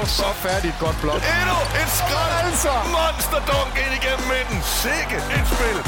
Du så færdig et godt blok? Endnu et skræt! Altså! Monster dunk ind igennem midten. Sikke et spil!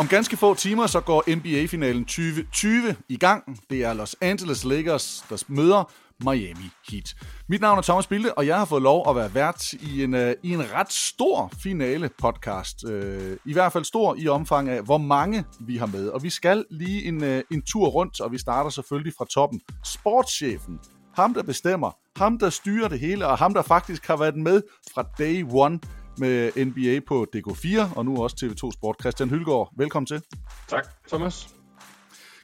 Om ganske få timer så går NBA-finalen 2020 i gang. Det er Los Angeles Lakers, der møder Miami Heat. Mit navn er Thomas Bilde, og jeg har fået lov at være vært i en, uh, i en ret stor finale-podcast. Uh, I hvert fald stor i omfang af, hvor mange vi har med. Og vi skal lige en, uh, en tur rundt, og vi starter selvfølgelig fra toppen. Sportschefen, ham der bestemmer, ham der styrer det hele, og ham der faktisk har været med fra day one med NBA på DK4, og nu også TV2 Sport. Christian Hylgaard, velkommen til. Tak, Thomas.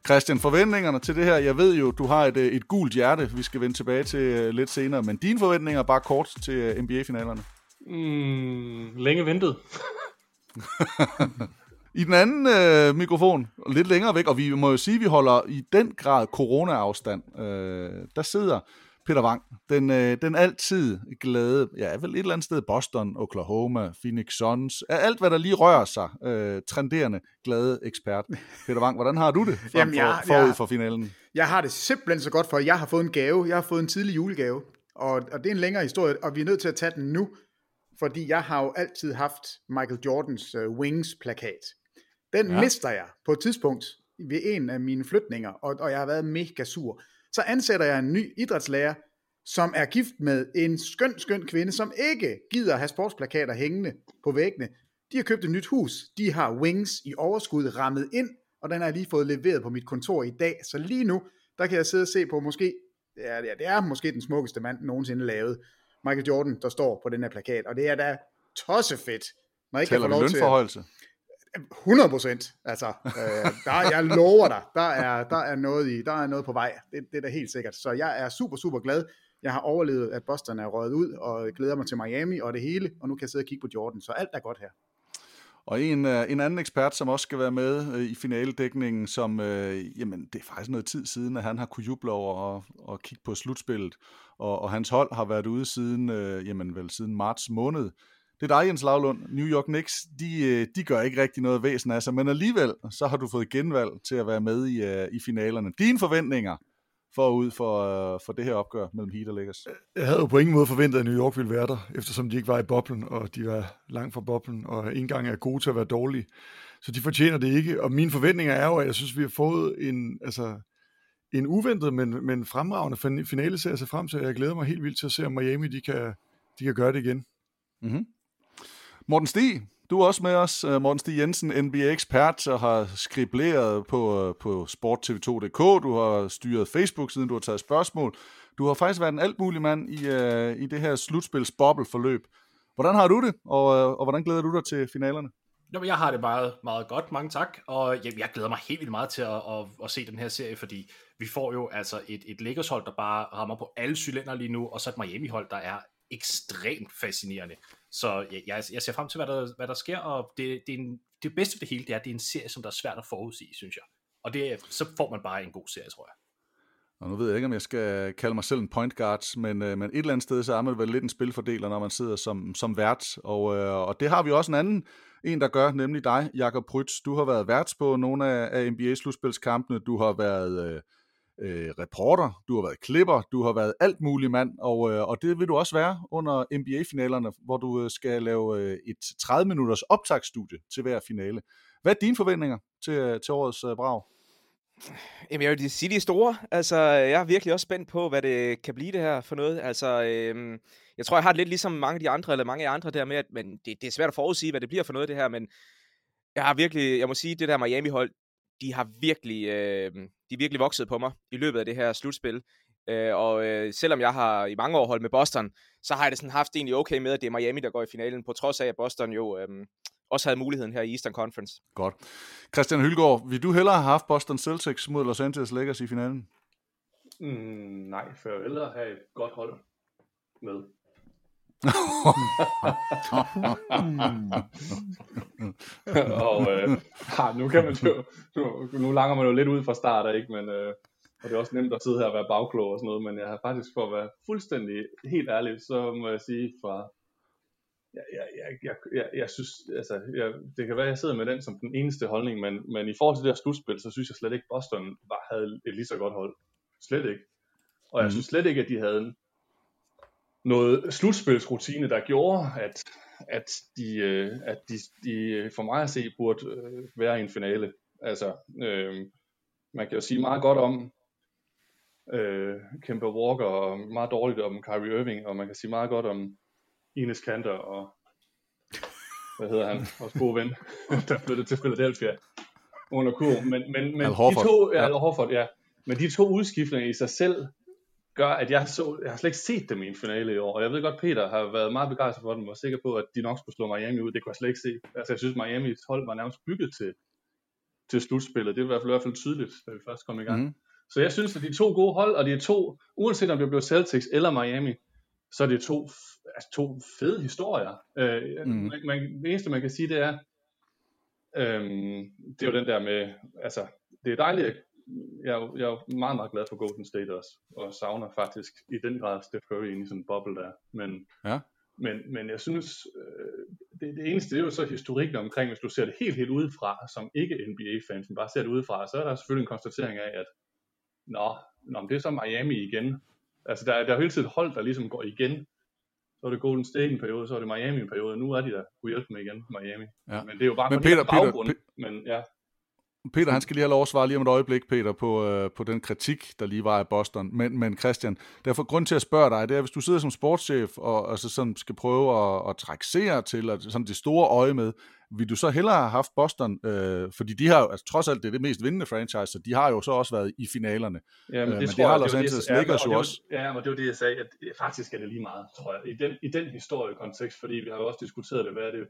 Christian, forventningerne til det her, jeg ved jo, du har et, et gult hjerte, vi skal vende tilbage til lidt senere, men dine forventninger bare kort til NBA-finalerne? Mm, længe ventet. I den anden øh, mikrofon, lidt længere væk, og vi må jo sige, at vi holder i den grad corona-afstand, øh, der sidder Peter Wang, den, øh, den altid glade, ja, vel et eller andet sted, Boston, Oklahoma, Phoenix Suns, alt hvad der lige rører sig, øh, trenderende, glade ekspert. Peter Wang, hvordan har du det for, Jamen, jeg, for, forud for finalen? Jeg har det simpelthen så godt for, jeg har fået en gave. Jeg har fået en tidlig julegave, og, og det er en længere historie, og vi er nødt til at tage den nu, fordi jeg har jo altid haft Michael Jordans uh, Wings-plakat. Den ja. mister jeg på et tidspunkt ved en af mine flytninger, og, og jeg har været mega sur. Så ansætter jeg en ny idrætslærer, som er gift med en skøn, skøn kvinde, som ikke gider at have sportsplakater hængende på væggene. De har købt et nyt hus, de har Wings i overskud rammet ind, og den har jeg lige fået leveret på mit kontor i dag. Så lige nu, der kan jeg sidde og se på måske, ja, det er måske den smukkeste mand nogensinde lavet, Michael Jordan, der står på den her plakat, og det er da tossefedt. Når jeg Tæller kan få lov? Til 100 procent. Altså, øh, der, jeg lover dig, der er, der, er noget i, der er noget på vej. Det, det er da helt sikkert. Så jeg er super, super glad. Jeg har overlevet, at Boston er røget ud, og glæder mig til Miami og det hele, og nu kan jeg sidde og kigge på Jordan. Så alt er godt her. Og en, øh, en anden ekspert, som også skal være med øh, i finaledækningen, som, øh, jamen, det er faktisk noget tid siden, at han har kunne juble over at, at kigge på slutspillet, og, og hans hold har været ude siden, øh, jamen vel, siden marts måned. Det er dig, Jens Lavlund. New York Knicks, de, øh, de gør ikke rigtig noget væsen af sig, men alligevel, så har du fået genvalg til at være med i, uh, i finalerne. Dine forventninger forud for, uh, for det her opgør mellem Heat og Lakers? Jeg havde jo på ingen måde forventet, at New York ville være der, eftersom de ikke var i boblen, og de var langt fra boblen, og ikke engang er gode til at være dårlige. Så de fortjener det ikke, og mine forventninger er jo, at jeg synes, vi har fået en, altså, en uventet, men, men fremragende fin- finale ser jeg sig frem til. Jeg glæder mig helt vildt til at se, om Miami de kan, de kan gøre det igen. Mm-hmm. Morten Stig, du er også med os. Øh, Morten Stig Jensen, NBA-ekspert, og har skribleret på, øh, på sporttv2.dk. Du har styret Facebook, siden du har taget spørgsmål. Du har faktisk været en alt mulig mand i, uh, i det her slutspils forløb. Hvordan har du det, og, og hvordan glæder du dig til finalerne? Jo, jeg har det meget, meget godt, mange tak, og jamen, jeg glæder mig helt vildt meget til at, at, at se den her serie, fordi vi får jo altså et, et Lakers-hold, der bare rammer på alle cylinder lige nu, og så et Miami-hold, der er ekstremt fascinerende. Så jeg, jeg, jeg ser frem til, hvad der, hvad der sker, og det, det, er en, det bedste ved det hele, det er, at det er en serie, som der er svært at forudsige, synes jeg. Og det, så får man bare en god serie, tror jeg. Og nu ved jeg ikke, om jeg skal kalde mig selv en point guard, men, øh, men et eller andet sted, så er man vel lidt en spilfordeler, når man sidder som, som vært. Og, øh, og det har vi også en anden, en der gør, nemlig dig, Jakob Prytz. Du har været vært på nogle af, af NBA-slutspilskampene. Du har været øh, øh, reporter, du har været klipper, du har været alt muligt mand, og, øh, og det vil du også være under NBA-finalerne, hvor du øh, skal lave øh, et 30-minutters optagsstudie til hver finale. Hvad er dine forventninger til, øh, til årets øh, brag? Jamen, jeg vil sige, de store. Altså, jeg er virkelig også spændt på, hvad det kan blive det her for noget. Altså, øhm, jeg tror, jeg har det lidt ligesom mange af de andre, eller mange af andre der med, at men det, det er svært at forudsige, hvad det bliver for noget, det her, men jeg har virkelig, jeg må sige, det der Miami-hold, de har virkelig, øh, de er virkelig vokset på mig i løbet af det her slutspil. Øh, og øh, selvom jeg har i mange år holdt med Boston, så har jeg det sådan haft egentlig okay med, at det er Miami, der går i finalen, på trods af, at Boston jo øh, også havde muligheden her i Eastern Conference. Godt. Christian Hylgaard, vil du hellere have haft Boston Celtics mod Los Angeles Lakers i finalen? Mm, nej, for jeg vil hellere have et godt hold med. og øh, ja, nu kan man jo, nu, nu langer man jo lidt ud fra start, ikke? Men, øh, og det er også nemt at sidde her og være bagklog og sådan noget, men jeg har faktisk for at være fuldstændig helt ærlig, så må jeg sige fra, jeg, jeg, jeg, jeg, jeg, jeg synes, altså, jeg, det kan være, at jeg sidder med den som den eneste holdning, men, men i forhold til det her slutspil, så synes jeg slet ikke, Boston var, havde et lige så godt hold. Slet ikke. Og jeg mm. synes slet ikke, at de havde noget slutspilsrutine, der gjorde, at, at, de, øh, at de, de for mig at se burde øh, være i en finale. Altså, øh, man kan jo sige meget godt om øh, Kemba Walker, og meget dårligt om Kyrie Irving, og man kan sige meget godt om Ines Kanter, og hvad hedder han, vores gode ven, der flyttede til Philadelphia under kurven. Men, men, men Al Horford. de to, Ja. Al Horford, ja. Men de to udskiftninger i sig selv gør, at jeg, så, jeg har slet ikke set dem i en finale i år. Og jeg ved godt, Peter har været meget begejstret for dem, og var sikker på, at de nok skulle slå Miami ud. Det kunne jeg slet ikke se. Altså, jeg synes, Miamis hold var nærmest bygget til, til slutspillet. Det er i hvert fald, i hvert fald tydeligt, da vi først kom i gang. Mm-hmm. Så jeg synes, at de to gode hold, og de er to, uanset om det bliver Celtics eller Miami, så er det to, altså to fede historier. Øh, mm. man, man, det eneste, man kan sige, det er, øhm, det er jo den der med, altså, det er dejligt, jeg, er jo- jeg er jo meget, meget glad for Golden State også, og savner faktisk i den grad Steph Curry ind i sådan en boble der, men, Ja. men, men jeg synes, øh, det, det eneste det er jo så historikken omkring, hvis du ser det helt, helt udefra, som ikke NBA-fans, men bare ser det udefra, så er der selvfølgelig en konstatering af, at nå, nå men det er så Miami igen. Altså der, er- der er jo hele tiden hold, der ligesom går igen. Så er det Golden State en periode, så er det Miami en periode, nu er de der kunne hjælpe med igen, Miami. Ja. Men det er jo bare Men Peter- Peter- baggrund. Pe- men ja, Peter, han skal lige have lov at svare lige om et øjeblik, Peter, på, øh, på den kritik, der lige var af Boston. Men, men Christian, derfor grund til at spørge dig, det er, hvis du sidder som sportschef og altså sådan skal prøve at, at trække seere til, og sådan det store øje med, vil du så hellere have haft Boston, øh, fordi de har jo, altså, trods alt det er det mest vindende franchise, så de har jo så også været i finalerne. Ja, men det, øh, men tror det har jeg, Los Angeles Lakers og jo også. Ja, men det var det, jeg sagde, at faktisk er det lige meget, tror jeg. I den, i den historiekontekst, fordi vi har jo også diskuteret det, hvad er det,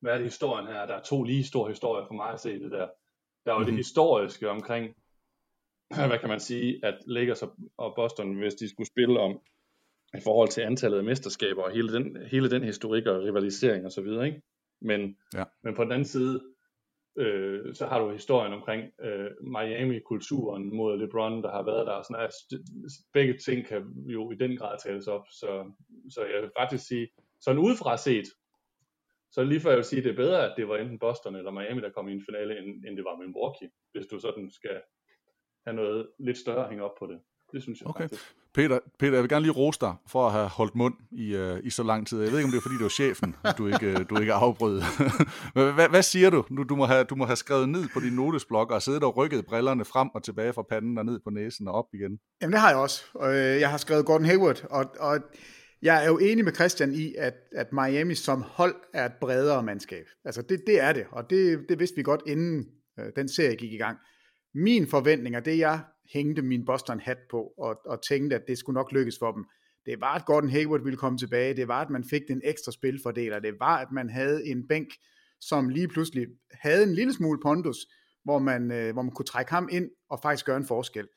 hvad er det historien her? Der er to lige store historier for mig at se det der. Der er jo mm-hmm. det Mhm. historiske omkring, hvad kan man sige, at Lakers og- Boston, hvis de skulle spille om i forhold til antallet af mesterskaber og hele den, hele den historik og rivalisering og så videre, ikke? Men, Ja. men på den anden side, øh, så har du historien omkring øh, Miami-kulturen mod LeBron, der har været der. Og sådan, at begge ting kan jo i den grad tales op. Så, så jeg vil faktisk sige, sådan udefra set, så lige før jeg vil sige, at det er bedre, at det var enten Boston eller Miami, der kom i en finale, end, end det var Milwaukee, hvis du sådan skal have noget lidt større at hænge op på det. Det synes jeg Okay. faktisk. Peter, Peter, jeg vil gerne lige rose dig for at have holdt mund i, uh, i så lang tid. Jeg ved ikke, om det er, fordi det var chefen, du ikke, uh, du ikke afbrød. hvad, hvad siger du? Nu, du, må have, du må have skrevet ned på din notesblok og siddet og rykket brillerne frem og tilbage fra panden og ned på næsen og op igen. Jamen det har jeg også. Jeg har skrevet Gordon Hayward, og, og jeg er jo enig med Christian i, at, at Miami som hold er et bredere mandskab. Altså det, det er det, og det, det vidste vi godt inden øh, den serie gik i gang. Min forventning, og det jeg hængte min Boston-hat på, og, og tænkte, at det skulle nok lykkes for dem, det var, at Gordon Hayward ville komme tilbage, det var, at man fik den ekstra spilfordeler, det var, at man havde en bænk, som lige pludselig havde en lille smule pondus, hvor man, øh, hvor man kunne trække ham ind og faktisk gøre en forskel.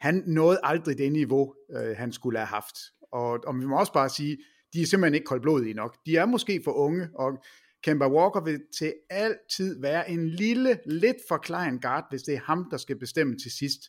Han nåede aldrig det niveau, øh, han skulle have haft. Og, og vi må også bare sige, de er simpelthen ikke koldblodige nok. De er måske for unge, og Kemba Walker vil til altid være en lille, lidt for klein guard, hvis det er ham, der skal bestemme til sidst.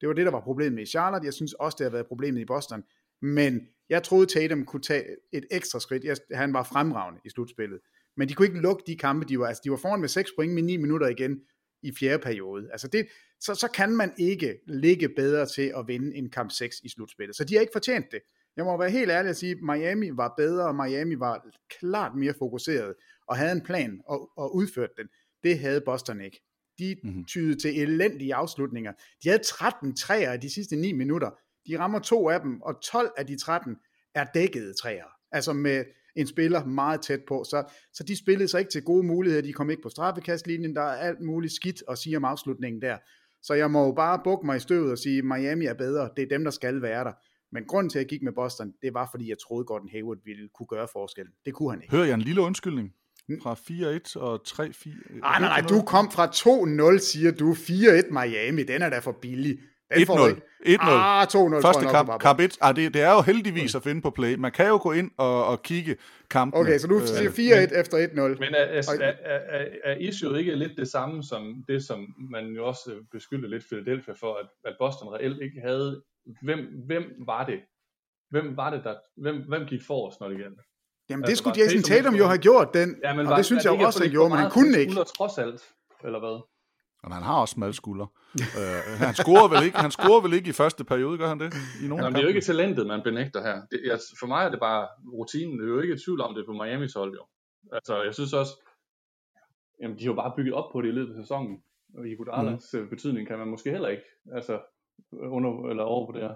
Det var det, der var problemet i Charlotte. Jeg synes også, det har været problemet i Boston. Men jeg troede, Tatum kunne tage et ekstra skridt. Jeg, han var fremragende i slutspillet. Men de kunne ikke lukke de kampe, de var, altså de var foran med 6 point med 9 minutter igen i fjerde periode. Altså det, så, så kan man ikke ligge bedre til at vinde en kamp 6 i slutspillet. Så de har ikke fortjent det. Jeg må være helt ærlig at sige, at Miami var bedre, og Miami var klart mere fokuseret, og havde en plan og, og udført den. Det havde Boston ikke. De mm-hmm. tydede til elendige afslutninger. De havde 13 træer i de sidste 9 minutter. De rammer to af dem, og 12 af de 13 er dækkede træer. Altså med en spiller meget tæt på. Så, så de spillede sig ikke til gode muligheder. De kom ikke på straffekastlinjen. Der er alt muligt skidt at sige om afslutningen der. Så jeg må jo bare bukke mig i støvet og sige, Miami er bedre. Det er dem, der skal være der. Men grunden til, at jeg gik med Boston, det var, fordi jeg troede, Gordon Hayward ville kunne gøre forskellen. Det kunne han ikke. Hører jeg en lille undskyldning? Fra 4-1 og 3-4? Nej, nej, nej, du kom fra 2-0, siger du. 4-1 Miami, den er da for billig. 1-0. 1-0. Ah, 2-0. Første kamp, kamp 1. Ah, det, det er jo heldigvis at finde på play. Man kan jo gå ind og, og kigge kampen. Okay, så du siger 4-1 efter 1-0. Men er, er, er, er, er issue ikke lidt det samme som det, som man jo også beskyldte lidt Philadelphia for, at, at Boston reelt ikke havde hvem, hvem var det? Hvem var det, der, hvem, hvem gik forrest, når det gjaldt? Jamen altså, det skulle Jason Tatum jo have gjort, den, ja, men og var, det synes jeg også, han gjorde, men han kunne ikke. trods alt, eller hvad? Men han har også smal skulder. uh, han scorer vel ikke, han scorer vel ikke i første periode, gør han det? I nogen Jamen, det er jo ikke talentet, man benægter her. Det, jeg, for mig er det bare rutinen. Det er jo ikke et tvivl om det på Miami's hold, jo. Altså, jeg synes også, jamen, de har jo bare bygget op på det i løbet af sæsonen. Og i Iguodala's mm. betydning kan man måske heller ikke. Altså, under, eller over på det her.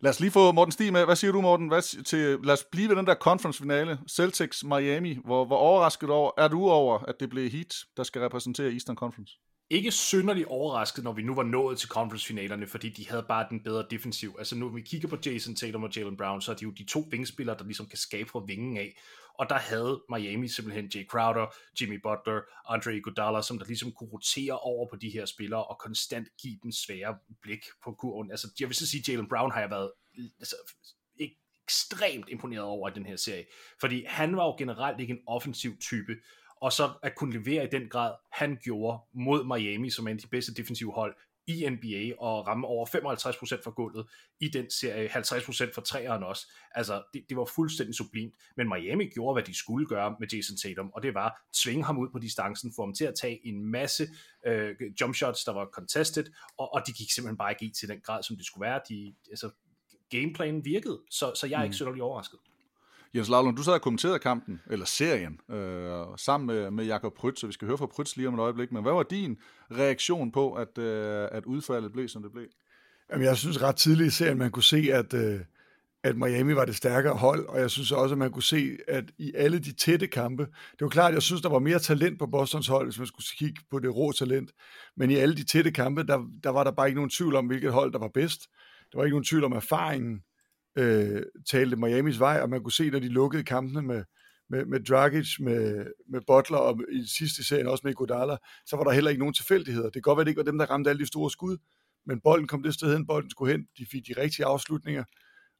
Lad os lige få Morten Stig med. Hvad siger du, Morten? Hvad til, lad os blive ved den der conference-finale. Celtics Miami. Hvor, hvor overrasket over, er du over, at det blev Heat, der skal repræsentere Eastern Conference? Ikke synderligt overrasket, når vi nu var nået til conference-finalerne, fordi de havde bare den bedre defensiv. Altså nu, når vi kigger på Jason Tatum og Jalen Brown, så er de jo de to vingespillere, der ligesom kan skabe fra vingen af. Og der havde Miami simpelthen Jay Crowder, Jimmy Butler, Andre Iguodala, som der ligesom kunne rotere over på de her spillere og konstant give dem svære blik på kurven. Altså, jeg vil så sige, Jalen Brown har jeg været altså, ekstremt imponeret over i den her serie, fordi han var jo generelt ikke en offensiv type, og så at kunne levere i den grad, han gjorde mod Miami, som er en af de bedste defensive hold, i NBA og ramme over 55% for gulvet i den serie, 50% for træerne også. Altså, det, det var fuldstændig sublimt. Men Miami gjorde, hvad de skulle gøre med Jason Tatum, og det var tvinge ham ud på distancen, få ham til at tage en masse øh, jump shots, der var contested, og, og de gik simpelthen bare ikke i til den grad, som det skulle være. De, altså, gameplanen virkede, så, så jeg er ikke mm. synderligt overrasket. Jens Lavlund, du sad og kommenterede kampen, eller serien, øh, sammen med, med Jakob Prytz, så vi skal høre fra Prytz lige om et øjeblik. Men hvad var din reaktion på, at, øh, at udfaldet blev, som det blev? Jamen, jeg synes ret tidligt i serien, man kunne se, at, øh, at Miami var det stærkere hold, og jeg synes også, at man kunne se, at i alle de tætte kampe, det var klart, jeg synes, der var mere talent på Bostons hold, hvis man skulle kigge på det rå talent, men i alle de tætte kampe, der, der var der bare ikke nogen tvivl om, hvilket hold, der var bedst. Der var ikke nogen tvivl om erfaringen, øh, talte Miamis vej, og man kunne se, når de lukkede kampene med, med, med Dragic, med, med Butler og i sidste serien også med Godala, så var der heller ikke nogen tilfældigheder. Det kan godt være, at det ikke var dem, der ramte alle de store skud, men bolden kom det sted hen, bolden skulle hen, de fik de rigtige afslutninger,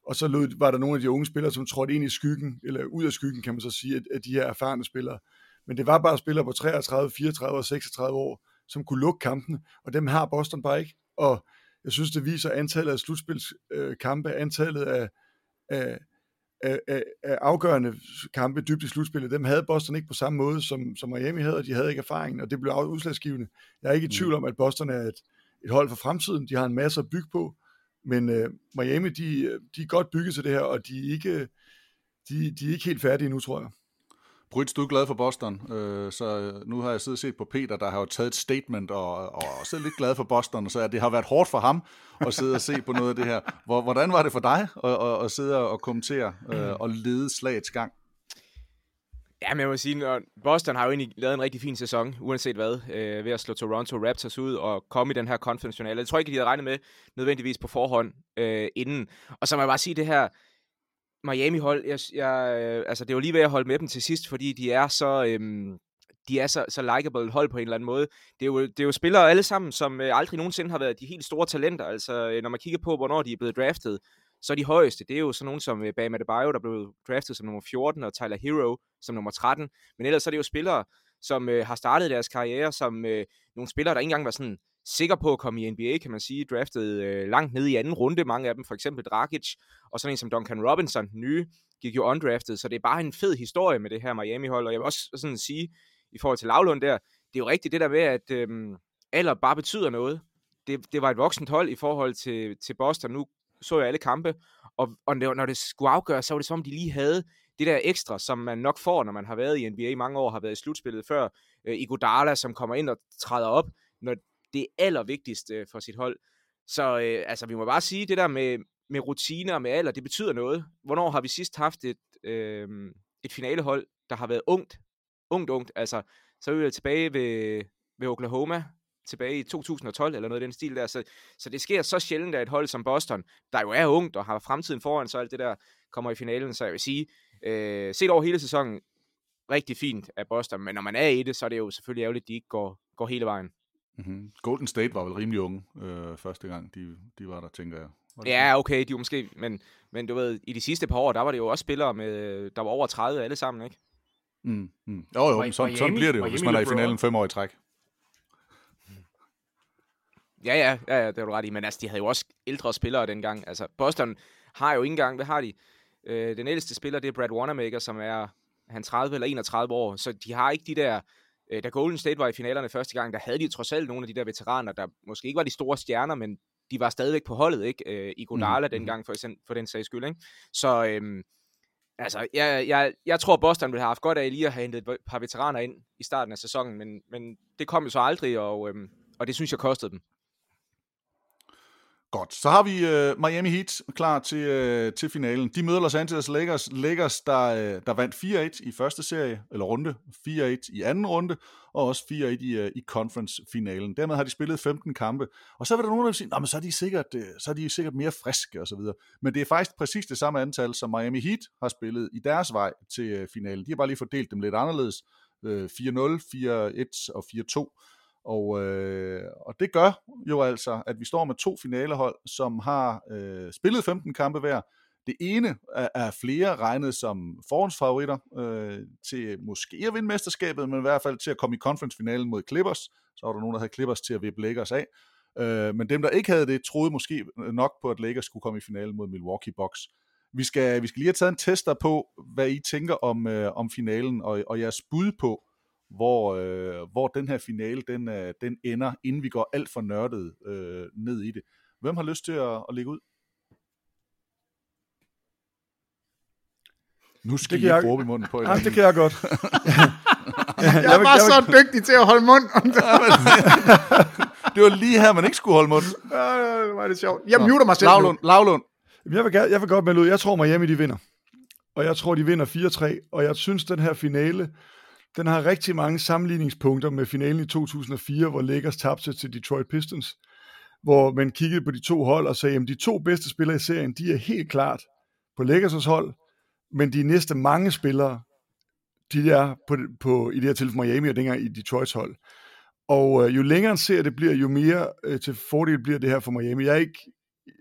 og så lød, var der nogle af de unge spillere, som trådte ind i skyggen, eller ud af skyggen, kan man så sige, af de her erfarne spillere. Men det var bare spillere på 33, 34 og 36 år, som kunne lukke kampene, og dem har Boston bare ikke. Og jeg synes, det viser antallet af slutspilskampe, antallet af, af, af, af, af afgørende kampe dybt i slutspillet, dem havde Boston ikke på samme måde, som, som Miami havde, og de havde ikke erfaringen, og det blev udslagsgivende. Jeg er ikke i tvivl om, at Boston er et, et hold for fremtiden. De har en masse at bygge på, men øh, Miami, de, de er godt bygget til det her, og de er ikke, de, de er ikke helt færdige nu, tror jeg. Brits, du er glad for Boston, øh, så øh, nu har jeg siddet og set på Peter, der har jo taget et statement og, og også lidt glad for Boston, så det har været hårdt for ham at sidde og se på noget af det her. Hvordan var det for dig at, at, at sidde og kommentere øh, og lede slagets gang? Ja, men jeg må sige, at Boston har jo egentlig lavet en rigtig fin sæson, uanset hvad, øh, ved at slå Toronto Raptors ud og komme i den her conference finale. Jeg tror ikke, de havde regnet med nødvendigvis på forhånd øh, inden. Og så må jeg bare sige det her, Miami-hold, jeg, jeg, øh, altså det var lige ved at holde med dem til sidst, fordi de er så, øhm, de er så, så likeable hold på en eller anden måde. Det er jo, det er jo spillere alle sammen, som øh, aldrig nogensinde har været de helt store talenter. Altså, øh, når man kigger på, hvornår de er blevet draftet, så er de højeste. Det er jo sådan nogen som øh, Bam Adebayo, der blev draftet som nummer 14, og Tyler Hero som nummer 13. Men ellers så er det jo spillere, som øh, har startet deres karriere som øh, nogle spillere, der ikke engang var sådan sikker på at komme i NBA, kan man sige, draftet øh, langt ned i anden runde, mange af dem, for eksempel Dragic, og sådan en som Duncan Robinson, den nye, gik jo undrafted, så det er bare en fed historie med det her Miami-hold, og jeg vil også sådan sige, i forhold til Lavlund der, det er jo rigtigt det der med, at øh, alder bare betyder noget. Det, det var et voksent hold i forhold til, til Boston. Nu så jeg alle kampe, og, og når det skulle afgøres, så var det som om, de lige havde det der ekstra, som man nok får, når man har været i NBA i mange år, har været i slutspillet før. Øh, Iguodala, som kommer ind og træder op, når det er allervigtigste for sit hold. Så øh, altså, vi må bare sige, det der med, med rutiner og med alder, det betyder noget. Hvornår har vi sidst haft et, øh, et finalehold, der har været ungt? Ungt, ungt. Altså, så er vi tilbage ved, ved Oklahoma, tilbage i 2012, eller noget i den stil der. Så, så det sker så sjældent, at et hold som Boston, der jo er ungt og har fremtiden foran, så alt det der kommer i finalen. Så jeg vil sige, øh, set over hele sæsonen, rigtig fint af Boston, men når man er i det, så er det jo selvfølgelig ærgerligt, at de ikke går, går hele vejen. Mm-hmm. Golden State var vel rimelig unge øh, første gang, de, de var der, tænker jeg. Var ja, okay, de var måske, men, men du ved, i de sidste par år, der var det jo også spillere, med, der var over 30 alle sammen, ikke? Mm, mm. Jo, jo, men sådan, sådan bliver det jo, hvis man er i finalen fem år i træk. Ja, ja, ja, ja, det er du ret i, men altså, de havde jo også ældre spillere dengang. Altså, Boston har jo ikke engang, hvad har de? Øh, den ældste spiller, det er Brad Wanamaker, som er han 30 eller 31 år, så de har ikke de der da Golden State var i finalerne første gang, der havde de trods alt nogle af de der veteraner, der måske ikke var de store stjerner, men de var stadigvæk på holdet, ikke? Øh, I Godala mm. dengang, for, eksempel, for den sags skyld, ikke? Så øhm, altså, jeg, jeg, jeg tror, Boston ville have haft godt af lige at have hentet et par veteraner ind i starten af sæsonen, men, men det kom jo så aldrig, og, øhm, og det synes jeg kostede dem. Godt, så har vi øh, Miami Heat klar til, øh, til finalen. De møder Los Angeles Lakers. Lakers, der, øh, der vandt 4-1 i første serie, eller runde, 4-1 i anden runde, og også 4-1 i, øh, i conference-finalen. Dermed har de spillet 15 kampe. Og så vil der nogen, der vil sige, men så er de sikkert, øh, så er de sikkert mere friske og så videre. Men det er faktisk præcis det samme antal, som Miami Heat har spillet i deres vej til øh, finalen. De har bare lige fordelt dem lidt anderledes. Øh, 4-0, 4-1 og 4-2. Og, øh, og det gør jo altså, at vi står med to finalehold, som har øh, spillet 15 kampe hver. Det ene er, er flere regnet som forhåndsfavoritter øh, til måske at vinde mesterskabet, men i hvert fald til at komme i conference-finalen mod Clippers. Så var der nogen, der havde Clippers til at vippe Lakers af. Øh, men dem, der ikke havde det, troede måske øh, nok på, at Lakers skulle komme i finalen mod Milwaukee Bucks. Vi skal, vi skal lige have taget en tester på, hvad I tænker om, øh, om finalen, og, og jeres bud på, hvor, øh, hvor den her finale, den, øh, den ender, inden vi går alt for nørdet øh, ned i det. Hvem har lyst til at, at lægge ud? Nu skal det I ikke råbe i munden på jer. det kan jeg godt. jeg, jeg var så dygtig til at holde mund. det var lige her, man ikke skulle holde mund. Ja, det var det sjovt. Jeg Nå. muter mig selv Lavlund, Lavlund. Jeg vil, jeg vil godt melde ud. Jeg tror, Miami de vinder. Og jeg tror, de vinder 4-3. Og jeg synes, den her finale, den har rigtig mange sammenligningspunkter med finalen i 2004, hvor Lakers tabte til Detroit Pistons, hvor man kiggede på de to hold og sagde, at de to bedste spillere i serien, de er helt klart på Lakers' hold, men de næste mange spillere, de er på, på i det her tilfælde Miami og dengang i Detroits hold. Og øh, jo længere en serie det bliver, jo mere øh, til fordel bliver det her for Miami. Jeg er ikke,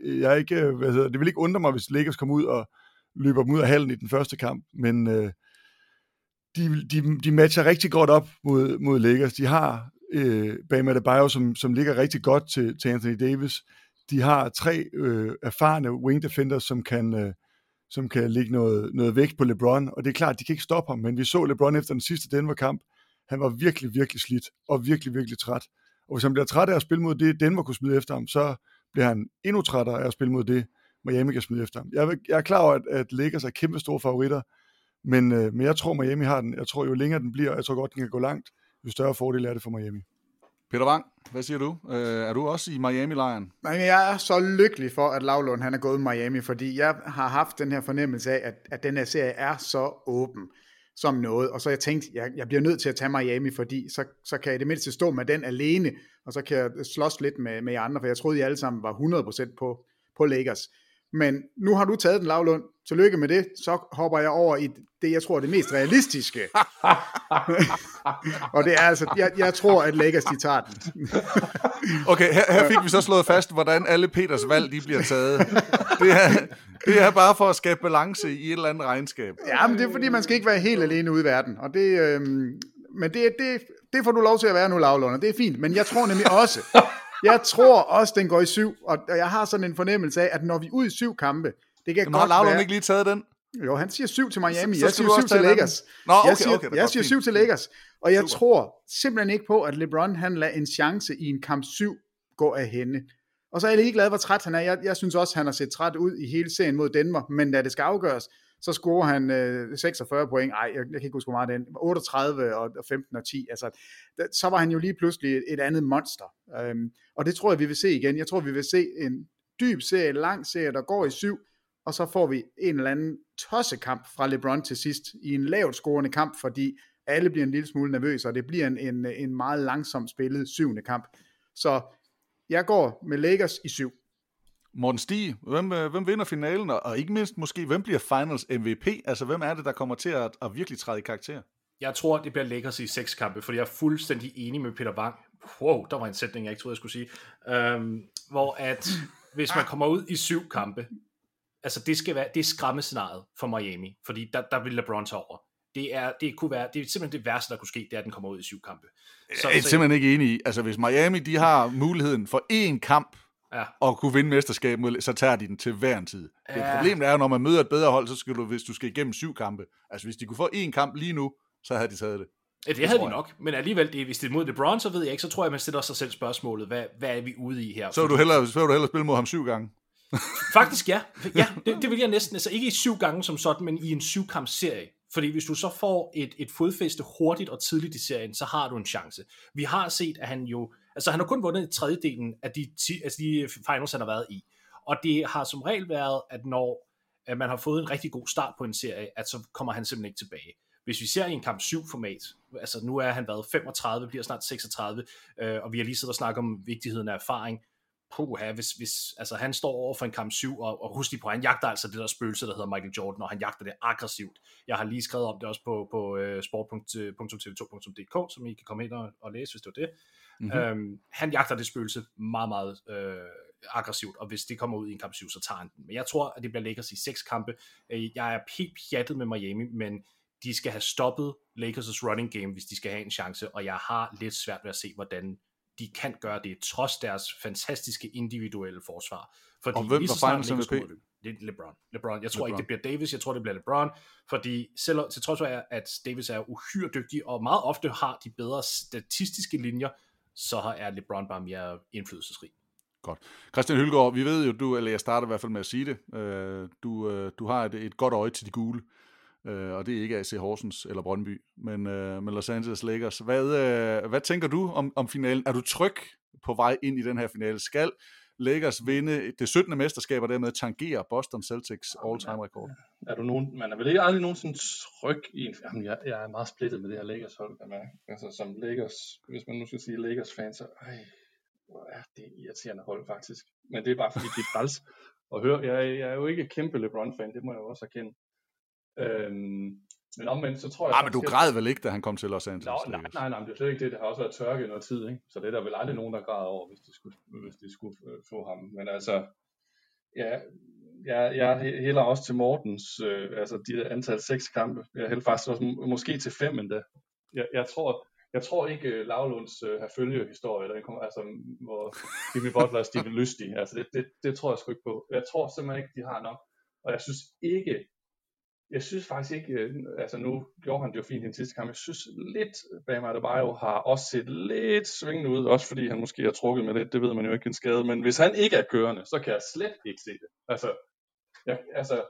jeg er ikke øh, hvad hedder, det vil ikke undre mig, hvis Lakers kommer ud og løber dem ud af hallen i den første kamp, men øh, de, de, de matcher rigtig godt op mod, mod Lakers. De har øh, Bam Adebayo, som, som ligger rigtig godt til, til Anthony Davis. De har tre øh, erfarne wing defenders, som kan, øh, som kan lægge noget, noget vægt på LeBron, og det er klart, de kan ikke stoppe ham, men vi så LeBron efter den sidste Denver-kamp. Han var virkelig, virkelig slidt, og virkelig, virkelig træt. Og hvis han bliver træt af at spille mod det, Denver kunne smide efter ham, så bliver han endnu trættere af at spille mod det, Miami kan smide efter ham. Jeg, jeg er klar over, at, at Lakers er kæmpe store favoritter, men, øh, men jeg tror, Miami har den. Jeg tror, jo længere den bliver, jeg tror godt, den kan gå langt, jo større fordel er det for Miami. Peter Wang, hvad siger du? Øh, er du også i Miami-lejren? Nej, men jeg er så lykkelig for, at Lavlund han er gået i Miami, fordi jeg har haft den her fornemmelse af, at, at den her serie er så åben som noget, og så jeg tænkte, jeg, jeg bliver nødt til at tage Miami, fordi så, så kan jeg det mindste stå med den alene, og så kan jeg slås lidt med, med jer andre, for jeg troede, I alle sammen var 100% på, på Lakers. Men nu har du taget den, Lavlund. Tillykke med det. Så hopper jeg over i det, jeg tror er det mest realistiske. og det er altså, jeg, jeg tror, at Lakers de tager den. okay, her, her fik vi så slået fast, hvordan alle Peters valg de bliver taget. Det er, det er bare for at skabe balance i et eller andet regnskab. Ja, men det er fordi, man skal ikke være helt alene ude i verden. Og det, øhm, men det, det, det får du lov til at være nu, Lavlund, og det er fint. Men jeg tror nemlig også, jeg tror også, den går i syv, og jeg har sådan en fornemmelse af, at når vi er ude i syv kampe, det kan Men godt har Lavlund være... ikke lige taget den? Jo, han siger syv til Miami, Så- jeg siger syv til Lakers. Nå, okay, jeg siger, okay, jeg siger syv til. Lakers, og jeg Super. tror simpelthen ikke på, at LeBron han lader en chance i en kamp 7 gå af hende. Og så er jeg lige glad, hvor træt han er. Jeg, jeg synes også, han har set træt ud i hele serien mod Denver, men da det skal afgøres, så scorer han øh, 46 point. Ej, jeg, jeg kan ikke huske, hvor meget den. 38 og og 15 og 10. Altså, da- så var han jo lige pludselig et, et andet monster. Øhm, og det tror jeg, vi vil se igen. Jeg tror, vi vil se en dyb serie, en lang serie, der går i syv, og så får vi en eller anden tossekamp fra LeBron til sidst, i en lavt scorende kamp, fordi alle bliver en lille smule nervøse, og det bliver en, en, en meget langsomt spillet syvende kamp. Så jeg går med Lakers i syv. Morten Stig, hvem, øh, hvem vinder finalen, og, ikke mindst måske, hvem bliver finals MVP? Altså, hvem er det, der kommer til at, at virkelig træde i karakter? Jeg tror, det bliver Lakers i seks kampe, fordi jeg er fuldstændig enig med Peter Wang. Wow, der var en sætning, jeg ikke troede, jeg skulle sige. Øhm, hvor at, hvis man kommer ud i syv kampe, altså det skal være, det er skræmmescenariet for Miami, fordi der, der vil LeBron tage over. Det er, det kunne være, det er simpelthen det værste, der kunne ske, det er, at den kommer ud i syv kampe. Så, jeg er simpelthen ikke enig i. Altså, hvis Miami de har muligheden for én kamp, Ja. og kunne vinde mesterskab, mod- så tager de den til hver en tid. Det Ja. problemet er når man møder et bedre hold, så skal du, hvis du skal igennem syv kampe. Altså, hvis de kunne få én kamp lige nu, så havde de taget det. Ja, det havde de jeg. nok, men alligevel, det, hvis det er mod LeBron, så ved jeg ikke, så tror jeg, man stiller sig selv spørgsmålet, hvad, hvad er vi ude i her? Så vil du hellere, så vil du hellere spille mod ham syv gange. Faktisk ja. Ja, det, det vil jeg næsten. Altså ikke i syv gange som sådan, men i en syvkampsserie. Fordi hvis du så får et, et fodfæste hurtigt og tidligt i serien, så har du en chance. Vi har set, at han jo... Altså han har kun vundet tredjedelen af de, ti, altså de finals, han har været i. Og det har som regel været, at når at man har fået en rigtig god start på en serie, at så kommer han simpelthen ikke tilbage. Hvis vi ser i en kamp 7 format, altså nu er han været 35, bliver snart 36, øh, og vi har lige siddet og snakket om vigtigheden af erfaring, puha, hvis, hvis altså, han står over for en kamp 7, og, og husk lige på, han jagter altså det der spøgelse, der hedder Michael Jordan, og han jagter det aggressivt. Jeg har lige skrevet om det også på, på øh, uh, sport.tv2.dk, øh, som I kan komme ind og, og læse, hvis det var det. Mhm. Mm-hmm. Øhm, han jagter det spøgelse meget, meget øh, aggressivt, og hvis det kommer ud i en kamp 7, så tager han den. Men jeg tror, at det bliver Lakers i seks kampe. Øh, Jeg er helt pjattet med Miami, men de skal have stoppet Lakers' running game, hvis de skal have en chance, og jeg har lidt svært ved at se, hvordan de kan gøre det, trods deres fantastiske individuelle forsvar. Fordi Og hvem var finals MVP? Det er LeBron. LeBron. Jeg tror LeBron. ikke, det bliver Davis. Jeg tror, det bliver LeBron. Fordi selv til trods for, at Davis er uhyre dygtig, og meget ofte har de bedre statistiske linjer, så er LeBron bare mere indflydelsesrig. Godt. Christian Hylgaard, vi ved jo, du, eller jeg starter i hvert fald med at sige det, øh, du, øh, du har et, et godt øje til de gule, øh, og det er ikke AC Horsens eller Brøndby, men, øh, men Los Angeles Lakers. Hvad, øh, hvad tænker du om, om finalen? Er du tryg på vej ind i den her finale? Skal Lakers vinde det 17. mesterskab og dermed tangere Boston Celtics all-time rekord? Er du nogen, man er vel ikke aldrig nogensinde tryg i en... Jamen, jeg, jeg er meget splittet med det her Lakers hold, kan man. Altså, som Lakers, hvis man nu skal sige Lakers fans, så... Ej, hvor er det irriterende hold, faktisk. Men det er bare fordi, de er træls. Og hør, jeg, jeg er jo ikke kæmpe LeBron-fan, det må jeg jo også erkende. Øhm, men omvendt, så tror jeg... Ah, men du faktisk, at- græd vel ikke, da han kom til Los Angeles? Nå, nej, nej, nej, men det er slet ikke det. Det har også været tørke i noget tid, ikke? Så det er der vel aldrig nogen, der græder over, hvis de skulle, hvis de skulle øh, få ham. Men altså, ja, jeg, jeg hælder også til Mortens, øh, altså de antal seks kampe. Jeg hælder faktisk også må- måske til fem endda. Jeg, jeg tror, jeg tror ikke Lavlunds uh, herfølgehistorie, der kommer, altså, hvor Jimmy Butler og Steven Lystig, altså det, det, det, tror jeg sgu ikke på. Jeg tror simpelthen ikke, de har nok. Og jeg synes ikke, jeg synes faktisk ikke, øh, altså nu gjorde han det jo fint i den sidste kamp, jeg synes lidt, Bam Adebayo har også set lidt svingende ud, også fordi han måske har trukket med lidt, det ved man jo ikke en skade, men hvis han ikke er kørende, så kan jeg slet ikke se det. Altså, jeg, altså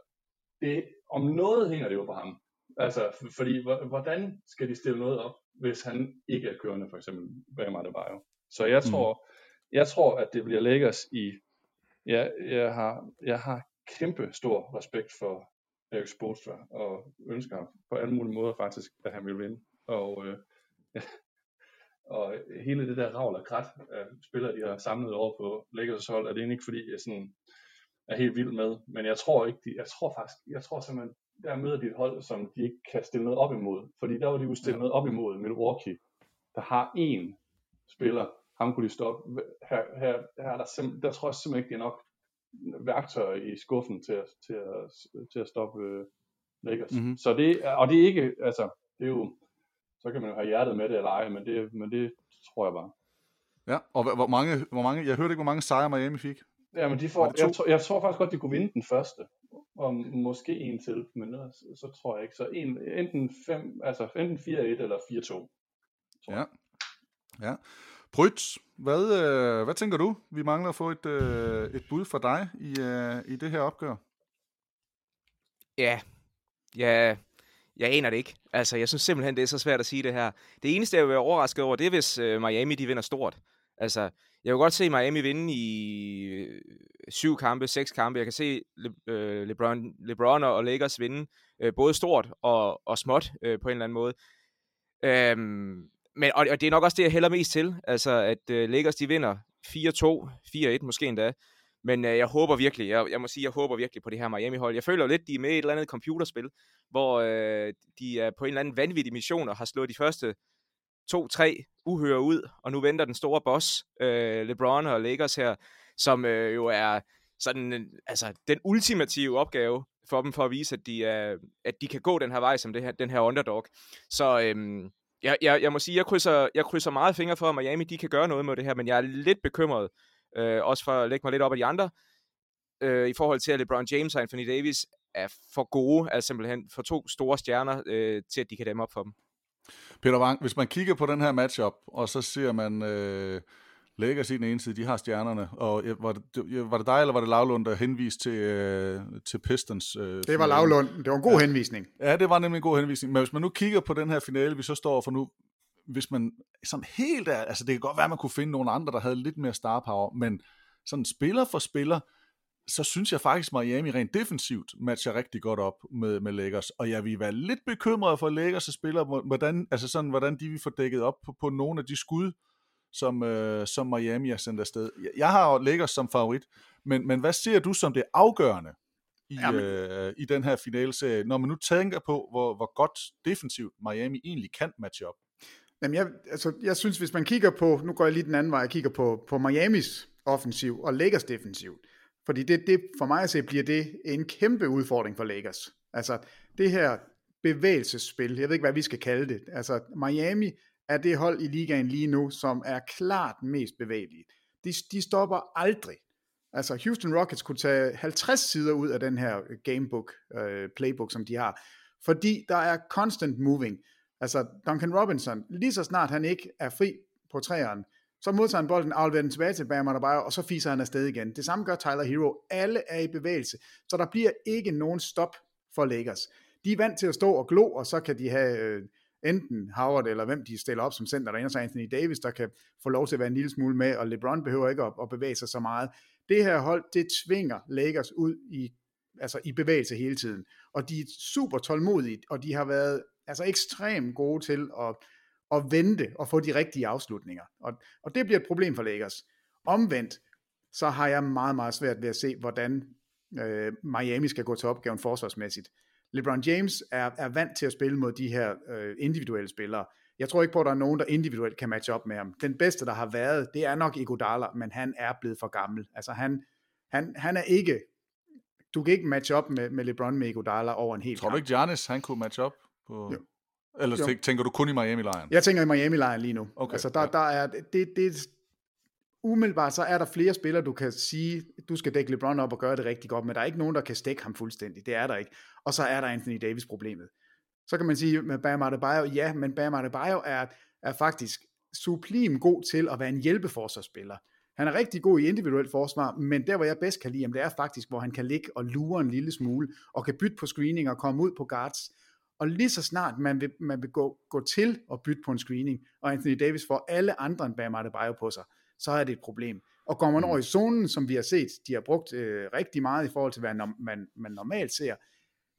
det, om noget hænger det jo på ham. Altså, fordi hvordan skal de stille noget op, hvis han ikke er kørende, for eksempel Bam Adebayo? Så jeg tror, mm. jeg tror, at det bliver Lakers i, ja, jeg har, jeg har kæmpe stor respekt for Erik Spoelstra, og ønsker på alle mulige måder faktisk, at han vil vinde. Og, øh, og hele det der ravl og krat af spillere, de har samlet over på Lakers hold, er det ikke fordi, jeg sådan er helt vild med. Men jeg tror ikke, de, jeg tror faktisk, jeg tror simpelthen, der møder de et hold, som de ikke kan stille noget op imod. Fordi der var de jo stillet noget op imod Milwaukee, der har én spiller, ham kunne de stoppe. Her, her, her er der, der tror jeg simpelthen ikke, det er nok værktøjer i skuffen til at, til at, til at stoppe uh, Lakers. Mm-hmm. Så det, og det er ikke, altså, det er jo, så kan man jo have hjertet med det eller ej, men det, men det tror jeg bare. Ja, og hvor mange, hvor mange, jeg hørte ikke, hvor mange sejre Miami fik. Ja, men de får, jeg, tror, jeg tror faktisk godt, de kunne vinde den første, og måske en til, men så, så tror jeg ikke. Så en, enten, fem, altså enten 4-1 eller 4-2. Ja. ja. Bryt, hvad, øh, hvad tænker du? Vi mangler at få et, øh, et bud fra dig i, øh, i det her opgør. Ja, ja, jeg aner det ikke. Altså, jeg synes simpelthen, det er så svært at sige det her. Det eneste, jeg vil være overrasket over, det er, hvis øh, Miami de vinder stort. Altså, jeg vil godt se Miami vinde i øh, syv kampe, seks kampe. Jeg kan se Le, øh, LeBron, LeBron og Lakers vinde øh, både stort og, og småt øh, på en eller anden måde. Øhm, men, og, og det er nok også det, jeg hælder mest til. Altså, at øh, Lakers de vinder 4-2, 4-1 måske endda. Men øh, jeg håber virkelig, jeg, jeg må sige, jeg håber virkelig på det her Miami-hold. Jeg føler jo lidt, de er med i et eller andet computerspil, hvor øh, de er på en eller anden vanvittig mission og har slået de første to-tre uhører ud, og nu venter den store boss, øh, LeBron og Lakers her, som øh, jo er sådan, øh, altså, den ultimative opgave for dem for at vise, at de, er, at de kan gå den her vej som det her, den her underdog. Så øh, jeg, jeg, jeg må sige, jeg krydser, jeg krydser meget fingre for, at Miami de kan gøre noget med det her, men jeg er lidt bekymret, øh, også for at lægge mig lidt op af de andre, øh, i forhold til, at LeBron James og Anthony Davis er for gode, altså simpelthen for to store stjerner, øh, til at de kan dæmme op for dem. Peter Wang, hvis man kigger på den her matchup, og så ser man øh, Lakers i den ene side, de har stjernerne, og var det, var det dig, eller var det Lavlund, der henviste til, øh, til Pistons? Øh, det var Lavlund, det var en god ja. henvisning. Ja, det var nemlig en god henvisning, men hvis man nu kigger på den her finale, vi så står for nu, hvis man sådan helt er, altså det kan godt være, at man kunne finde nogle andre, der havde lidt mere star power, men sådan spiller for spiller, så synes jeg faktisk, Miami rent defensivt matcher rigtig godt op med, med Lakers, og jeg vil være lidt bekymret for Lakers spiller, hvordan, altså sådan, hvordan de vil få dækket op på, på nogle af de skud, som, øh, som Miami har sendt afsted. Jeg har Lakers som favorit, men, men hvad ser du som det afgørende i, Jamen. øh, i den her finalserie, når man nu tænker på, hvor, hvor godt defensivt Miami egentlig kan matche op? Jamen jeg, altså, jeg synes, hvis man kigger på, nu går jeg lige den anden vej, jeg kigger på, på Miamis offensiv og Lakers defensiv, fordi det, det, for mig at se, bliver det en kæmpe udfordring for Lakers. Altså, det her bevægelsesspil, jeg ved ikke, hvad vi skal kalde det. Altså, Miami er det hold i ligaen lige nu, som er klart mest bevægelige. De, de stopper aldrig. Altså, Houston Rockets kunne tage 50 sider ud af den her øh, gamebook, uh, playbook, som de har, fordi der er constant moving. Altså, Duncan Robinson, lige så snart han ikke er fri på træeren, så modtager han bolden, afleverer den tilbage til Bam Adebayo, og så fiser han afsted igen. Det samme gør Tyler Hero. Alle er i bevægelse, så der bliver ikke nogen stop for Lakers. De er vant til at stå og glo, og så kan de have øh, enten Howard eller hvem de stiller op som center, der ender så Anthony Davis, der kan få lov til at være en lille smule med, og LeBron behøver ikke at, at bevæge sig så meget. Det her hold, det tvinger Lakers ud i, altså i bevægelse hele tiden. Og de er super tålmodige, og de har været altså ekstremt gode til at at vente og få de rigtige afslutninger. Og, og det bliver et problem for Lakers. Omvendt, så har jeg meget, meget svært ved at se, hvordan øh, Miami skal gå til opgaven forsvarsmæssigt. LeBron James er, er vant til at spille mod de her øh, individuelle spillere. Jeg tror ikke på, at der er nogen, der individuelt kan matche op med ham. Den bedste, der har været, det er nok Iguodala, men han er blevet for gammel. Altså han, han, han er ikke, du kan ikke matche op med, med LeBron med Iguodala over en hel Tror du ikke, Giannis, han kunne matche op? På... Jo. Eller jo. tænker du kun i Miami-lejren? Jeg tænker i Miami-lejren lige nu. Okay. Altså, der, ja. der er, det, det, umiddelbart så er der flere spillere, du kan sige, du skal dække LeBron op og gøre det rigtig godt, men der er ikke nogen, der kan stikke ham fuldstændig. Det er der ikke. Og så er der Anthony Davis problemet. Så kan man sige med Bam Adebayo, ja, men Bam Adebayo er, er faktisk sublim god til at være en hjælpeforsvarsspiller. Han er rigtig god i individuelt forsvar, men der hvor jeg bedst kan lide ham, det er faktisk, hvor han kan ligge og lure en lille smule, og kan bytte på screening og komme ud på guards. Og lige så snart man vil, man vil gå, gå til at bytte på en screening, og Anthony Davis får alle andre end Bam Adebayo på sig, så er det et problem. Og går man over i zonen, som vi har set, de har brugt øh, rigtig meget i forhold til, hvad man, man normalt ser,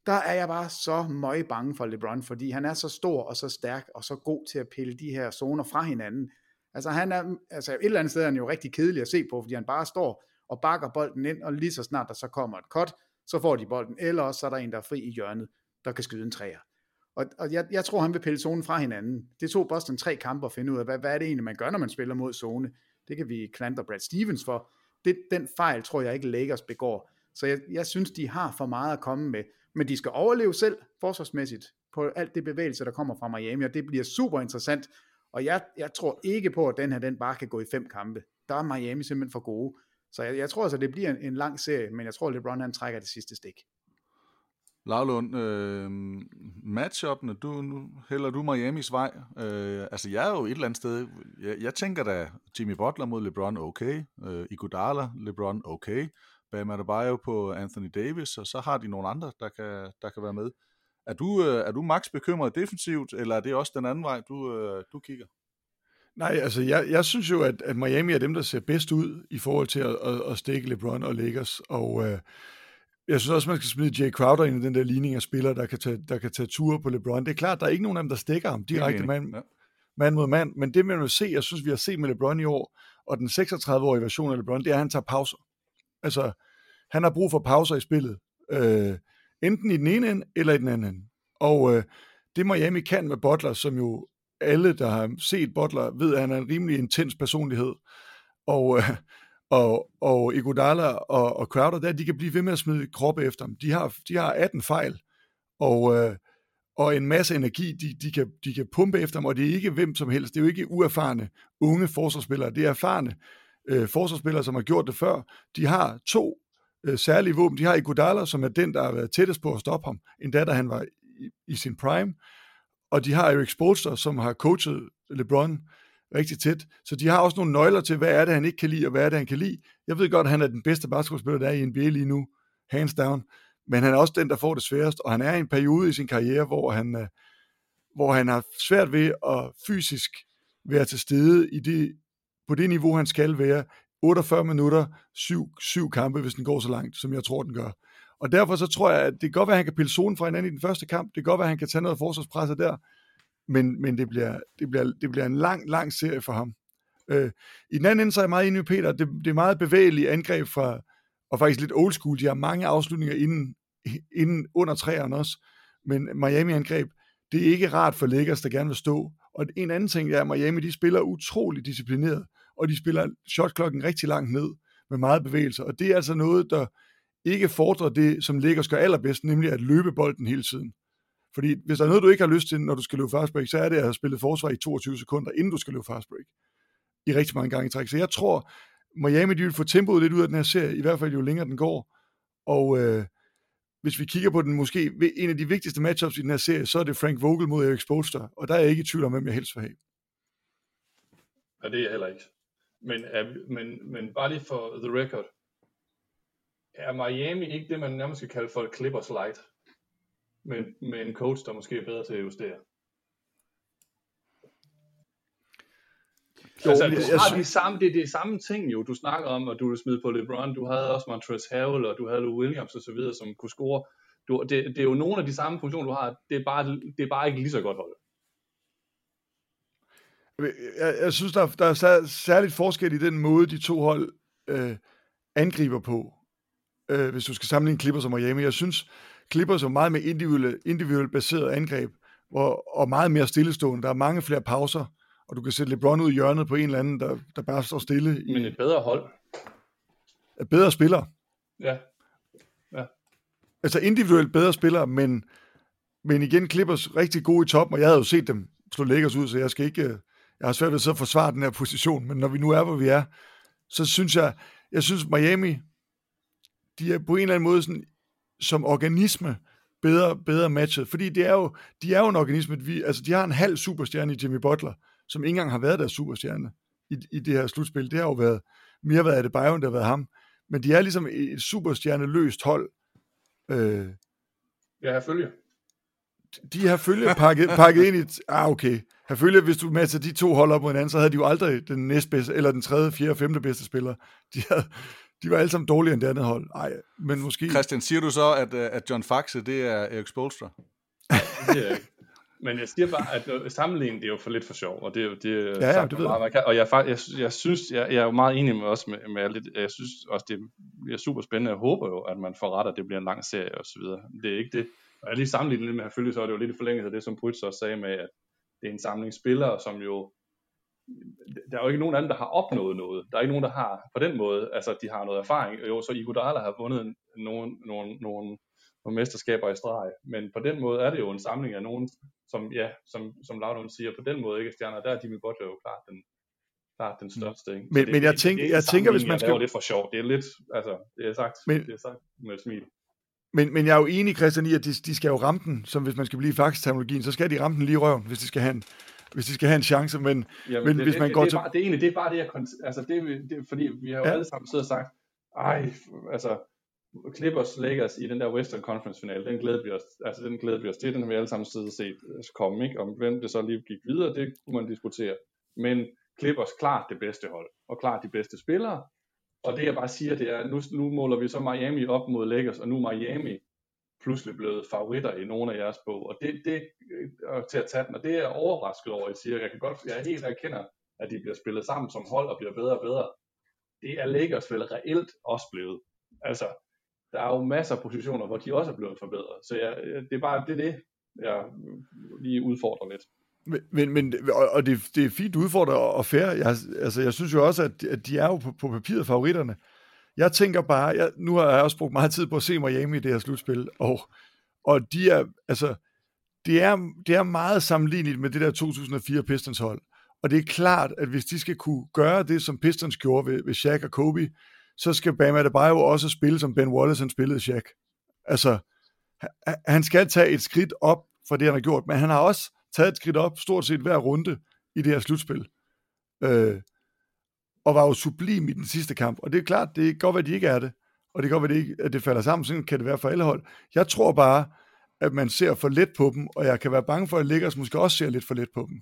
der er jeg bare så møg bange for LeBron, fordi han er så stor og så stærk og så god til at pille de her zoner fra hinanden. Altså han er, altså et eller andet sted er han jo rigtig kedelig at se på, fordi han bare står og bakker bolden ind, og lige så snart der så kommer et cut, så får de bolden, eller også så er der en, der er fri i hjørnet, der kan skyde en træer. Og, og jeg, jeg tror, han vil pille zonen fra hinanden. Det tog Boston tre kampe at finde ud af, hvad, hvad er det egentlig, man gør, når man spiller mod zone. Det kan vi klandre Brad Stevens for. Det, den fejl tror jeg ikke Lakers begår. Så jeg, jeg synes, de har for meget at komme med. Men de skal overleve selv forsvarsmæssigt på alt det bevægelse, der kommer fra Miami, og det bliver super interessant. Og jeg, jeg tror ikke på, at den her den bare kan gå i fem kampe. Der er Miami simpelthen for gode. Så jeg, jeg tror altså, det bliver en, en lang serie, men jeg tror, LeBron han trækker det sidste stik. Lavlund, øh, matchuppene, du, nu hælder du Miamis vej. Øh, altså, jeg er jo et eller andet sted, jeg, jeg tænker da Jimmy Butler mod LeBron, okay. Øh, Iguodala, LeBron, okay. Bam Adebayo på Anthony Davis, og så har de nogle andre, der kan, der kan være med. Er du, øh, er du max bekymret defensivt, eller er det også den anden vej, du, øh, du kigger? Nej, altså jeg, jeg synes jo, at, at Miami er dem, der ser bedst ud i forhold til at, at, at stikke LeBron og Lakers, og øh, jeg synes også, man skal smide Jay Crowder ind i den der ligning af spillere, der kan tage, der kan tage ture på LeBron. Det er klart, der er ikke nogen af dem, der stikker ham direkte mand, ja. mand mod mand, men det man vil se, jeg synes, vi har set med LeBron i år, og den 36-årige version af LeBron, det er, at han tager pauser. Altså, han har brug for pauser i spillet. Øh, enten i den ene ende, eller i den anden ende. Og øh, det Miami kan med Butler, som jo alle, der har set Butler, ved, at han er en rimelig intens personlighed. Og, øh, og, og Iguodala og, og Crowder, der, de kan blive ved med at smide kroppe efter dem. De har, de har 18 fejl, og, øh, og en masse energi, de, de, kan, de kan pumpe efter dem, og det er ikke hvem som helst. Det er jo ikke uerfarne unge forsvarsspillere, det er erfarne øh, forsvarsspillere, som har gjort det før. De har to øh, særlige våben. De har Iguodala, som er den, der har været tættest på at stoppe ham, endda da han var i, i sin prime. Og de har Eric Spoelstra, som har coachet LeBron rigtig tæt. Så de har også nogle nøgler til, hvad er det, han ikke kan lide, og hvad er det, han kan lide. Jeg ved godt, at han er den bedste basketballspiller, der er i NBA lige nu, hands down. Men han er også den, der får det sværest, og han er i en periode i sin karriere, hvor han, øh, hvor han har svært ved at fysisk være til stede i det, på det niveau, han skal være 48 minutter, syv, syv kampe, hvis den går så langt, som jeg tror, den gør. Og derfor så tror jeg, at det kan godt være, at han kan pille zonen fra hinanden i den første kamp. Det kan godt være, at han kan tage noget forsvarspresset der. Men, men det, bliver, det, bliver, det bliver en lang, lang serie for ham. Øh, I den anden ende, så er jeg meget enig med Peter. Det, det er meget bevægelige angreb fra, og faktisk lidt old school. De har mange afslutninger inden, inden under træerne også. Men Miami-angreb, det er ikke rart for Lakers, der gerne vil stå. Og en anden ting er, at Miami de spiller utrolig disciplineret og de spiller shotklokken rigtig langt ned med meget bevægelse, og det er altså noget, der ikke fordrer det, som Lakers gør allerbedst, nemlig at løbe bolden hele tiden. Fordi hvis der er noget, du ikke har lyst til, når du skal løbe fast break, så er det at have spillet forsvar i 22 sekunder, inden du skal løbe fast break. I rigtig mange gange i træk. Så jeg tror, Miami de vil få tempoet lidt ud af den her serie, i hvert fald jo længere den går. Og øh, hvis vi kigger på den måske en af de vigtigste matchups i den her serie, så er det Frank Vogel mod Erik Spoelstra, og der er jeg ikke i tvivl om, hvem jeg helst vil have. Ja, det er jeg heller ikke. Men, er, men, men bare lige for the record, er Miami ikke det, man nærmest skal kalde for et Clippers light? Med, med en coach, der måske er bedre til at justere? Jo, altså, du jeg, har de samme, det er det samme ting jo. Du snakker om, at du vil smide på LeBron. Du havde også Montrezl Harrell, og du havde Lou Williams og så videre, som kunne score. Du, det, det, er jo nogle af de samme funktioner, du har. Det er bare, det er bare ikke lige så godt hold. Jeg, jeg synes, der, der er særligt forskel i den måde, de to hold øh, angriber på, øh, hvis du skal sammenligne Clippers og Miami. Jeg synes, Clippers er meget mere individuelt, individuelt baseret angreb, hvor, og meget mere stillestående. Der er mange flere pauser, og du kan sætte LeBron ud i hjørnet på en eller anden, der, der bare står stille. I, Men et bedre hold. Et bedre spiller. Ja. ja. Altså individuelt bedre spiller, men, men igen Clippers rigtig gode i toppen, og jeg havde jo set dem slå Lakers ud, så jeg skal ikke jeg har svært ved at forsvare den her position, men når vi nu er, hvor vi er, så synes jeg, jeg synes Miami, de er på en eller anden måde sådan, som organisme bedre, bedre matchet, fordi det er jo, de er jo en organisme, vi, altså de har en halv superstjerne i Jimmy Butler, som ikke engang har været der superstjerne i, i det her slutspil. Det har jo været mere været det Bayern, der har været ham. Men de er ligesom et superstjerneløst hold. Øh, ja, jeg følger. De har følge pakket, pakket ind i... Et, ah, okay. Har følge, hvis du matcher de to hold op mod hinanden, så havde de jo aldrig den næstbedste, eller den tredje, fjerde, femte bedste spiller. De, havde, de var alle sammen dårligere end det andet hold. Nej, men måske... Christian, siger du så, at, øh, at John Faxe, det er Erik Spolstra? det er Men jeg siger bare, at sammenligningen det er jo for lidt for sjov, og det er jo det, ja, ja, det ved meget, man kan. Og jeg, jeg, jeg synes, jeg, jeg er jo meget enig med også med, med alle Jeg synes også, det er super spændende. Jeg håber jo, at man får ret, at det bliver en lang serie og så videre. Det er ikke det. Og jeg lige sammenlignet lidt med selvfølgelig, så er det jo lidt i forlængelse af det, som Brytz også sagde med, at det er en samling spillere, som jo der er jo ikke nogen af dem, der har opnået noget. Der er ikke nogen, der har på den måde, altså de har noget erfaring. Jo, så Iguodala har vundet nogle, nogle, nogle, nogle mesterskaber i streg, men på den måde er det jo en samling af nogen, som, ja, som, som Laudon siger, på den måde ikke er stjerner. Der er Jimmy Butler jo klart den, klart den største. Ikke? Men, det, men jeg, tænk, det, det jeg tænker, hvis man skal... Det er lidt for sjovt. Det er lidt, altså, det er sagt, men, det er sagt med smil. Men, men jeg er jo enig, Christian, i, at de, de skal jo ramme den, som hvis man skal blive i terminologien, så skal de ramme den lige i røven, hvis de skal have en, hvis de skal have en chance, men, Jamen, men det, hvis man det, går det, til... Bare, det, er egentlig, det er bare det, jeg... Altså, det, det, fordi vi har jo ja. alle sammen siddet og sagt, ej, altså, Clippers Lakers i den der Western Conference finale, den glæder vi os, altså den glæder vi os til, den har vi alle sammen siddet og set øh, komme, ikke? Om hvem det så lige gik videre, det kunne man diskutere. Men Clippers klart det bedste hold, og klart de bedste spillere, og det jeg bare siger, det er, nu, nu måler vi så Miami op mod Lakers, og nu Miami pludselig blevet favoritter i nogle af jeres bog, og det, det øh, er til at tage den, og det er jeg overrasket over, at I siger, jeg kan godt, jeg helt erkender, at de bliver spillet sammen som hold og bliver bedre og bedre. Det er Lakers vel reelt også blevet. Altså, der er jo masser af positioner, hvor de også er blevet forbedret. Så jeg, øh, det er bare det, er det, jeg lige udfordrer lidt. Men, men og det, det er fint udfordret og fair. Jeg, altså, jeg synes jo også, at, at de er jo på, på papiret favoritterne. Jeg tænker bare, jeg, nu har jeg også brugt meget tid på at se Miami i det her slutspil, og, og de er, altså, det er, det er meget sammenligneligt med det der 2004 Pistons hold. Og det er klart, at hvis de skal kunne gøre det, som Pistons gjorde ved, ved Shaq og Kobe, så skal Bam Adebayo også spille, som Ben Wallace han spillede Shaq. Altså, han skal tage et skridt op for det, han har gjort, men han har også taget et skridt op stort set hver runde i det her slutspil. Øh, og var jo sublim i den sidste kamp. Og det er klart, det kan godt være, at de ikke er det. Og det kan godt være, at det, ikke, at det falder sammen. Sådan kan det være for alle hold. Jeg tror bare, at man ser for let på dem, og jeg kan være bange for, at Lakers måske også ser lidt for let på dem.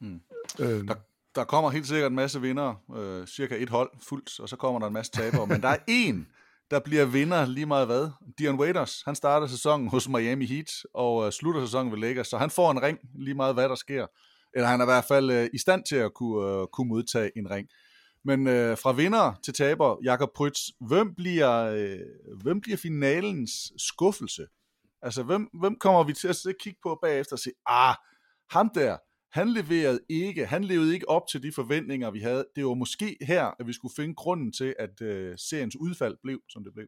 Hmm. Øh. Der, der kommer helt sikkert en masse vinder, øh, cirka et hold fuldt, og så kommer der en masse tabere. men der er en, der bliver vinder lige meget hvad. Dion Waiters, han starter sæsonen hos Miami Heat, og øh, slutter sæsonen ved Lakers, så han får en ring lige meget hvad der sker. Eller han er i hvert fald øh, i stand til at kunne, øh, kunne modtage en ring. Men øh, fra vinder til taber, Jakob Prytz, hvem bliver, øh, hvem bliver finalens skuffelse? Altså, hvem, hvem kommer vi til at kigge på bagefter og sige, ah, ham der, han leverede ikke, han levede ikke op til de forventninger, vi havde. Det var måske her, at vi skulle finde grunden til, at øh, seriens udfald blev, som det blev.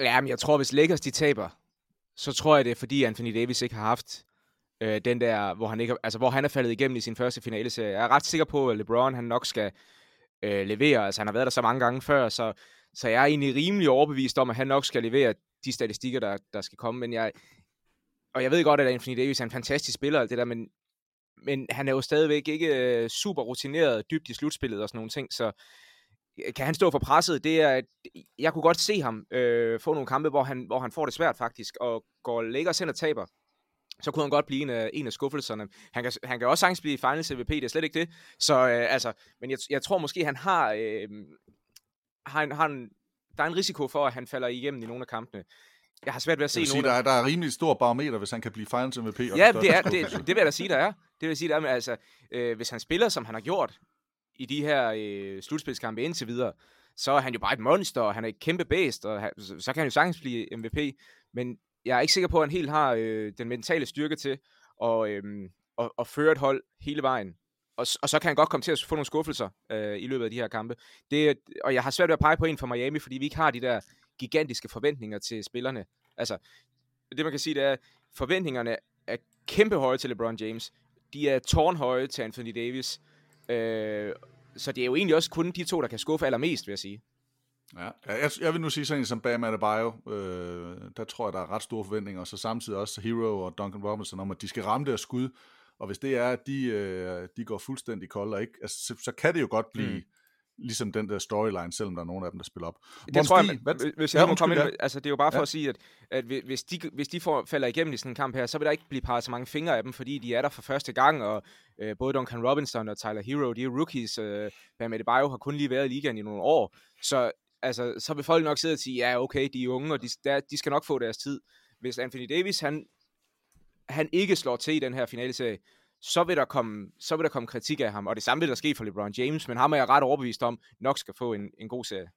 Ja, men jeg tror, hvis Lakers de taber, så tror jeg det er, fordi Anthony Davis ikke har haft øh, den der, hvor han, ikke, altså, hvor han er faldet igennem i sin første finaleserie. Jeg er ret sikker på, at LeBron han nok skal øh, levere. Altså, han har været der så mange gange før, så, så jeg er egentlig rimelig overbevist om, at han nok skal levere de statistikker, der, der skal komme. Men jeg, og jeg ved godt, at Anthony Davis er en fantastisk spiller, alt det der, men, men han er jo stadigvæk ikke øh, super rutineret dybt i slutspillet og sådan nogle ting, så øh, kan han stå for presset? Det er, jeg kunne godt se ham øh, få nogle kampe, hvor han, hvor han får det svært faktisk, og går lækker hen og taber så kunne han godt blive en af, en af skuffelserne. Han kan, han kan også sagtens blive Finals MVP, det er slet ikke det. Så øh, altså, men jeg, jeg tror måske, han har, øh, har, en, har en, der er en risiko for, at han falder igennem i nogle af kampene. Jeg har svært ved at se nogen... Sige, der, er, der er rimelig stor barometer, hvis han kan blive Finals MVP. Og ja, det, er, det, det vil jeg da sige, der er. Det vil sige, der er, men altså, øh, hvis han spiller, som han har gjort i de her øh, slutspilskampe indtil videre, så er han jo bare et monster, og han er et kæmpe bæst, og han, så, så kan han jo sagtens blive MVP. Men jeg er ikke sikker på, at han helt har øh, den mentale styrke til at, øh, at, at føre et hold hele vejen. Og, og så kan han godt komme til at få nogle skuffelser øh, i løbet af de her kampe. Det, og jeg har svært ved at pege på en fra Miami, fordi vi ikke har de der gigantiske forventninger til spillerne. Altså, det man kan sige, det er, forventningerne er kæmpe høje til LeBron James. De er tårnhøje til Anthony Davis. Øh, så det er jo egentlig også kun de to, der kan skuffe allermest, vil jeg sige. Ja, jeg, jeg vil nu sige sådan en som Bam Adebayo, øh, der tror jeg, der er ret store forventninger, og så samtidig også Hero og Duncan Robinson om, at de skal ramme deres skud, og hvis det er, at de, øh, de går fuldstændig kolde, ikke? Altså, så, så kan det jo godt blive mm. ligesom den der storyline, selvom der er nogen af dem, der spiller op. Det Måns tror jeg, hvad, hvis jeg ja, må komme ind, altså det er jo bare for ja. at sige, at, at hvis de, hvis de får, falder igennem i sådan en kamp her, så vil der ikke blive parret så mange fingre af dem, fordi de er der for første gang, og øh, både Duncan Robinson og Tyler Hero, de er rookies. Øh, Bam Adebayo har kun lige været i ligaen i nogle år, så altså, så vil folk nok sidde og sige, ja okay, de er unge, og de, der, de skal nok få deres tid. Hvis Anthony Davis, han, han ikke slår til i den her finaleserie, så vil, der komme, så vil der komme kritik af ham, og det samme vil der ske for LeBron James, men ham er jeg ret overbevist om, nok skal få en, en god serie.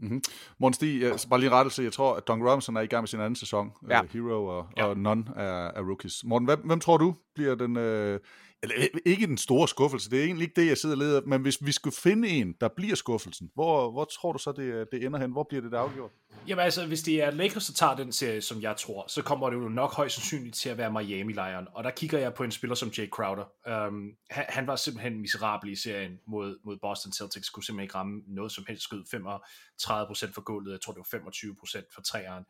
Mm-hmm. Morten Stig, jeg, bare lige rettelse, jeg tror, at Don Robinson er i gang med sin anden sæson, ja. uh, Hero og, ja. og None er, er rookies. Morten, hvem, hvem tror du bliver den, uh, eller øh, ikke den store skuffelse, det er egentlig ikke det, jeg sidder og leder, men hvis vi skulle finde en, der bliver skuffelsen, hvor, hvor tror du så, det, øh, det ender hen? Hvor bliver det, det afgjort? Jamen altså, hvis det er Lakers, der tager den serie, som jeg tror, så kommer det jo nok højst sandsynligt til at være miami Lion, Og der kigger jeg på en spiller som Jay Crowder. Um, han, han var simpelthen miserabel i serien mod, mod Boston Celtics, kunne simpelthen ikke ramme noget som helst, skød 35% for gulvet, jeg tror det var 25% for træeren.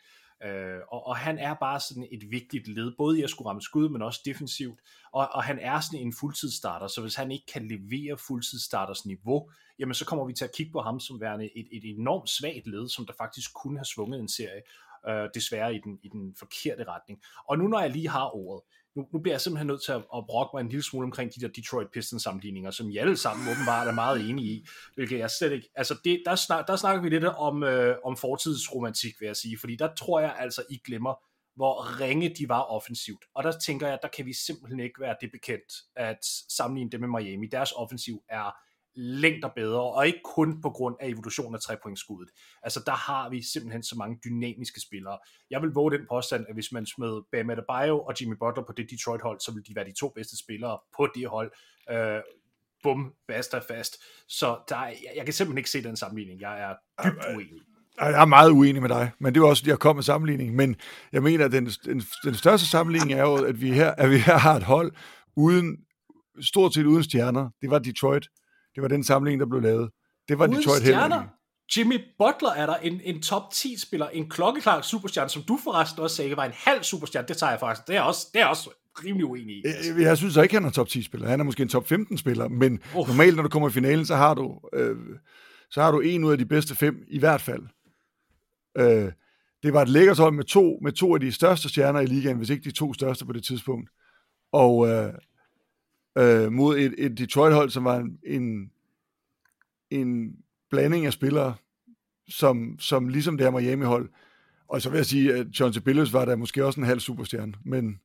Øh, og, og han er bare sådan et vigtigt led, både i at skulle ramme skud, men også defensivt. Og, og han er sådan en fuldtidsstarter, så hvis han ikke kan levere fuldtidsstarters niveau, jamen så kommer vi til at kigge på ham som værende et, et enormt svagt led, som der faktisk kunne have svunget en serie, øh, desværre i den, i den forkerte retning. Og nu når jeg lige har ordet, nu, nu bliver jeg simpelthen nødt til at, at brokke mig en lille smule omkring de der Detroit Pistons sammenligninger, som I alle sammen åbenbart er meget enige i, hvilket jeg slet ikke, altså det, der, snak, der snakker vi lidt om, øh, om fortidsromantik, vil jeg sige, fordi der tror jeg altså, I glemmer, hvor ringe de var offensivt. Og der tænker jeg, der kan vi simpelthen ikke være det bekendt, at sammenligne det med Miami. Deres offensiv er længder bedre, og ikke kun på grund af evolution af trepointskuddet. Altså der har vi simpelthen så mange dynamiske spillere. Jeg vil våge den påstand, at hvis man smed Bam Adebayo og Jimmy Butler på det Detroit-hold, så vil de være de to bedste spillere på det hold. Øh, bum, basta fast. Så der, jeg, jeg kan simpelthen ikke se den sammenligning. Jeg er dybt uenig. Jeg er meget uenig med dig, men det er også, fordi jeg kom med sammenligning. Men jeg mener, at den, den, den største sammenligning er jo, at vi her, at vi her har et hold uden, stort set uden stjerner. Det var Detroit. Det var den samling, der blev lavet. Det var Uden Detroit stjerner. Jimmy Butler er der en, en top 10 spiller, en klokkeklar superstjerne, som du forresten også sagde var en halv superstjerne. Det tager jeg faktisk. Det er også, det er også rimelig uenig i. Altså. Jeg, jeg synes ikke, han er top 10 spiller. Han er måske en top 15 spiller, men uh. normalt, når du kommer i finalen, så har du øh, så har du en ud af de bedste fem i hvert fald. Øh, det var et lækkert hold med to, med to af de største stjerner i ligaen, hvis ikke de to største på det tidspunkt. Og øh, øh, mod et, et Detroit-hold, som var en, en, en blanding af spillere, som, som ligesom det her Miami-hold. Og så vil jeg sige, at John Billups var der måske også en halv superstjerne, men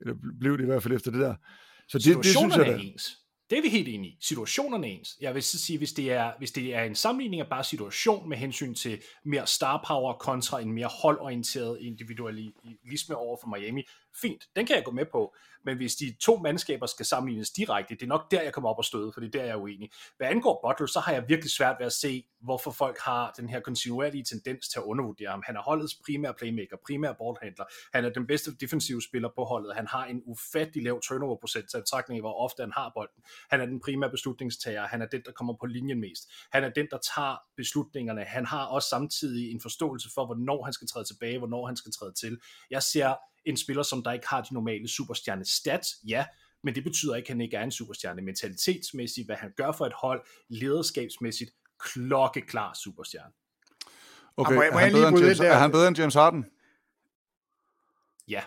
eller blev det i hvert fald efter det der. Så det, det synes jeg, er ens. Det er vi helt enige i. Situationerne er ens. Jeg vil så sige, hvis det er, hvis det er en sammenligning af bare situation med hensyn til mere star power kontra en mere holdorienteret individualisme over for Miami, fint, den kan jeg gå med på. Men hvis de to mandskaber skal sammenlignes direkte, det er nok der, jeg kommer op og støde, for det er der, jeg er uenig. Hvad angår Butler, så har jeg virkelig svært ved at se, hvorfor folk har den her kontinuerlige tendens til at undervurdere ham. Han er holdets primære playmaker, primære ballhandler. Han er den bedste defensive spiller på holdet. Han har en ufattelig lav turnover-procent, så betragtning hvor ofte han har bolden. Han er den primære beslutningstager. Han er den, der kommer på linjen mest. Han er den, der tager beslutningerne. Han har også samtidig en forståelse for, hvornår han skal træde tilbage, hvornår han skal træde til. Jeg ser en spiller, som der ikke har de normale superstjerne stats, ja, men det betyder ikke, at han ikke er en superstjerne mentalitetsmæssigt, hvad han gør for et hold, lederskabsmæssigt, klokkeklar superstjerne. Okay, er, han bedre end James, er han bedre end James Harden? Ja.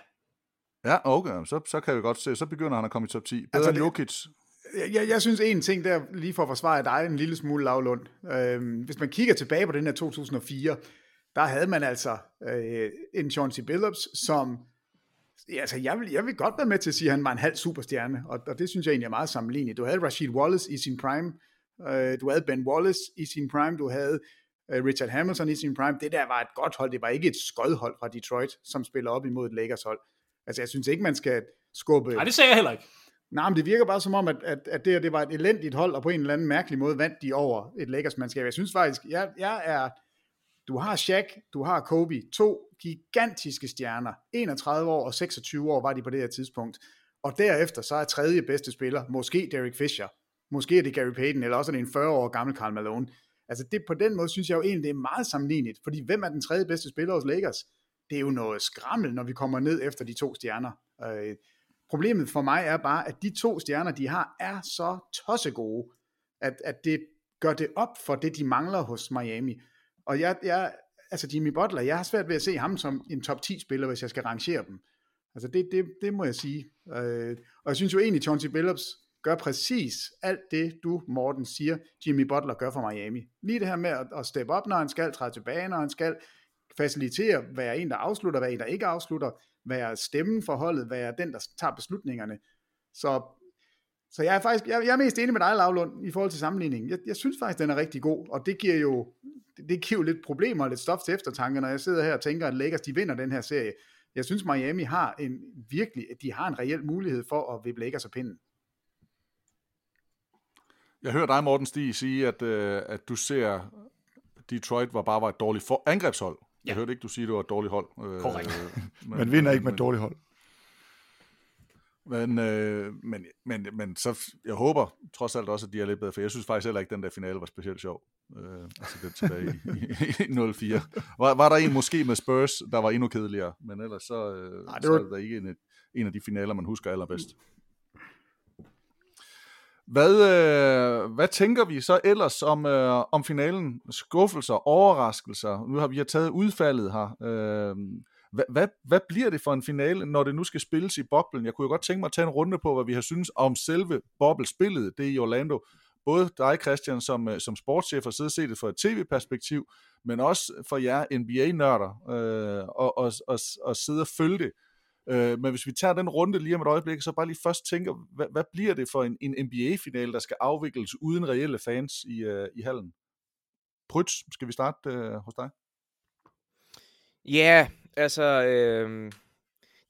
Ja, okay, så, så kan vi godt se, så begynder han at komme i top 10. Bedre altså, end Jokic? Jeg, jeg synes en ting der, lige for at forsvare dig en lille smule lavlund. Øhm, hvis man kigger tilbage på den her 2004, der havde man altså øh, en Chauncey Billups, som altså, jeg vil, jeg vil godt være med til at sige, at han var en halv superstjerne, og, og det synes jeg egentlig er meget sammenlignet. Du havde Rashid Wallace i sin prime, øh, du havde Ben Wallace i sin prime, du havde øh, Richard Hamilton i sin prime. Det der var et godt hold, det var ikke et skodhold fra Detroit, som spiller op imod et Lakers hold. Altså, jeg synes ikke, man skal skubbe... Nej, det sagde jeg heller ikke. Nej, men det virker bare som om, at, at, at det, det var et elendigt hold, og på en eller anden mærkelig måde vandt de over et Lakers-mandskab. Jeg synes faktisk, jeg, jeg er du har Shaq, du har Kobe, to gigantiske stjerner. 31 år og 26 år var de på det her tidspunkt. Og derefter så er tredje bedste spiller, måske Derek Fisher, Måske er det Gary Payton, eller også er det en 40 år gammel Karl Malone. Altså det, på den måde synes jeg jo egentlig, det er meget sammenlignet, fordi hvem er den tredje bedste spiller hos Lakers? Det er jo noget skrammel, når vi kommer ned efter de to stjerner. Øh, problemet for mig er bare, at de to stjerner, de har, er så tossegode, at, at det gør det op for det, de mangler hos Miami. Og jeg, jeg, altså Jimmy Butler, jeg har svært ved at se ham som en top 10 spiller, hvis jeg skal rangere dem. Altså det, det, det må jeg sige. Øh, og jeg synes jo egentlig, Chauncey Billups gør præcis alt det, du, Morten, siger, Jimmy Butler gør for Miami. Lige det her med at, at steppe op, når han skal, træde tilbage, når han skal, facilitere, være en, der afslutter, være en, der ikke afslutter, være stemmen for holdet, være den, der tager beslutningerne. Så, så jeg er faktisk, jeg, jeg er mest enig med dig, Lavlund, i forhold til sammenligningen. Jeg, jeg synes faktisk, den er rigtig god, og det giver jo, det giver jo lidt problemer og lidt stof til eftertanke, når jeg sidder her og tænker, at Lakers, de vinder den her serie. Jeg synes, Miami har en virkelig, de har en reel mulighed for at vippe Lakers af pinden. Jeg hører dig, Morten Stig, sige, at, øh, at du ser, Detroit var bare var et dårligt for angrebshold. Ja. Jeg hørte ikke, du sige, at det var et dårligt hold. Øh, Korrekt. Men, Man vinder ikke med et dårligt hold. Men, øh, men, men, men så, jeg håber trods alt også, at de er lidt bedre, for jeg synes faktisk heller ikke, at den der finale var specielt sjov. Øh, altså den tilbage i, i, i 04. Var, var der en måske med Spurs, der var endnu kedeligere, men ellers så, øh, Nej, det var... så er der ikke en, en af de finaler, man husker allerbedst. Hvad, øh, hvad tænker vi så ellers om, øh, om finalen? Skuffelser, overraskelser? Nu har vi har taget udfaldet her. Øh, hvad, hvad, hvad bliver det for en finale, når det nu skal spilles i boblen? Jeg kunne jo godt tænke mig at tage en runde på, hvad vi har synes om selve boblespillet, det i Orlando. Både dig, Christian, som, øh, som sportschef har siddet og set det fra et tv-perspektiv, men også for jer NBA-nørder, øh, og, og, og, og sidde og følge det. Øh, men hvis vi tager den runde lige om et øjeblik, så bare lige først tænker, hvad, hvad bliver det for en, en NBA-finale, der skal afvikles uden reelle fans i, øh, i hallen? Prytz, skal vi starte øh, hos dig? Ja, altså, øh,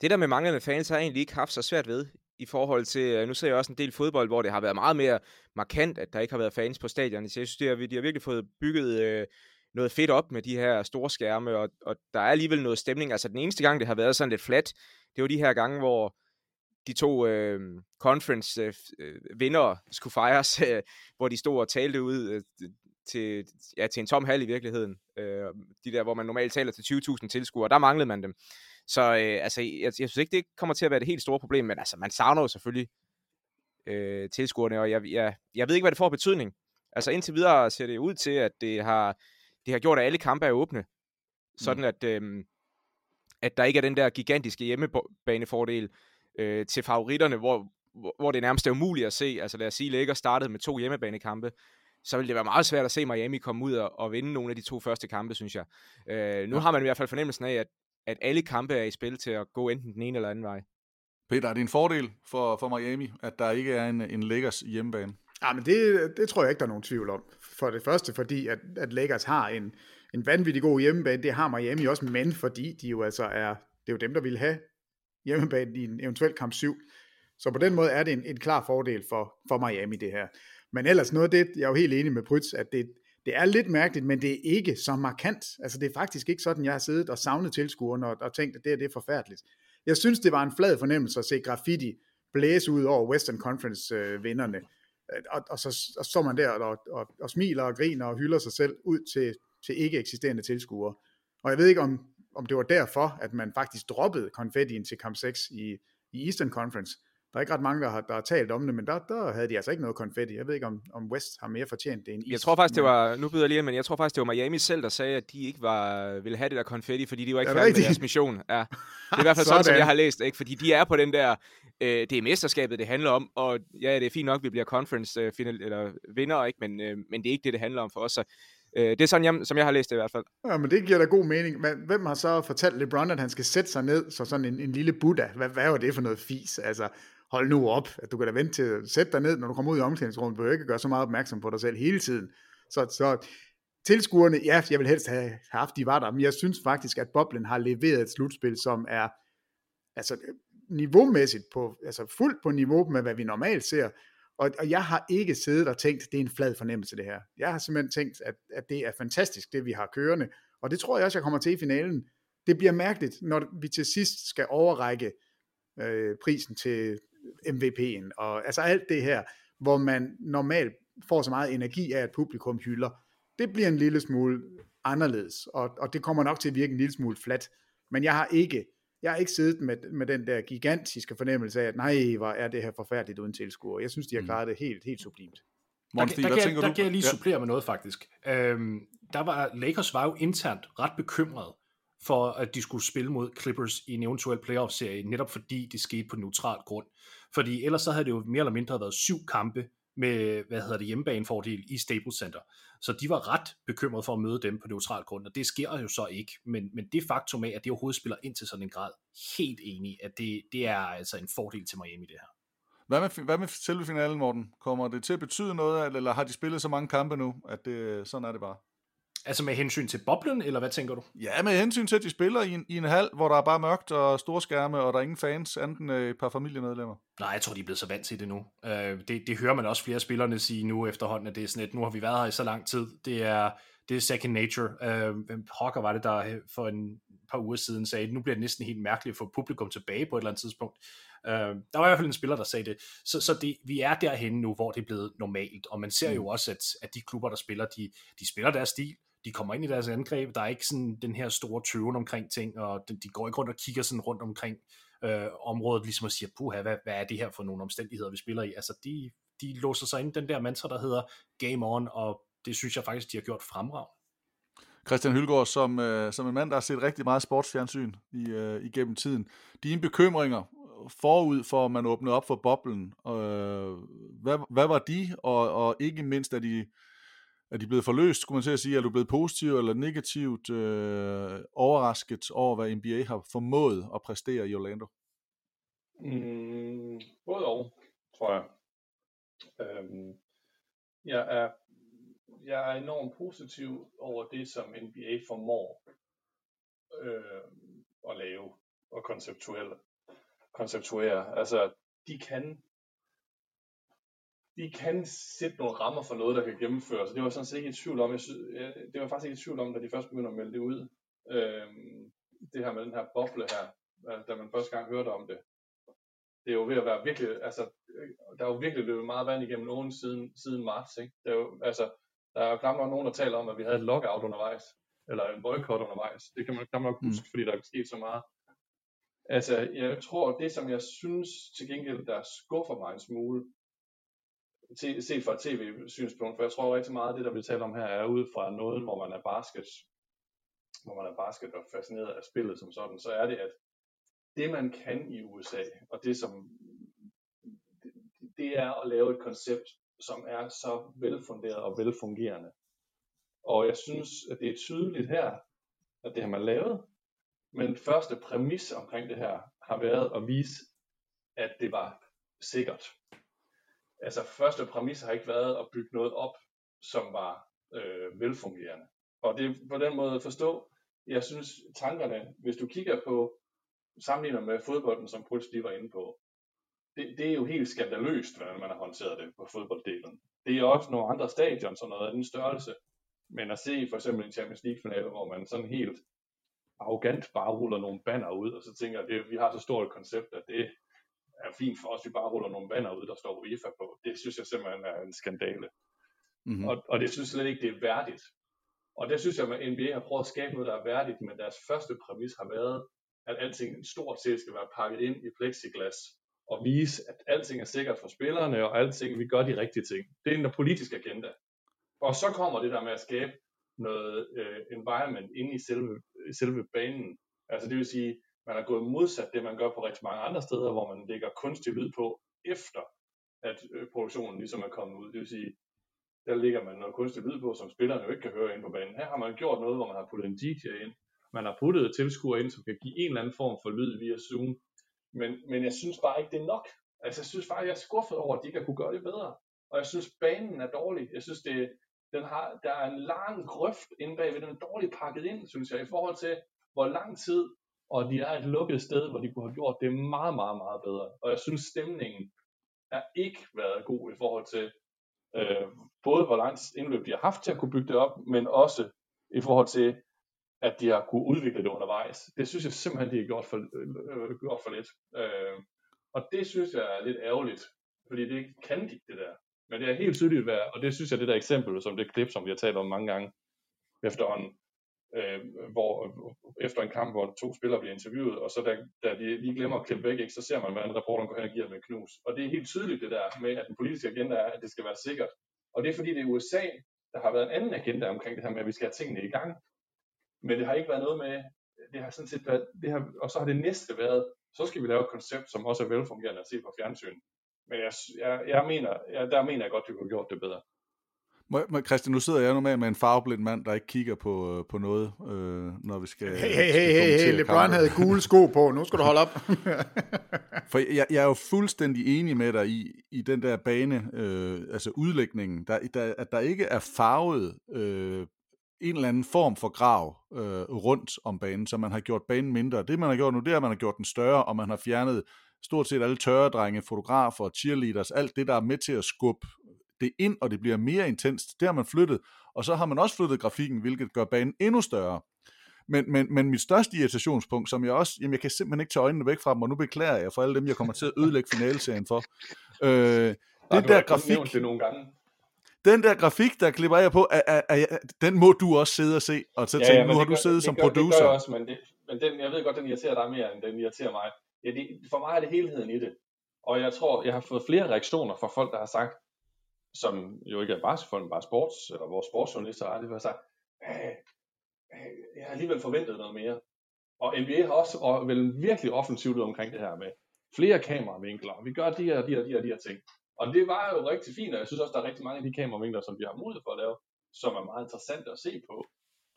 det der med manglende fans har jeg egentlig ikke haft så svært ved i forhold til, øh, nu ser jeg også en del fodbold, hvor det har været meget mere markant, at der ikke har været fans på stadion. Så jeg synes, de har, de har virkelig fået bygget øh, noget fedt op med de her store skærme, og, og der er alligevel noget stemning. Altså den eneste gang, det har været sådan lidt flat, det var de her gange, hvor de to øhm, øh, conference-vindere øh skulle fejres, øh, hvor de stod og talte ud øh, til, ja, til en tom hal i virkeligheden. Øh, de der, hvor man normalt taler til 20.000 tilskuere, der manglede man dem. Så øh, altså, jeg, jeg synes ikke, det kommer til at være det helt store problem, men altså, man savner jo selvfølgelig øh, tilskuerne, og jeg, jeg, jeg ved ikke, hvad det får betydning. Altså indtil videre ser det ud til, at det har, det har gjort, at alle kampe er åbne. Sådan mm. at, øh, at der ikke er den der gigantiske hjemmebanefordel øh, til favoritterne, hvor, hvor, hvor det nærmest er umuligt at se. Altså lad os sige, Lakers startede med to hjemmebanekampe, så vil det være meget svært at se Miami komme ud og, og vinde nogle af de to første kampe, synes jeg. Øh, nu har man i hvert fald fornemmelsen af, at, at alle kampe er i spil til at gå enten den ene eller anden vej. Peter, er det en fordel for, for Miami, at der ikke er en, en Lakers hjemmebane? Ja, men det, det tror jeg ikke, der er nogen tvivl om. For det første, fordi at, at Lakers har en, en vanvittig god hjemmebane. Det har Miami også, men fordi de jo altså er, det er jo dem, der vil have hjemmebane i en eventuel kamp 7. Så på den måde er det en, en klar fordel for, for Miami, det her. Men ellers noget af det, jeg er jo helt enig med Prytz, at det, det er lidt mærkeligt, men det er ikke så markant. Altså det er faktisk ikke sådan, jeg har siddet og savnet tilskuerne og, og tænkt, at det, her, det er forfærdeligt. Jeg synes, det var en flad fornemmelse at se graffiti blæse ud over Western Conference-vinderne. Øh, øh, og, og, så, og så står man der og, og, og smiler og griner og hylder sig selv ud til, til ikke eksisterende tilskuere. Og jeg ved ikke, om, om det var derfor, at man faktisk droppede konfettien til kamp 6 i, i Eastern Conference. Der er ikke ret mange, der har, der har talt om det, men der, der havde de altså ikke noget konfetti. Jeg ved ikke, om, om West har mere fortjent det end East. Jeg tror faktisk, det var, nu byder jeg lige men jeg tror faktisk, det var Miami selv, der sagde, at de ikke var, ville have det der konfetti, fordi de var ikke færdige med deres mission. Ja. Det er i hvert fald sådan, sådan, som jeg har læst, ikke? fordi de er på den der, øh, det er mesterskabet, det handler om, og ja, det er fint nok, vi bliver conference øh, final, eller vinder, ikke? Men, øh, men det er ikke det, det handler om for os. Så Øh, det er sådan, jeg, som jeg har læst det i hvert fald. Ja, men det giver da god mening. Men hvem har så fortalt LeBron, at han skal sætte sig ned, så sådan en, en lille Buddha? Hvad, hvad var det for noget fis? Altså, hold nu op, at du kan da vente til at sætte dig ned, når du kommer ud i omklædningsrummet. Du behøver ikke gøre så meget opmærksom på dig selv hele tiden. Så, så tilskuerne, ja, jeg vil helst have haft, de var der, men jeg synes faktisk, at Boblen har leveret et slutspil, som er altså, niveaumæssigt på, altså fuldt på niveau med, hvad vi normalt ser, og, og jeg har ikke siddet og tænkt, det er en flad fornemmelse det her. Jeg har simpelthen tænkt, at, at det er fantastisk, det vi har kørende. Og det tror jeg også, jeg kommer til i finalen. Det bliver mærkeligt, når vi til sidst skal overrække øh, prisen til MVP'en, og altså alt det her. hvor man normalt får så meget energi af, at publikum hylder. Det bliver en lille smule anderledes, og, og det kommer nok til at virke en lille smule flat. Men jeg har ikke, jeg har ikke siddet med, med den der gigantiske fornemmelse af, at nej, hvor er det her forfærdeligt uden tilskuere. Jeg synes, de har klaret det helt, helt sublimt. Der, der, der, kan, der kan jeg lige supplere med noget faktisk. Øhm, der var, Lakers var jo internt ret bekymret for, at de skulle spille mod Clippers i en eventuel playoff-serie, netop fordi det skete på neutral grund. Fordi ellers så havde det jo mere eller mindre været syv kampe med, hvad hedder det, hjemmebanefordel i Staples Center. Så de var ret bekymrede for at møde dem på neutral grund, og det sker jo så ikke. Men, men det faktum af, at det overhovedet spiller ind til sådan en grad, helt enig, at det, det er altså en fordel til Miami det her. Hvad med, hvad med selve finalen, Morten? Kommer det til at betyde noget, eller har de spillet så mange kampe nu, at det, sådan er det bare? Altså med hensyn til boblen, eller hvad tænker du? Ja, med hensyn til, at de spiller i en, i en hal, hvor der er bare mørkt og store skærme, og der er ingen fans, anden øh, et par familiemedlemmer. Nej, jeg tror, de er blevet så vant til det nu. Øh, det, det hører man også flere spillerne sige nu efterhånden, at det er sådan et, nu har vi været her i så lang tid. Det er, det er second nature. Øh, hvem pokker var det, der for en par uger siden sagde, at nu bliver det næsten helt mærkeligt at få publikum tilbage på et eller andet tidspunkt. Øh, der var i hvert fald en spiller, der sagde det. Så, så det, vi er derhenne nu, hvor det er blevet normalt, og man ser mm. jo også, at, at de klubber, der spiller, de, de spiller deres stil, de kommer ind i deres angreb, der er ikke sådan den her store tøven omkring ting, og de, de går ikke rundt og kigger sådan rundt omkring øh, området, ligesom at sige, puha, hvad, hvad er det her for nogle omstændigheder, vi spiller i? Altså, de, de låser sig ind den der mantra, der hedder game on, og det synes jeg faktisk, de har gjort fremragende. Christian Hylgaard, som, øh, som en mand, der har set rigtig meget sportsfjernsyn i, øh, igennem tiden. Dine bekymringer forud for, at man åbnede op for boblen, øh, hvad, hvad var de, og, og ikke mindst, at de, er de blevet forløst, skulle man til at sige? Er du blevet positiv eller negativt øh, overrasket over, hvad NBA har formået at præstere i Orlando? Mm, både og, tror jeg. Øhm, jeg, er, jeg er enormt positiv over det, som NBA formår øh, at lave og konceptuelle, konceptuere. Altså, de kan de kan sætte nogle rammer for noget, der kan gennemføres. Det var sådan set ikke i tvivl om. Jeg synes, det var faktisk ikke i tvivl om, da de først begyndte at melde det ud. Øhm, det her med den her boble her, da man første gang hørte om det. Det er jo ved at være virkelig, altså, der er jo virkelig løbet meget vand igennem nogen siden, siden marts. Ikke? Det er jo, altså, der er jo knap nok nogen, der taler om, at vi havde et lockout undervejs, eller en boykot undervejs. Det kan man knap nok huske, mm. fordi der er sket så meget. Altså, jeg tror, det som jeg synes til gengæld, der skuffer mig en smule, set fra et tv-synspunkt, for jeg tror rigtig meget, at det, der vi taler om her, er ud fra noget, hvor man er basket, hvor man er basket og fascineret af spillet som sådan, så er det, at det man kan i USA, og det som det er at lave et koncept, som er så velfunderet og velfungerende. Og jeg synes, at det er tydeligt her, at det har man lavet, men første præmis omkring det her har været at vise, at det var sikkert altså første præmis har ikke været at bygge noget op, som var øh, velfungerende. Og det er på den måde at forstå, jeg synes tankerne, hvis du kigger på, sammenligner med fodbolden, som Puls lige var inde på, det, det er jo helt skandaløst, hvordan man har håndteret det på fodbolddelen. Det er også nogle andre stadion, sådan noget af den størrelse. Men at se for eksempel en Champions League-finale, hvor man sådan helt arrogant bare ruller nogle banner ud, og så tænker, at vi har så stort et koncept, at det, er fint for os, vi bare ruller nogle banner ud, der står UEFA på. Det synes jeg simpelthen er en skandale. Mm-hmm. Og, og det synes jeg slet ikke, det er værdigt. Og det synes jeg, at NBA har prøvet at skabe noget, der er værdigt, men deres første præmis har været, at alting stort set skal være pakket ind i plexiglas, og vise, at alting er sikkert for spillerne, og alting, vi gør de rigtige ting. Det er en politisk agenda. Og så kommer det der med at skabe noget uh, environment inde i selve, selve banen. Altså det vil sige, man har gået modsat det, man gør på rigtig mange andre steder, hvor man lægger kunstig lyd på, efter at øh, produktionen ligesom er kommet ud. Det vil sige, der ligger man noget kunstig lyd på, som spillerne jo ikke kan høre ind på banen. Her har man gjort noget, hvor man har puttet en DJ ind. Man har puttet tilskuer ind, som kan give en eller anden form for lyd via Zoom. Men, men jeg synes bare ikke, det er nok. Altså, jeg synes bare, jeg er skuffet over, at de ikke har kunne gøre det bedre. Og jeg synes, banen er dårlig. Jeg synes, det, den har, der er en lang grøft inde bagved. Den er dårligt pakket ind, synes jeg, i forhold til, hvor lang tid og de er et lukket sted, hvor de kunne have gjort det meget, meget, meget bedre. Og jeg synes, stemningen er ikke været god i forhold til øh, både hvor langt indløb de har haft til at kunne bygge det op, men også i forhold til, at de har kunne udvikle det undervejs. Det synes jeg simpelthen, de har gjort for, øh, gjort for lidt. Øh, og det synes jeg er lidt ærgerligt, fordi det kan de, det der. Men det er helt tydeligt, hvad, og det synes jeg, det der eksempel, som det klip, som vi har talt om mange gange efterhånden, øh, hvor øh, efter en kamp, hvor to spillere bliver interviewet, og så da, da de lige glemmer at klippe væk, ikke, så ser man, hvordan reporteren går hen og giver dem knus. Og det er helt tydeligt det der med, at den politiske agenda er, at det skal være sikkert. Og det er fordi, det er USA, der har været en anden agenda omkring det her med, at vi skal have tingene i gang. Men det har ikke været noget med, det har sådan set været, det har, og så har det næste været, så skal vi lave et koncept, som også er velfungerende at se på fjernsyn. Men jeg, jeg, jeg mener, jeg, der mener jeg godt, at vi kunne have gjort det bedre. Christian, nu sidder jeg normalt med en farveblind mand, der ikke kigger på, øh, på noget, øh, når vi skal... Hey, hey, hey, hey, hey LeBron havde gule sko på, nu skal du holde op. For jeg, jeg er jo fuldstændig enig med dig i, i den der bane, øh, altså udlægningen, der, der, at der ikke er farvet øh, en eller anden form for grav øh, rundt om banen, så man har gjort banen mindre. Det man har gjort nu, det er, at man har gjort den større, og man har fjernet stort set alle tørredrenge, fotografer, cheerleaders, alt det, der er med til at skubbe det ind, og det bliver mere intenst. Det har man flyttet, og så har man også flyttet grafikken, hvilket gør banen endnu større. Men, men, men mit største irritationspunkt, som jeg også, jamen jeg kan simpelthen ikke tage øjnene væk fra dem, og nu beklager jeg for alle dem, jeg kommer til at ødelægge finaleserien for. Øh, det der grafik, det nogle gange. Den der grafik, der klipper jeg på, er, er, er, den må du også sidde og se, og så tænke, ja, ja, nu har du siddet det som gør, producer. Det gør jeg også, men, det, men den, jeg ved godt, den irriterer dig mere, end den irriterer mig. Ja, det, for mig er det helheden i det. Og jeg tror, jeg har fået flere reaktioner fra folk, der har sagt, som jo ikke er basketball, men bare sports, eller vores sportsjournalister har det sagt, øh, øh, jeg har alligevel forventet noget mere. Og NBA har også og vel virkelig offensivt ud omkring det her med flere kameravinkler. Vi gør de her, de her, de her, de her ting. Og det var jo rigtig fint, og jeg synes også, der er rigtig mange af de kameravinkler, som vi har mulighed for at lave, som er meget interessante at se på.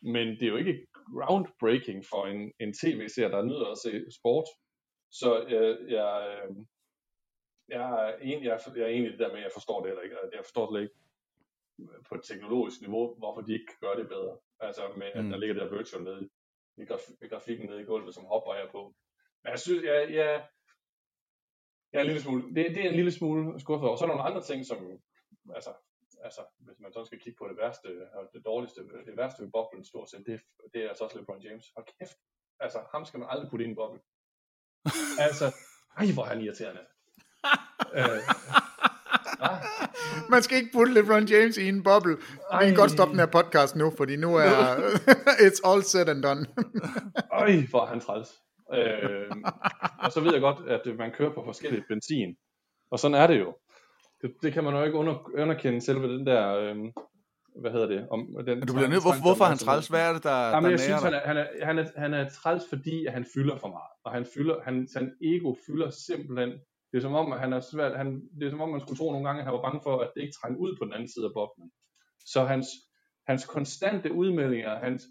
Men det er jo ikke groundbreaking for en, en tv-serie, der nyder at se sport. Så øh, jeg, øh, jeg, er en, jeg, jeg er i det der med, at jeg forstår det heller ikke. Jeg forstår det ikke på et teknologisk niveau, hvorfor de ikke kan gøre det bedre. Altså med, at der ligger der virtual nede i, graf, i grafikken nede i gulvet, som hopper jeg på. Men jeg synes, jeg, jeg, jeg er en lille smule, det, det er en lille smule skuffet over. Så er der nogle andre ting, som, altså, altså, hvis man så skal kigge på det værste, og det dårligste, det værste ved boblen stort set, det, det er altså også LeBron James. Hold kæft. Altså, ham skal man aldrig putte ind i en boble. altså, ej, hvor er han irriterende. Øh, Man skal ikke putte LeBron James i en boble. Vi kan godt stoppe den her podcast nu, fordi nu er it's all said and done. Øj, hvor er han træls. Øh, og så ved jeg godt, at man kører på forskellige benzin. Og sådan er det jo. Det, det kan man jo ikke under, underkende selve den der, øh, hvad hedder det? Om, den du bliver nødt, hvor, hvorfor er han træls? Hvad er det, der, Jamen, der jeg synes, nærer han er, han, er, han, er, han er træls, fordi at han fylder for meget. Og han fylder, han, han ego fylder simpelthen det er som om, at han er svært, han, det er som om, man skulle tro nogle gange, at han var bange for, at det ikke trængte ud på den anden side af boblen. Så hans, hans konstante udmeldinger, hans,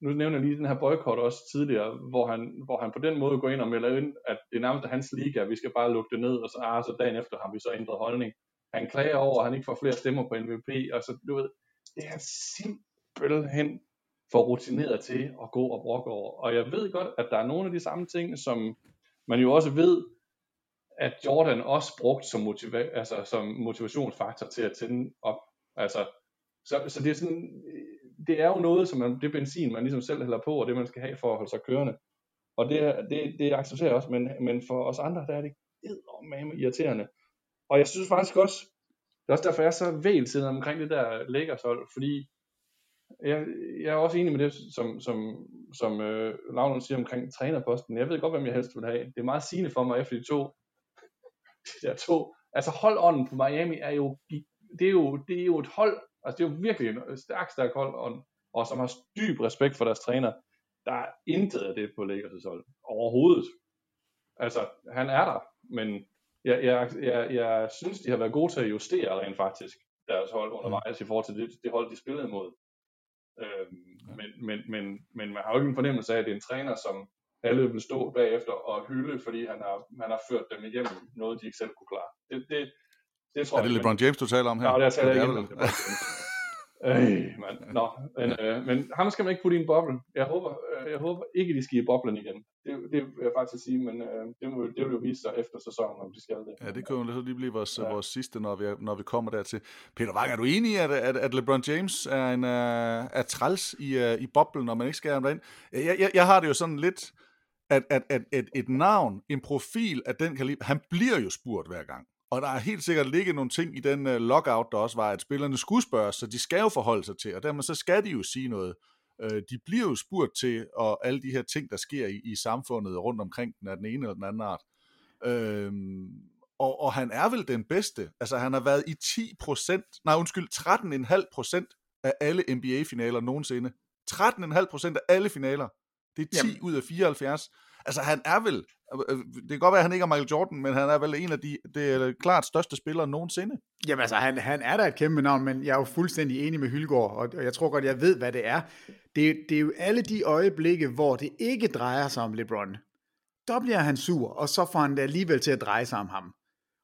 nu nævner jeg lige den her boykot også tidligere, hvor han, hvor han på den måde går ind og melder ind, at det er nærmest hans liga, vi skal bare lukke det ned, og så, ah, så dagen efter har vi så ændret holdning. Han klager over, at han ikke får flere stemmer på MVP, og så du ved, det er simpelthen for rutineret til at gå og brokke over. Og jeg ved godt, at der er nogle af de samme ting, som man jo også ved, at Jordan også brugt som, motiva- altså, som motivationsfaktor til at tænde op. Altså, så, så det er sådan, det er jo noget, som man, det er benzin, man ligesom selv hælder på, og det man skal have for at holde sig kørende. Og det, det, det accepterer jeg også, men, men for os andre, der er det eddermame irriterende. Og jeg synes faktisk også, det er også derfor, jeg er så vælsiden omkring det der Lakers-hold, fordi jeg, jeg er også enig med det, som, som, som øh, Lavlund siger omkring trænerposten. Jeg ved godt, hvem jeg helst vil have. Det er meget sigende for mig efter de to de der to. Altså holdånden på Miami er jo, det er jo, det er jo et hold, altså det er jo virkelig et stærkt, stærkt hold, og, og som har dyb respekt for deres træner. Der er intet af det på Lakers' hold. Overhovedet. Altså, han er der, men jeg, jeg, jeg, jeg synes, de har været gode til at justere rent faktisk deres hold undervejs i forhold til det, det hold, de spillede imod. Øhm, men, men, men, men man har jo ikke en fornemmelse af, at det er en træner, som alle vil stå bagefter og hylde, fordi han har, han har ført dem igennem noget, de ikke selv kunne klare. Det, det, det tror er det jeg, LeBron James, du taler om her? Ja, det er jeg ikke om LeBron James. Øh, man. Nå, men, øh, men ham skal man ikke putte i en boble. Jeg håber, øh, jeg håber ikke, de skal i boblen igen. Det, det vil jeg faktisk sige, men øh, det, må, det vil jo vise sig efter sæsonen, om de skal det. Ja, det kunne jo lige blive vores, ja. vores sidste, når vi, når vi kommer dertil. Peter Wang, er du enig i, at, at, at LeBron James er, en, uh, er træls i, uh, i boblen, når man ikke skal ham derind? Jeg, jeg, jeg har det jo sådan lidt at, at, at, at et navn, en profil af den kaliber, han bliver jo spurgt hver gang. Og der er helt sikkert ligget nogle ting i den øh, uh, lockout, der også var, at spillerne skulle spørges, så de skal jo forholde sig til, og dermed så skal de jo sige noget. Uh, de bliver jo spurgt til, og alle de her ting, der sker i, i samfundet rundt omkring den, af den ene eller den anden art. Uh, og, og han er vel den bedste. Altså, han har været i 10% nej undskyld, 13,5% af alle NBA-finaler nogensinde. 13,5% af alle finaler. Det er 10 Jamen. ud af 74. Altså, han er vel, øh, det kan godt være, at han ikke er Michael Jordan, men han er vel en af de, det er klart største spillere nogensinde. Jamen altså, han, han er da et kæmpe navn, men jeg er jo fuldstændig enig med Hylgaard, og jeg tror godt, jeg ved, hvad det er. Det, det er jo alle de øjeblikke, hvor det ikke drejer sig om LeBron. Der bliver han sur, og så får han det alligevel til at dreje sig om ham.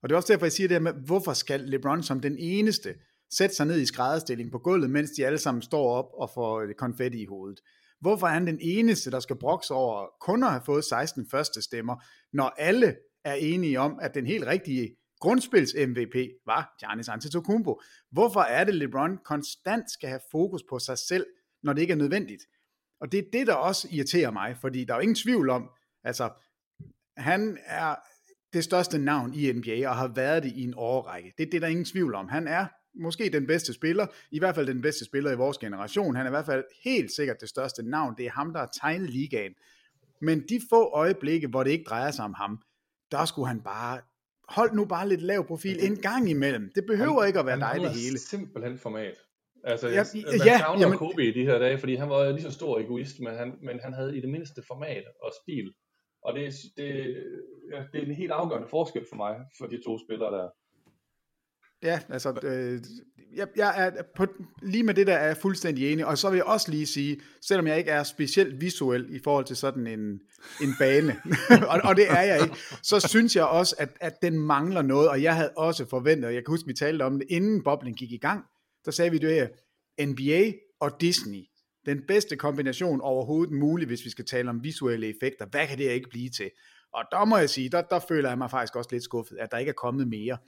Og det er også derfor, jeg siger det her med, hvorfor skal LeBron som den eneste sætte sig ned i skrædderstilling på gulvet, mens de alle sammen står op og får konfetti i hovedet. Hvorfor er han den eneste, der skal brokse over kun at have fået 16 første stemmer, når alle er enige om, at den helt rigtige grundspils MVP var Giannis Antetokounmpo. Hvorfor er det, LeBron konstant skal have fokus på sig selv, når det ikke er nødvendigt? Og det er det, der også irriterer mig, fordi der er jo ingen tvivl om, altså, han er det største navn i NBA, og har været det i en årrække. Det er det, der er ingen tvivl om. Han er måske den bedste spiller, i hvert fald den bedste spiller i vores generation. Han er i hvert fald helt sikkert det største navn. Det er ham, der har tegnet ligaen. Men de få øjeblikke, hvor det ikke drejer sig om ham, der skulle han bare hold nu bare lidt lav profil en gang imellem. Det behøver han, ikke at være dig det hele. simpelthen format. Altså, ja, jeg, man ja, savner jamen, Kobe i de her dage, fordi han var lige så stor egoist, men han, men han havde i det mindste format og stil. Og det, det, ja, det er en helt afgørende forskel for mig, for de to spillere der. Ja, altså, øh, jeg, jeg er på, lige med det der er jeg fuldstændig enig, og så vil jeg også lige sige, selvom jeg ikke er specielt visuel i forhold til sådan en, en bane, og, og det er jeg ikke, så synes jeg også, at, at den mangler noget, og jeg havde også forventet, jeg kan huske, vi talte om det, inden boblen gik i gang, der sagde vi det her, NBA og Disney, den bedste kombination overhovedet mulig, hvis vi skal tale om visuelle effekter, hvad kan det ikke blive til? Og der må jeg sige, der, der føler jeg mig faktisk også lidt skuffet, at der ikke er kommet mere.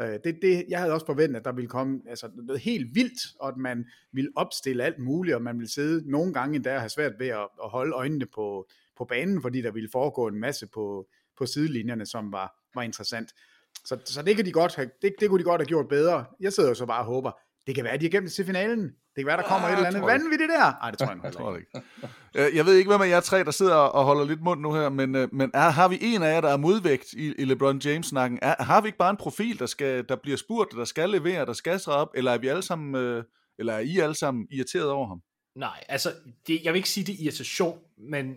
Øh, det, det, jeg havde også forventet, at der ville komme altså, noget helt vildt, og at man ville opstille alt muligt, og man ville sidde nogle gange endda og have svært ved at, at holde øjnene på, på banen, fordi der ville foregå en masse på, på sidelinjerne, som var, var interessant. Så, så det, kan de godt have, det, det kunne de godt have gjort bedre. Jeg sidder jo så bare og håber, det kan være, at de er gennem til finalen. Det kan være, der kommer ah, et eller andet vanvittigt der. Nej, det tror jeg, jeg tror ikke. Øh, jeg ved ikke, hvem af jer tre, der sidder og holder lidt mund nu her, men, øh, men er, har vi en af jer, der er modvægt i, i LeBron James-snakken? Er, har vi ikke bare en profil, der, skal, der bliver spurgt, der skal levere, der skal træde op, eller er vi alle sammen, øh, eller er I alle sammen irriteret over ham? Nej, altså, det, jeg vil ikke sige, det er irritation, men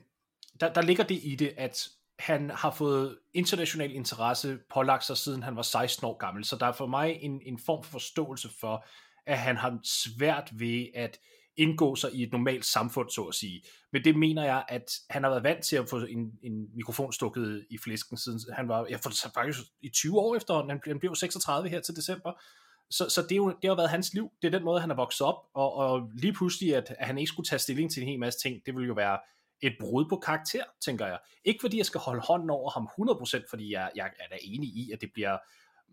der, der ligger det i det, at han har fået international interesse pålagt sig, siden han var 16 år gammel. Så der er for mig en, en form for forståelse for, at han har svært ved at indgå sig i et normalt samfund, så at sige. Men det mener jeg, at han har været vant til at få en, en mikrofon stukket i flæsken, siden han var, jeg får faktisk i 20 år efter, han, han blev 36 her til december, så, så det, er jo, det har været hans liv, det er den måde, han er vokset op, og, og lige pludselig, at, at han ikke skulle tage stilling til en hel masse ting, det ville jo være et brud på karakter, tænker jeg. Ikke fordi jeg skal holde hånden over ham 100%, fordi jeg, jeg er da enig i, at det bliver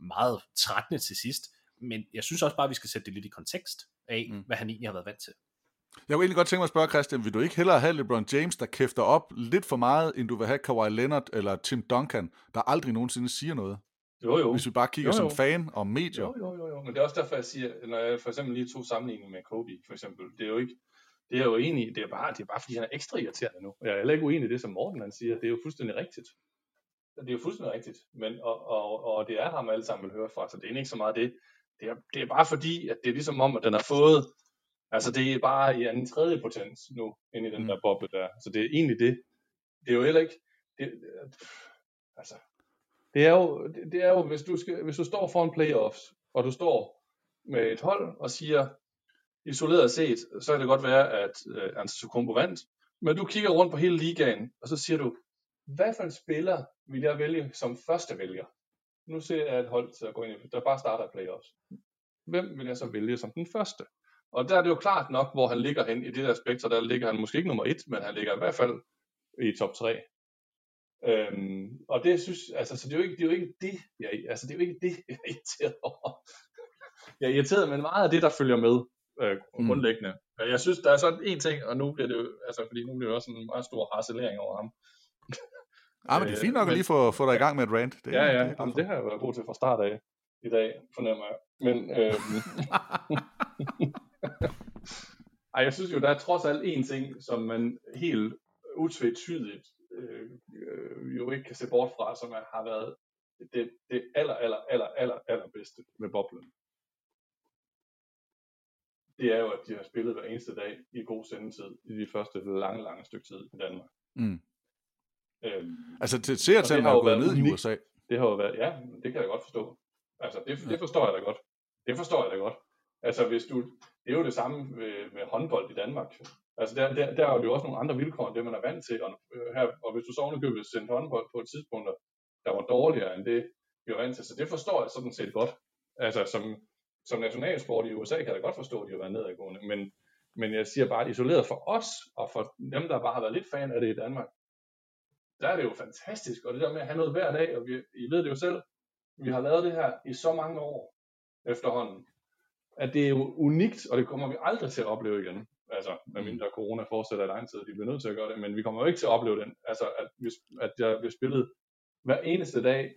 meget trættende til sidst, men jeg synes også bare, at vi skal sætte det lidt i kontekst af, mm. hvad han egentlig har været vant til. Jeg kunne egentlig godt tænke mig at spørge Christian, vil du ikke hellere have LeBron James, der kæfter op lidt for meget, end du vil have Kawhi Leonard eller Tim Duncan, der aldrig nogensinde siger noget? Jo, jo. Hvis vi bare kigger jo, jo. som fan og medier. Jo, jo, jo, jo. Men det er også derfor, jeg siger, når jeg for eksempel lige to sammenligninger med Kobe, for eksempel, det er jo ikke, det er jo enig det er bare, det er bare fordi han er ekstra irriterende nu. Jeg er heller ikke uenig i det, som Morten han siger, det er jo fuldstændig rigtigt. Det er jo fuldstændig rigtigt, men, og, og, og det er ham alle sammen vil høre fra, så det er ikke så meget det. Det er, det er bare fordi, at det er ligesom om, at den har fået, altså det er bare i en tredje potens nu, ind i den mm. der boble der. Så det er egentlig det. Det er jo heller ikke, det, altså, det er jo, det, er jo hvis, du skal, hvis du står for en playoffs, og du står med et hold og siger, isoleret set, så kan det godt være, at øh, Antetokounmpo vandt, men du kigger rundt på hele ligaen, og så siger du, hvad for en spiller vil jeg vælge som første vælger? Nu ser jeg et hold til at gå ind i, der bare starter playoffs. Hvem vil jeg så vælge som den første? Og der er det jo klart nok, hvor han ligger hen i det der spektrum, der ligger han måske ikke nummer et, men han ligger i hvert fald i top 3. Øhm, og det synes, altså, så det er jo ikke det, er jo ikke det jeg, altså, det er jo ikke det, jeg er irriteret over. jeg er irriteret, men meget af det, der følger med, øh, mm. grundlæggende. Mm. Jeg synes, der er sådan en ting, og nu bliver det jo, altså, fordi nu bliver det også en meget stor harcelering over ham. Ja, men det er fint nok at men- lige få, få dig i gang med et rant. Det, ja, ja, det er jamen, det har jeg været god til fra start af i dag, fornemmer jeg. Men, øhm, ej, jeg synes jo, der er trods alt en ting, som man helt utvetydigt øh, øh, jo ikke kan se bort fra, som er, har været det, det aller, aller, aller, aller, aller bedste med boblen. Det er jo, at de har spillet hver eneste dag i god sendetid i de første lange, lange stykke tid i Danmark. Mm. Øhm, Altså, til seertallene er har jo gået været ned i. USA. Det har jo været, ja, det kan jeg godt forstå. Altså, det, det forstår jeg da godt. Det forstår jeg da godt. Altså, hvis du, det er jo det samme med, med håndbold i Danmark. Altså, der, der, der er jo også nogle andre vilkår, end det man er vant til. Og, øh, her, og hvis du så ovenikøbet sendte håndbold på et tidspunkt, der var dårligere end det, vi var vant til. Så det forstår jeg sådan set godt. Altså, som, som nationalsport i USA kan jeg da godt forstå, at de har været nedadgående. Men, men jeg siger bare, at isoleret for os, og for dem, der bare har været lidt fan af det i Danmark, der er det jo fantastisk. Og det der med at have noget hver dag, og vi, I ved det jo selv, vi har lavet det her i så mange år efterhånden, at det er jo unikt, og det kommer vi aldrig til at opleve igen. Altså, medmindre corona fortsætter i lang tid, de bliver nødt til at gøre det, men vi kommer jo ikke til at opleve den. Altså, at, vi, at jeg bliver spillet hver eneste dag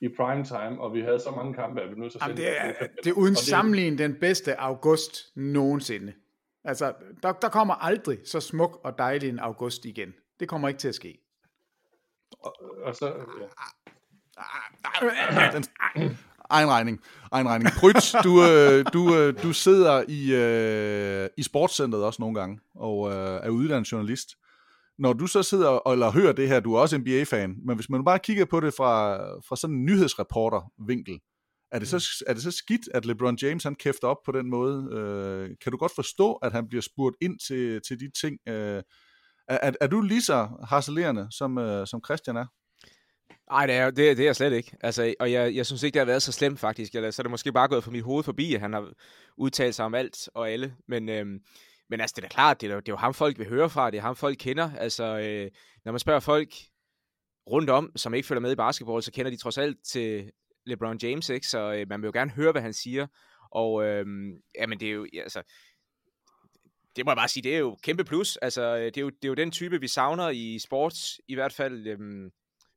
i prime time, og vi havde så mange kampe, at vi blev nødt til at Jamen, det, er, kampe. det er uden Og sammenligning den bedste august nogensinde. Altså, der, der kommer aldrig så smuk og dejlig en august igen. Det kommer ikke til at ske. Og, og så, ja. Den, egen regning. Egen regning. Pryt, du, øh, du, øh, du sidder i, øh, i sportscenteret også nogle gange, og øh, er uddannet journalist. Når du så sidder og, eller hører det her, du er også NBA-fan, men hvis man bare kigger på det fra, fra sådan en nyhedsreporter-vinkel, er det, så, er det så skidt, at LeBron James han kæfter op på den måde? Øh, kan du godt forstå, at han bliver spurgt ind til, til de ting? Øh, er, er, er du lige så harcelerende, som, øh, som Christian er? Nej, det er, det, det er jeg slet ikke. Altså, og jeg, jeg synes ikke, det har været så slemt faktisk. Eller, så er det måske bare gået for mit hoved forbi, at han har udtalt sig om alt og alle. Men, øhm, men altså, det er da klart, det er, det er jo ham, folk vil høre fra. Det er ham, folk kender. Altså, øh, når man spørger folk rundt om, som ikke følger med i basketball, så kender de trods alt til LeBron James, ikke? Så øh, man vil jo gerne høre, hvad han siger. Og øh, jamen, det er jo, ja, altså, det må jeg bare sige, det er jo kæmpe plus. Altså, øh, det er jo, det er jo den type, vi savner i sports, i hvert fald øhm,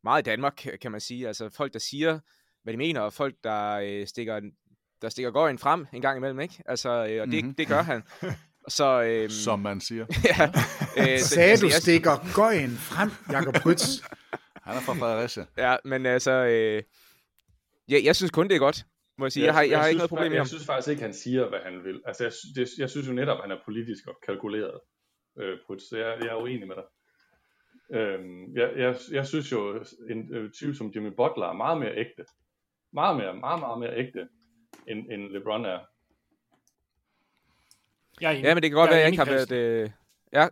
meget i Danmark, kan man sige. Altså folk, der siger, hvad de mener, og folk, der øh, stikker, der stikker gården frem en gang imellem, ikke? Altså, øh, og det, Mhm. det gør han. Så, øhm, Som man siger. ja, øh, så- Sagde altså, du jeg- stikker gøjen frem, Jakob Prytz? Han er fra Fredericia. Ja, men altså, øh, ja, jeg synes kun, det er godt, må jeg sige. Jeg har, jeg, har ikke synes, noget problem med Jeg ham. synes faktisk ikke, han siger, hvad han vil. Altså, jeg, det, jeg synes jo netop, at han er politisk og kalkuleret øh, på det, så jeg, jeg er uenig med dig. Øhm, jeg, jeg, jeg synes jo, en øh, type som Jimmy Butler er meget mere ægte. Meget mere, meget, meget mere ægte, end, end LeBron er. Jeg er enig. Ja, men det kan godt Jeg være, at jeg ikke har været... Øh, ja,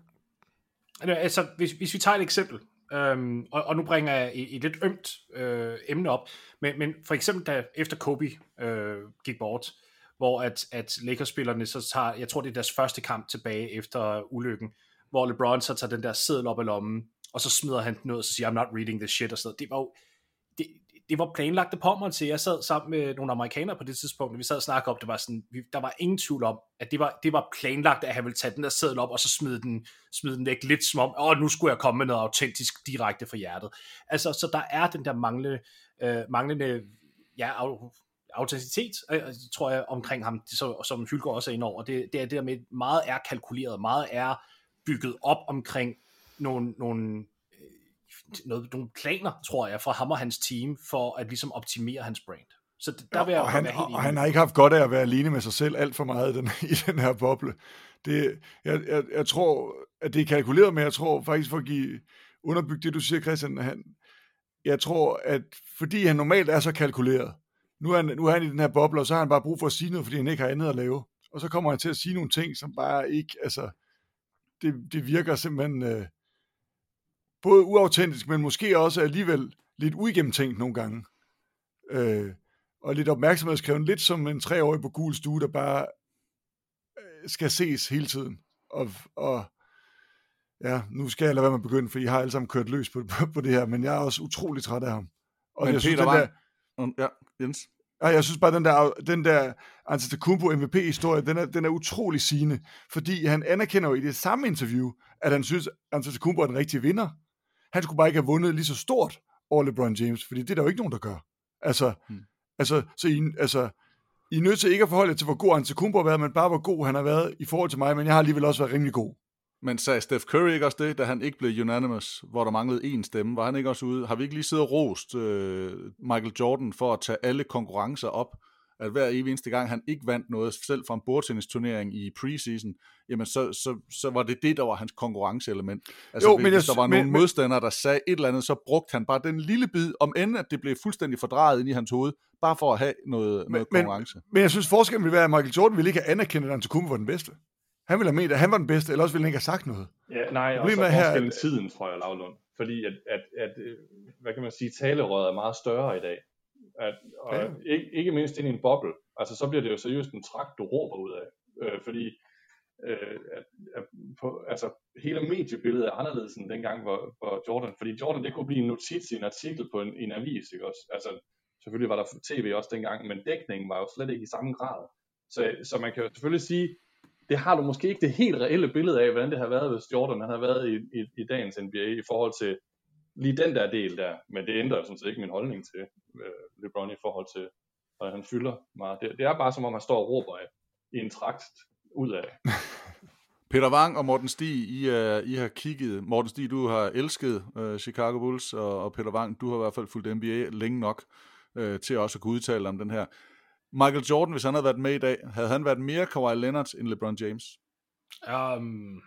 Altså, hvis, hvis vi tager et eksempel, øhm, og, og nu bringer jeg et, et lidt ømt øh, emne op, men, men for eksempel da efter Kobe øh, gik bort, hvor at, at Lakers-spillerne så tager, jeg tror det er deres første kamp tilbage efter ulykken, hvor LeBron så tager den der seddel op af lommen, og så smider han den ud, og så siger, I'm not reading this shit, og sådan noget. Det var jo, det, var planlagt på mig til. Jeg sad sammen med nogle amerikanere på det tidspunkt, og vi sad og snakkede om, det var sådan, vi, der var ingen tvivl om, at det var, det var planlagt, at han ville tage den der seddel op, og så smide den, smide den væk lidt som om, åh, nu skulle jeg komme med noget autentisk direkte fra hjertet. Altså, så der er den der manglende, øh, manglende ja, autenticitet, øh, tror jeg, omkring ham, så, som Hylgaard også er inde over. Det, det er det der med, meget er kalkuleret, meget er bygget op omkring nogle, nogle noget, nogle planer, tror jeg, fra ham og hans team, for at ligesom optimere hans brand. Så der vil jeg og, han, være helt og enig. han har ikke haft godt af at være alene med sig selv alt for meget i den, i den her boble. Det, jeg, jeg, jeg tror, at det er kalkuleret, men jeg tror faktisk for at give underbygge det, du siger, Christian, han, jeg tror, at fordi han normalt er så kalkuleret, nu er, han, nu er han i den her boble, og så har han bare brug for at sige noget, fordi han ikke har andet at lave. Og så kommer han til at sige nogle ting, som bare ikke, altså, det, det virker simpelthen øh, både uautentisk, men måske også alligevel lidt uigennemtænkt nogle gange. Øh, og lidt opmærksomhedskrævende, lidt som en treårig på gul stue, der bare øh, skal ses hele tiden. Og, og ja, nu skal jeg lade være med at begynde, for I har alle sammen kørt løs på, på, på det her, men jeg er også utrolig træt af ham. Og Men jeg synes, Peter den der, Ja, Jens. Ja, jeg synes bare, den der, den der Antetokounmpo MVP-historie, den er, den er utrolig sigende, fordi han anerkender jo i det samme interview, at han synes, at Antetokounmpo er den rigtige vinder. Han skulle bare ikke have vundet lige så stort over LeBron James, fordi det er der jo ikke nogen, der gør. Altså, hmm. altså, så I, altså, I er nødt til ikke at forholde jer til, hvor god Antetokounmpo har været, men bare hvor god han har været i forhold til mig, men jeg har alligevel også været rimelig god. Men sagde Steph Curry ikke også det, da han ikke blev unanimous, hvor der manglede én stemme? Var han ikke også ude? Har vi ikke lige siddet og rost øh, Michael Jordan for at tage alle konkurrencer op? At hver evig eneste gang, han ikke vandt noget, selv fra en bordtennisturnering i preseason, jamen så, så, så var det det, der var hans konkurrenceelement. Altså, jo, hvis, men jeg, hvis der var men, nogle men, modstandere, der sagde et eller andet, så brugte han bare den lille bid, om end at det blev fuldstændig fordrejet ind i hans hoved, bare for at have noget, men, noget konkurrence. Men, men jeg synes, forskellen ville være, at Michael Jordan ville ikke have anerkendt, at Antetokounmpo var den bedste. Han ville have ment, at han var den bedste, eller også ville han ikke have sagt noget. Ja, nej, og så her, tiden, tror jeg, Lavlund. Fordi at, at, at, øh, hvad kan man sige, talerøret er meget større i dag. At, og ja. ikke, ikke mindst ind i en boble. Altså, så bliver det jo seriøst en trakt, du råber ud af. Øh, fordi øh, at, at på, altså, hele mediebilledet er anderledes end dengang, hvor, hvor Jordan, fordi Jordan, det kunne blive en notits i en artikel på en, en avis, ikke også? Altså, selvfølgelig var der tv også dengang, men dækningen var jo slet ikke i samme grad. Så, så man kan jo selvfølgelig sige, det har du måske ikke det helt reelle billede af, hvordan det har været, hvis Jordan han har været i, i, i dagens NBA i forhold til lige den der del der. Men det ændrer sådan set ikke min holdning til øh, LeBron i forhold til, hvordan han fylder meget. Det, det er bare som om, han står og råber af, i en trakt ud af. Peter Wang og Morten Stig, I, uh, I har kigget. Morten Stig, du har elsket uh, Chicago Bulls, og, og Peter Wang, du har i hvert fald fulgt NBA længe nok uh, til også at kunne udtale om den her. Michael Jordan, hvis han havde været med i dag, havde han været mere Kawhi Leonard end LeBron James? Um,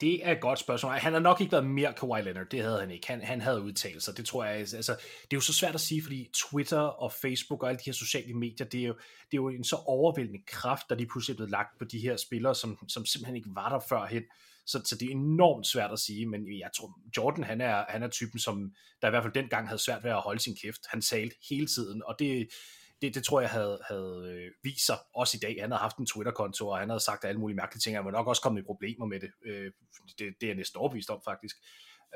det er et godt spørgsmål. Han har nok ikke været mere Kawhi Leonard, det havde han ikke. Han, han havde udtalelser, det tror jeg. Altså, det er jo så svært at sige, fordi Twitter og Facebook og alle de her sociale medier, det er jo, det er jo en så overvældende kraft, der lige pludselig er blevet lagt på de her spillere, som, som simpelthen ikke var der førhen. Så, så det er enormt svært at sige, men jeg tror, Jordan han er, han er typen, som der i hvert fald dengang havde svært ved at holde sin kæft. Han talte hele tiden, og det, det, det tror jeg havde, havde øh, vist sig også i dag. Han havde haft en Twitter-konto, og han havde sagt alle mulige mærkelige ting. Han var nok også kommet i problemer med det. Øh, det, det er jeg næsten overbevist om, faktisk.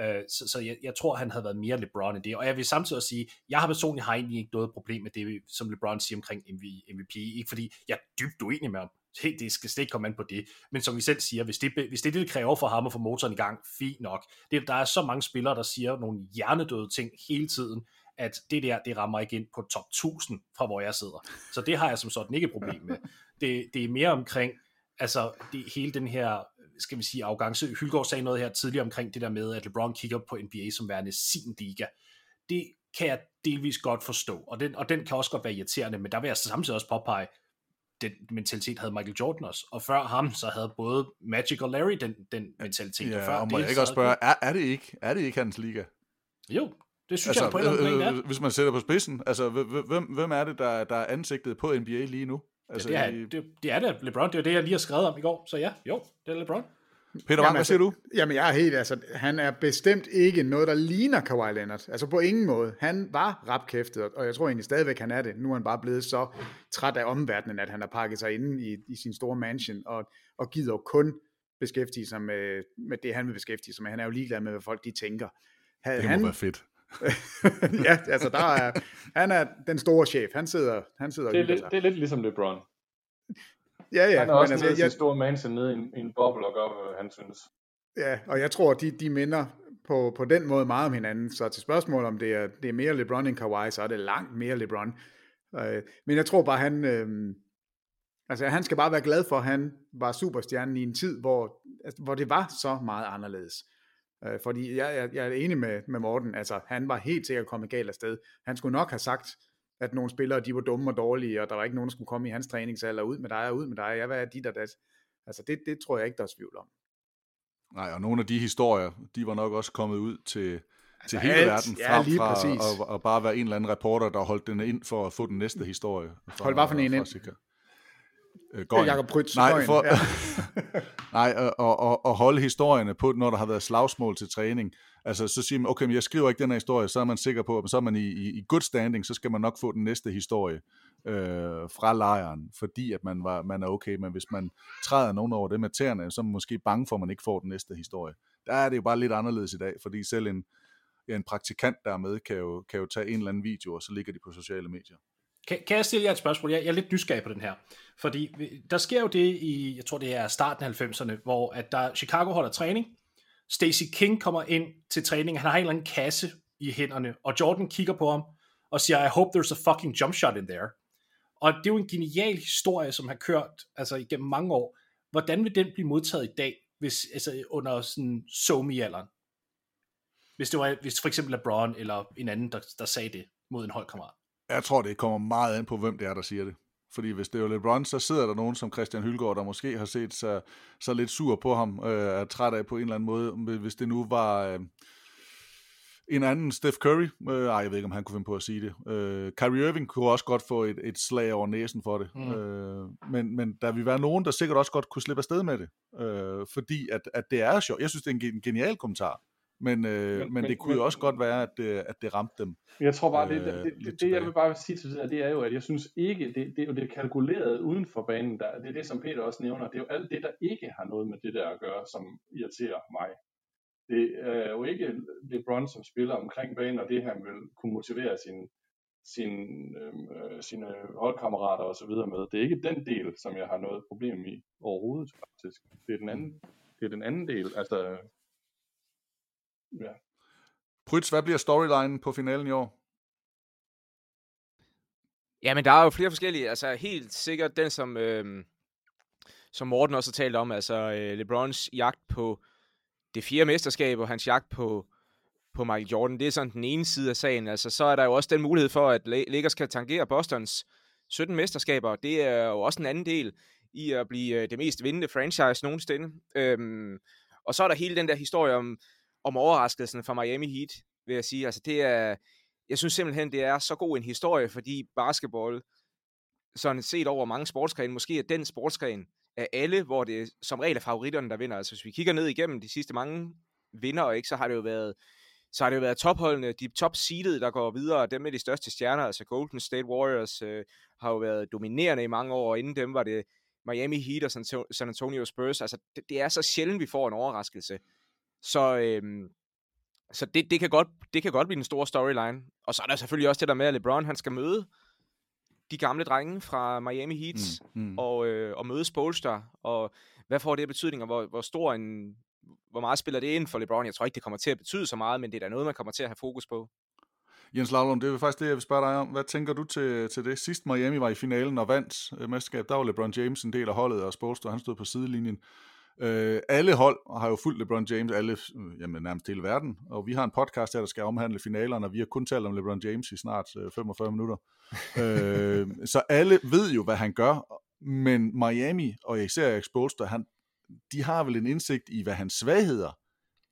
Øh, så så jeg, jeg tror, han havde været mere LeBron end det. Og jeg vil samtidig også sige, jeg har personligt har egentlig ikke noget problem med det, som LeBron siger omkring MVP. Ikke fordi jeg er dybt uenig med ham. Hey, det skal slet ikke komme an på det. Men som vi selv siger, hvis det, hvis det, det kræver for ham at få motoren i gang, fint nok. Det, der er så mange spillere, der siger nogle hjernedøde ting hele tiden, at det der, det rammer ikke ind på top 1000 fra hvor jeg sidder. Så det har jeg som sådan ikke et problem med. Det, det er mere omkring, altså det, hele den her, skal vi sige, afgangse. Hylgaard sagde noget her tidligere omkring det der med, at LeBron kigger på NBA som værende sin liga. Det kan jeg delvis godt forstå, og den, og den kan også godt være irriterende, men der vil jeg samtidig også påpege, den mentalitet havde Michael Jordan også. Og før ham, så havde både Magic og Larry den, den mentalitet. Ja, og, før og må det, jeg ikke også spørge, er, er, det ikke, er det ikke hans liga? Jo, det synes altså, jeg på en eller anden øh, øh, Hvis man sætter på spidsen, altså hvem, hvem er det, der, der er ansigtet på NBA lige nu? Altså, ja, det, er, det, det er det, LeBron. Det er det, jeg lige har skrevet om i går. Så ja, jo, det er LeBron. Peter Wang, hvad siger du? Jamen, jeg er helt, altså, han er bestemt ikke noget, der ligner Kawhi Leonard. Altså, på ingen måde. Han var rapkæftet, og jeg tror egentlig stadigvæk, han er det. Nu er han bare blevet så træt af omverdenen, at han har pakket sig inde i, i sin store mansion, og, og gider jo kun beskæftige sig med, med det, han vil beskæftige sig med. Han er jo ligeglad med, hvad folk de tænker. Havde det må han, være fedt. ja, altså der er, han er den store chef. Han sidder, han sidder det, er lidt, det er lidt ligesom LeBron. Ja, ja. Han er også men altså, jeg, stor mansion nede i en, i en boble og gør, hvad han synes. Ja, og jeg tror, de, de minder på, på den måde meget om hinanden. Så til spørgsmål om det er, det er mere LeBron end Kawhi, så er det langt mere LeBron. Øh, men jeg tror bare, han... Øh, altså, han skal bare være glad for, at han var superstjernen i en tid, hvor, altså, hvor det var så meget anderledes. Øh, fordi jeg, jeg, jeg er enig med, med Morten, altså han var helt sikkert kommet galt afsted. Han skulle nok have sagt, at nogle spillere, de var dumme og dårlige, og der var ikke nogen, der skulle komme i hans træningsalder, ud med dig og ud med dig, ja, hvad er dit og dat? Altså det, det tror jeg ikke, der er tvivl om. Nej, og nogle af de historier, de var nok også kommet ud til, altså til hele alt, verden, frem ja, fra og, og bare være en eller anden reporter, der holdt den ind for at få den næste historie. Fra, Hold bare for en ind. Øh, Gøjen. Jakob Prytz. Nej, for, ja. nej og, og, og holde historierne på, når der har været slagsmål til træning. Altså, så siger man, okay, men jeg skriver ikke den her historie, så er man sikker på, at så er man i, i, i good standing, så skal man nok få den næste historie øh, fra lejren, fordi at man, var, man er okay, men hvis man træder nogen over det med tæerne, så er man måske bange for, at man ikke får den næste historie. Der er det jo bare lidt anderledes i dag, fordi selv en, en praktikant der med, kan jo, kan jo tage en eller anden video, og så ligger de på sociale medier. Kan, kan jeg stille jer et spørgsmål? Jeg, jeg er lidt nysgerrig på den her. Fordi der sker jo det i, jeg tror det er starten af 90'erne, hvor at der, Chicago holder træning, Stacy King kommer ind til træning, han har en eller anden kasse i hænderne, og Jordan kigger på ham og siger, I hope there's a fucking jump shot in there. Og det er jo en genial historie, som har kørt altså igennem mange år. Hvordan vil den blive modtaget i dag, hvis, altså under sådan somi-alderen? Hvis det var hvis for eksempel LeBron eller en anden, der, der sagde det mod en holdkammerat. Jeg tror, det kommer meget an på, hvem det er, der siger det. Fordi hvis det er LeBron, så sidder der nogen som Christian Hylgaard, der måske har set sig så lidt sur på ham, øh, er træt af på en eller anden måde. Hvis det nu var øh, en anden, Steph Curry, øh, ej, jeg ved ikke, om han kunne finde på at sige det. Øh, Kyrie Irving kunne også godt få et, et slag over næsen for det. Mm. Øh, men, men der vil være nogen, der sikkert også godt kunne slippe afsted med det. Øh, fordi at, at det er sjovt. Jeg synes, det er en genial kommentar. Men, øh, men, men det kunne men, jo også godt være, at det, at det ramte dem. Jeg tror bare, det, det, det, det jeg vil bare sige til det, det er jo, at jeg synes ikke, det, det er jo det kalkuleret uden for banen, der, det er det, som Peter også nævner, det er jo alt det, der ikke har noget med det der at gøre, som irriterer mig. Det er jo ikke LeBron, som spiller omkring banen, og det han vil kunne motivere sin, sin, øh, sine holdkammerater og så videre med. Det er ikke den del, som jeg har noget problem i overhovedet, faktisk. Det er den anden, det er den anden del. Altså, Ja. Prytz, hvad bliver storylinen på finalen i år? Ja, men der er jo flere forskellige. Altså helt sikkert den, som, øh, som Morten også har talt om, altså øh, LeBrons jagt på det fjerde mesterskab og hans jagt på, på Michael Jordan, det er sådan den ene side af sagen. Altså så er der jo også den mulighed for, at Lakers kan tangere Bostons 17 mesterskaber. Det er jo også en anden del i at blive øh, det mest vindende franchise nogensinde. Øhm, og så er der hele den der historie om, om overraskelsen fra Miami Heat, vil jeg sige. Altså, det er, jeg synes simpelthen, det er så god en historie, fordi basketball, sådan set over mange sportsgrene, måske er den sportsgren af alle, hvor det som regel er favoritterne, der vinder. Altså, hvis vi kigger ned igennem de sidste mange vinder, ikke, så har det jo været så har det jo været topholdene, de top seeded, der går videre, dem med de største stjerner, altså Golden State Warriors, øh, har jo været dominerende i mange år, og inden dem var det Miami Heat og San Antonio Spurs. Altså, det, det er så sjældent, vi får en overraskelse. Så, øhm, så det, det, kan godt, det kan godt blive en stor storyline. Og så er der selvfølgelig også det der med, at LeBron han skal møde de gamle drenge fra Miami Heat mm, mm. Og, øh, og møde Spolstar. Og hvad får det af betydning, og hvor, hvor stor en, hvor meget spiller det ind for LeBron? Jeg tror ikke, det kommer til at betyde så meget, men det er da noget, man kommer til at have fokus på. Jens Lavlund, det er faktisk det, jeg vil spørge dig om. Hvad tænker du til, til det? Sidst Miami var i finalen og vandt øh, mesterskab, der var LeBron James en del af holdet, og Spolstar, han stod på sidelinjen. Øh, alle hold har jo fulgt LeBron James, alle, øh, jamen nærmest hele verden, og vi har en podcast her, der skal omhandle finalerne, og vi har kun talt om LeBron James i snart øh, 45 minutter. øh, så alle ved jo, hvad han gør, men Miami, og især Exposed, han, de har vel en indsigt i, hvad hans svagheder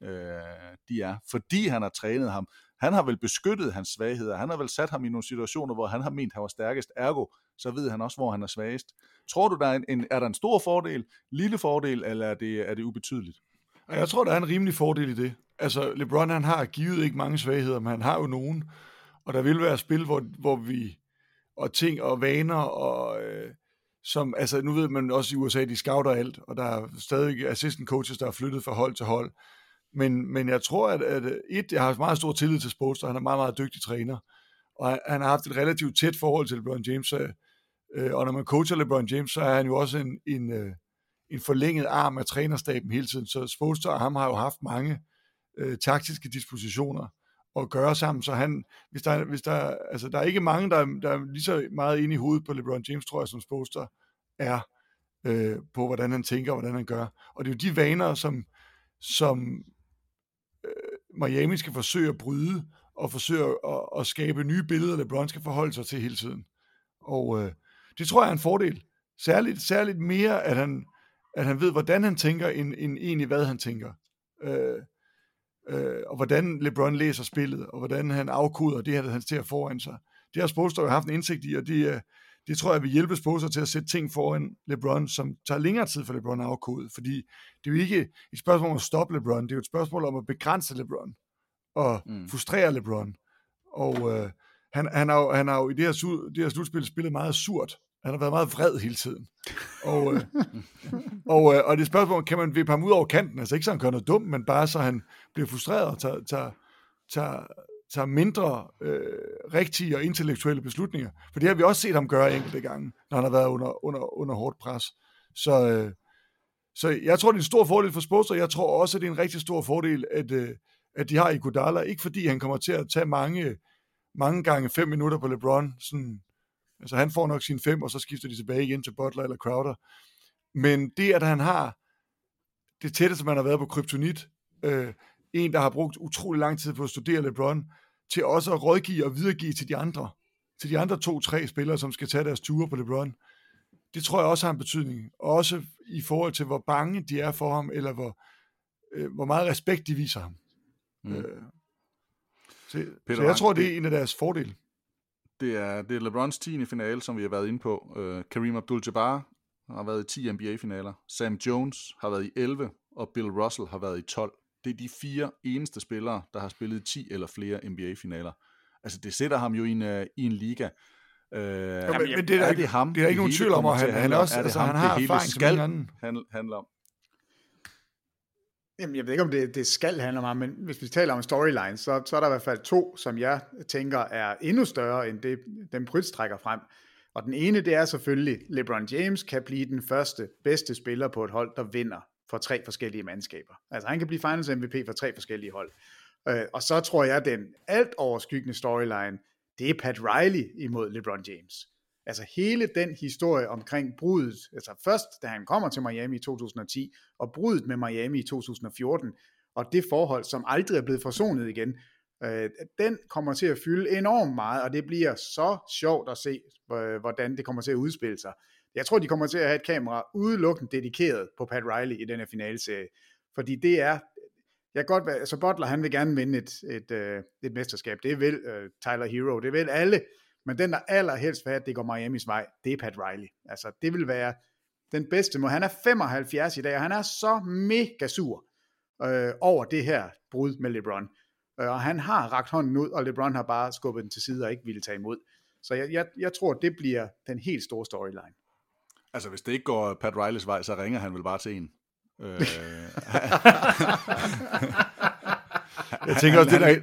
øh, de er, fordi han har trænet ham. Han har vel beskyttet hans svagheder, han har vel sat ham i nogle situationer, hvor han har ment, han var stærkest, ergo, så ved han også, hvor han er svagest. Tror du, der er, en, en, er der en stor fordel, lille fordel, eller er det, er det ubetydeligt? Jeg tror, der er en rimelig fordel i det. Altså, LeBron han har givet ikke mange svagheder, men han har jo nogen. Og der vil være spil, hvor, hvor vi, og ting og vaner, og øh, som, altså nu ved man også i USA, de scouter alt, og der er stadig assistant coaches, der er flyttet fra hold til hold. Men, men jeg tror, at, at øh, et, jeg har meget stor tillid til Sports, og han er meget, meget dygtig træner. Og han har haft et relativt tæt forhold til LeBron James, så Øh, og når man coacher LeBron James, så er han jo også en, en, øh, en forlænget arm af trænerstaben hele tiden. Så Spolster og ham har jo haft mange øh, taktiske dispositioner at gøre sammen, så han, hvis der, hvis der, altså der er ikke mange, der, der er lige så meget inde i hovedet på LeBron James, tror jeg, som Spolster er, øh, på hvordan han tænker og hvordan han gør. Og det er jo de vaner, som, som Miami skal forsøge at bryde, og forsøge at, at skabe nye billeder, LeBron skal forholde sig til hele tiden. Og øh, det tror jeg er en fordel. Særligt, særligt mere, at han, at han ved, hvordan han tænker, end, end egentlig, hvad han tænker. Øh, øh, og hvordan LeBron læser spillet, og hvordan han afkoder det han ser foran sig. Det har Spolster jo haft en indsigt i, og det, det tror jeg vil hjælpe Spolster til at sætte ting foran LeBron, som tager længere tid for LeBron at afkode, fordi det er jo ikke et spørgsmål om at stoppe LeBron, det er jo et spørgsmål om at begrænse LeBron, og mm. frustrere LeBron. Og øh, han, han, har jo, han har jo i det her, det her slutspil spillet meget surt, han har været meget vred hele tiden. Og, øh, og, øh, og det spørgsmål, kan man vippe ham ud over kanten? Altså ikke så han gør noget dumt, men bare så han bliver frustreret og tager, tager, tager, tager mindre øh, rigtige og intellektuelle beslutninger. For det har vi også set ham gøre enkelte gange, når han har været under, under, under hårdt pres. Så, øh, så jeg tror, det er en stor fordel for Spurs, og jeg tror også, at det er en rigtig stor fordel, at, øh, at de har Iguodala. Ikke fordi han kommer til at tage mange, mange gange fem minutter på LeBron. Sådan, altså han får nok sine fem, og så skifter de tilbage igen til Butler eller Crowder. Men det, at han har det tætteste, man har været på kryptonit, øh, en, der har brugt utrolig lang tid på at studere LeBron, til også at rådgive og videregive til de andre, til de andre to-tre spillere, som skal tage deres ture på LeBron. Det tror jeg også har en betydning. Også i forhold til, hvor bange de er for ham, eller hvor, øh, hvor meget respekt de viser ham. Mm. Øh, så, Peter så jeg tror, det er en af deres fordele. Det er, det er LeBrons 10. finale, som vi har været inde på. Uh, Kareem Abdul-Jabbar har været i 10 NBA-finaler. Sam Jones har været i 11, og Bill Russell har været i 12. Det er de fire eneste spillere, der har spillet 10 eller flere NBA-finaler. Altså, det sætter ham jo i en, uh, i en liga. Uh, ja, men, men det er, er det ham, det er ikke nogen tvivl om, at han, han, også, er det altså, ham, han har det erfaring skal handle, handle om. Jamen, jeg ved ikke, om det, det skal handle om ham, men hvis vi taler om storylines, så, så er der i hvert fald to, som jeg tænker er endnu større end det, dem Prytz trækker frem. Og den ene, det er selvfølgelig, LeBron James kan blive den første bedste spiller på et hold, der vinder for tre forskellige mandskaber. Altså han kan blive Finals MVP for tre forskellige hold. Øh, og så tror jeg, at den alt overskyggende storyline, det er Pat Riley imod LeBron James. Altså hele den historie omkring brudet, altså først da han kommer til Miami i 2010, og brudet med Miami i 2014, og det forhold, som aldrig er blevet forsonet igen, øh, den kommer til at fylde enormt meget, og det bliver så sjovt at se, øh, hvordan det kommer til at udspille sig. Jeg tror, de kommer til at have et kamera udelukkende dedikeret på Pat Riley i den her finalserie, fordi det er, jeg kan godt være, altså Butler, han vil gerne vinde et, et, et, et mesterskab, det vil uh, Tyler Hero, det vil alle, men den, der allerhelst vil have, at det går Miamis vej, det er Pat Riley. Altså, det vil være den bedste måde. Han er 75 i dag, og han er så mega sur øh, over det her brud med LeBron. Øh, og han har rakt hånden ud, og LeBron har bare skubbet den til side og ikke ville tage imod. Så jeg, jeg, jeg tror, det bliver den helt store storyline. Altså, hvis det ikke går Pat Rileys vej, så ringer han vel bare til en. Øh, jeg tænker også, det der,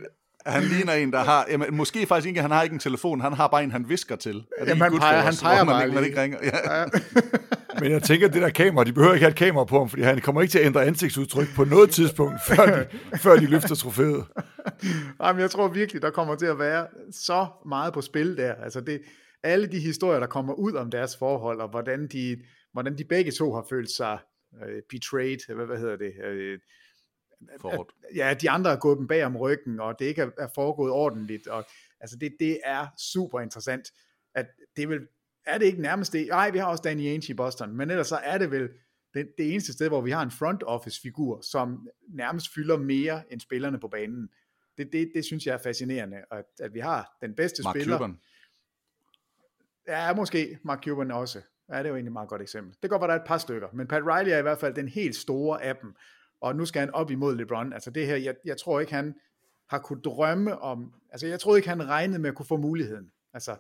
han ligner en, der har, jamen, måske faktisk ikke, han har ikke en telefon, han har bare en, han visker til. Er det jamen, han peger, han peger man, bare ikke, man ikke ringer. Ja. Ja. Men jeg tænker, at det der kamera, de behøver ikke have et kamera på ham, fordi han kommer ikke til at ændre ansigtsudtryk på noget tidspunkt, før de, før de løfter trofæet. Jamen, jeg tror virkelig, der kommer til at være så meget på spil der. Altså det, alle de historier, der kommer ud om deres forhold, og hvordan de, hvordan de begge to har følt sig uh, betrayed, hvad, hvad hedder det, uh, At, ja, de andre er gået dem bag om ryggen, og det ikke er, er foregået ordentligt, og altså det, det er super interessant, at det vil, er det ikke nærmest det, nej, vi har også Danny Ainge i Boston, men ellers så er det vel det, det eneste sted, hvor vi har en front office figur, som nærmest fylder mere end spillerne på banen. Det, det, det synes jeg er fascinerende, at, at vi har den bedste Mark spiller. Cuban. Ja, måske Mark Cuban også. Ja, det er jo egentlig et meget godt eksempel. Det kan godt være, der er et par stykker, men Pat Riley er i hvert fald den helt store af dem, og nu skal han op imod LeBron. Altså det her, jeg, jeg tror ikke, han har kunne drømme om, altså jeg tror ikke, han regnede med at kunne få muligheden. Altså,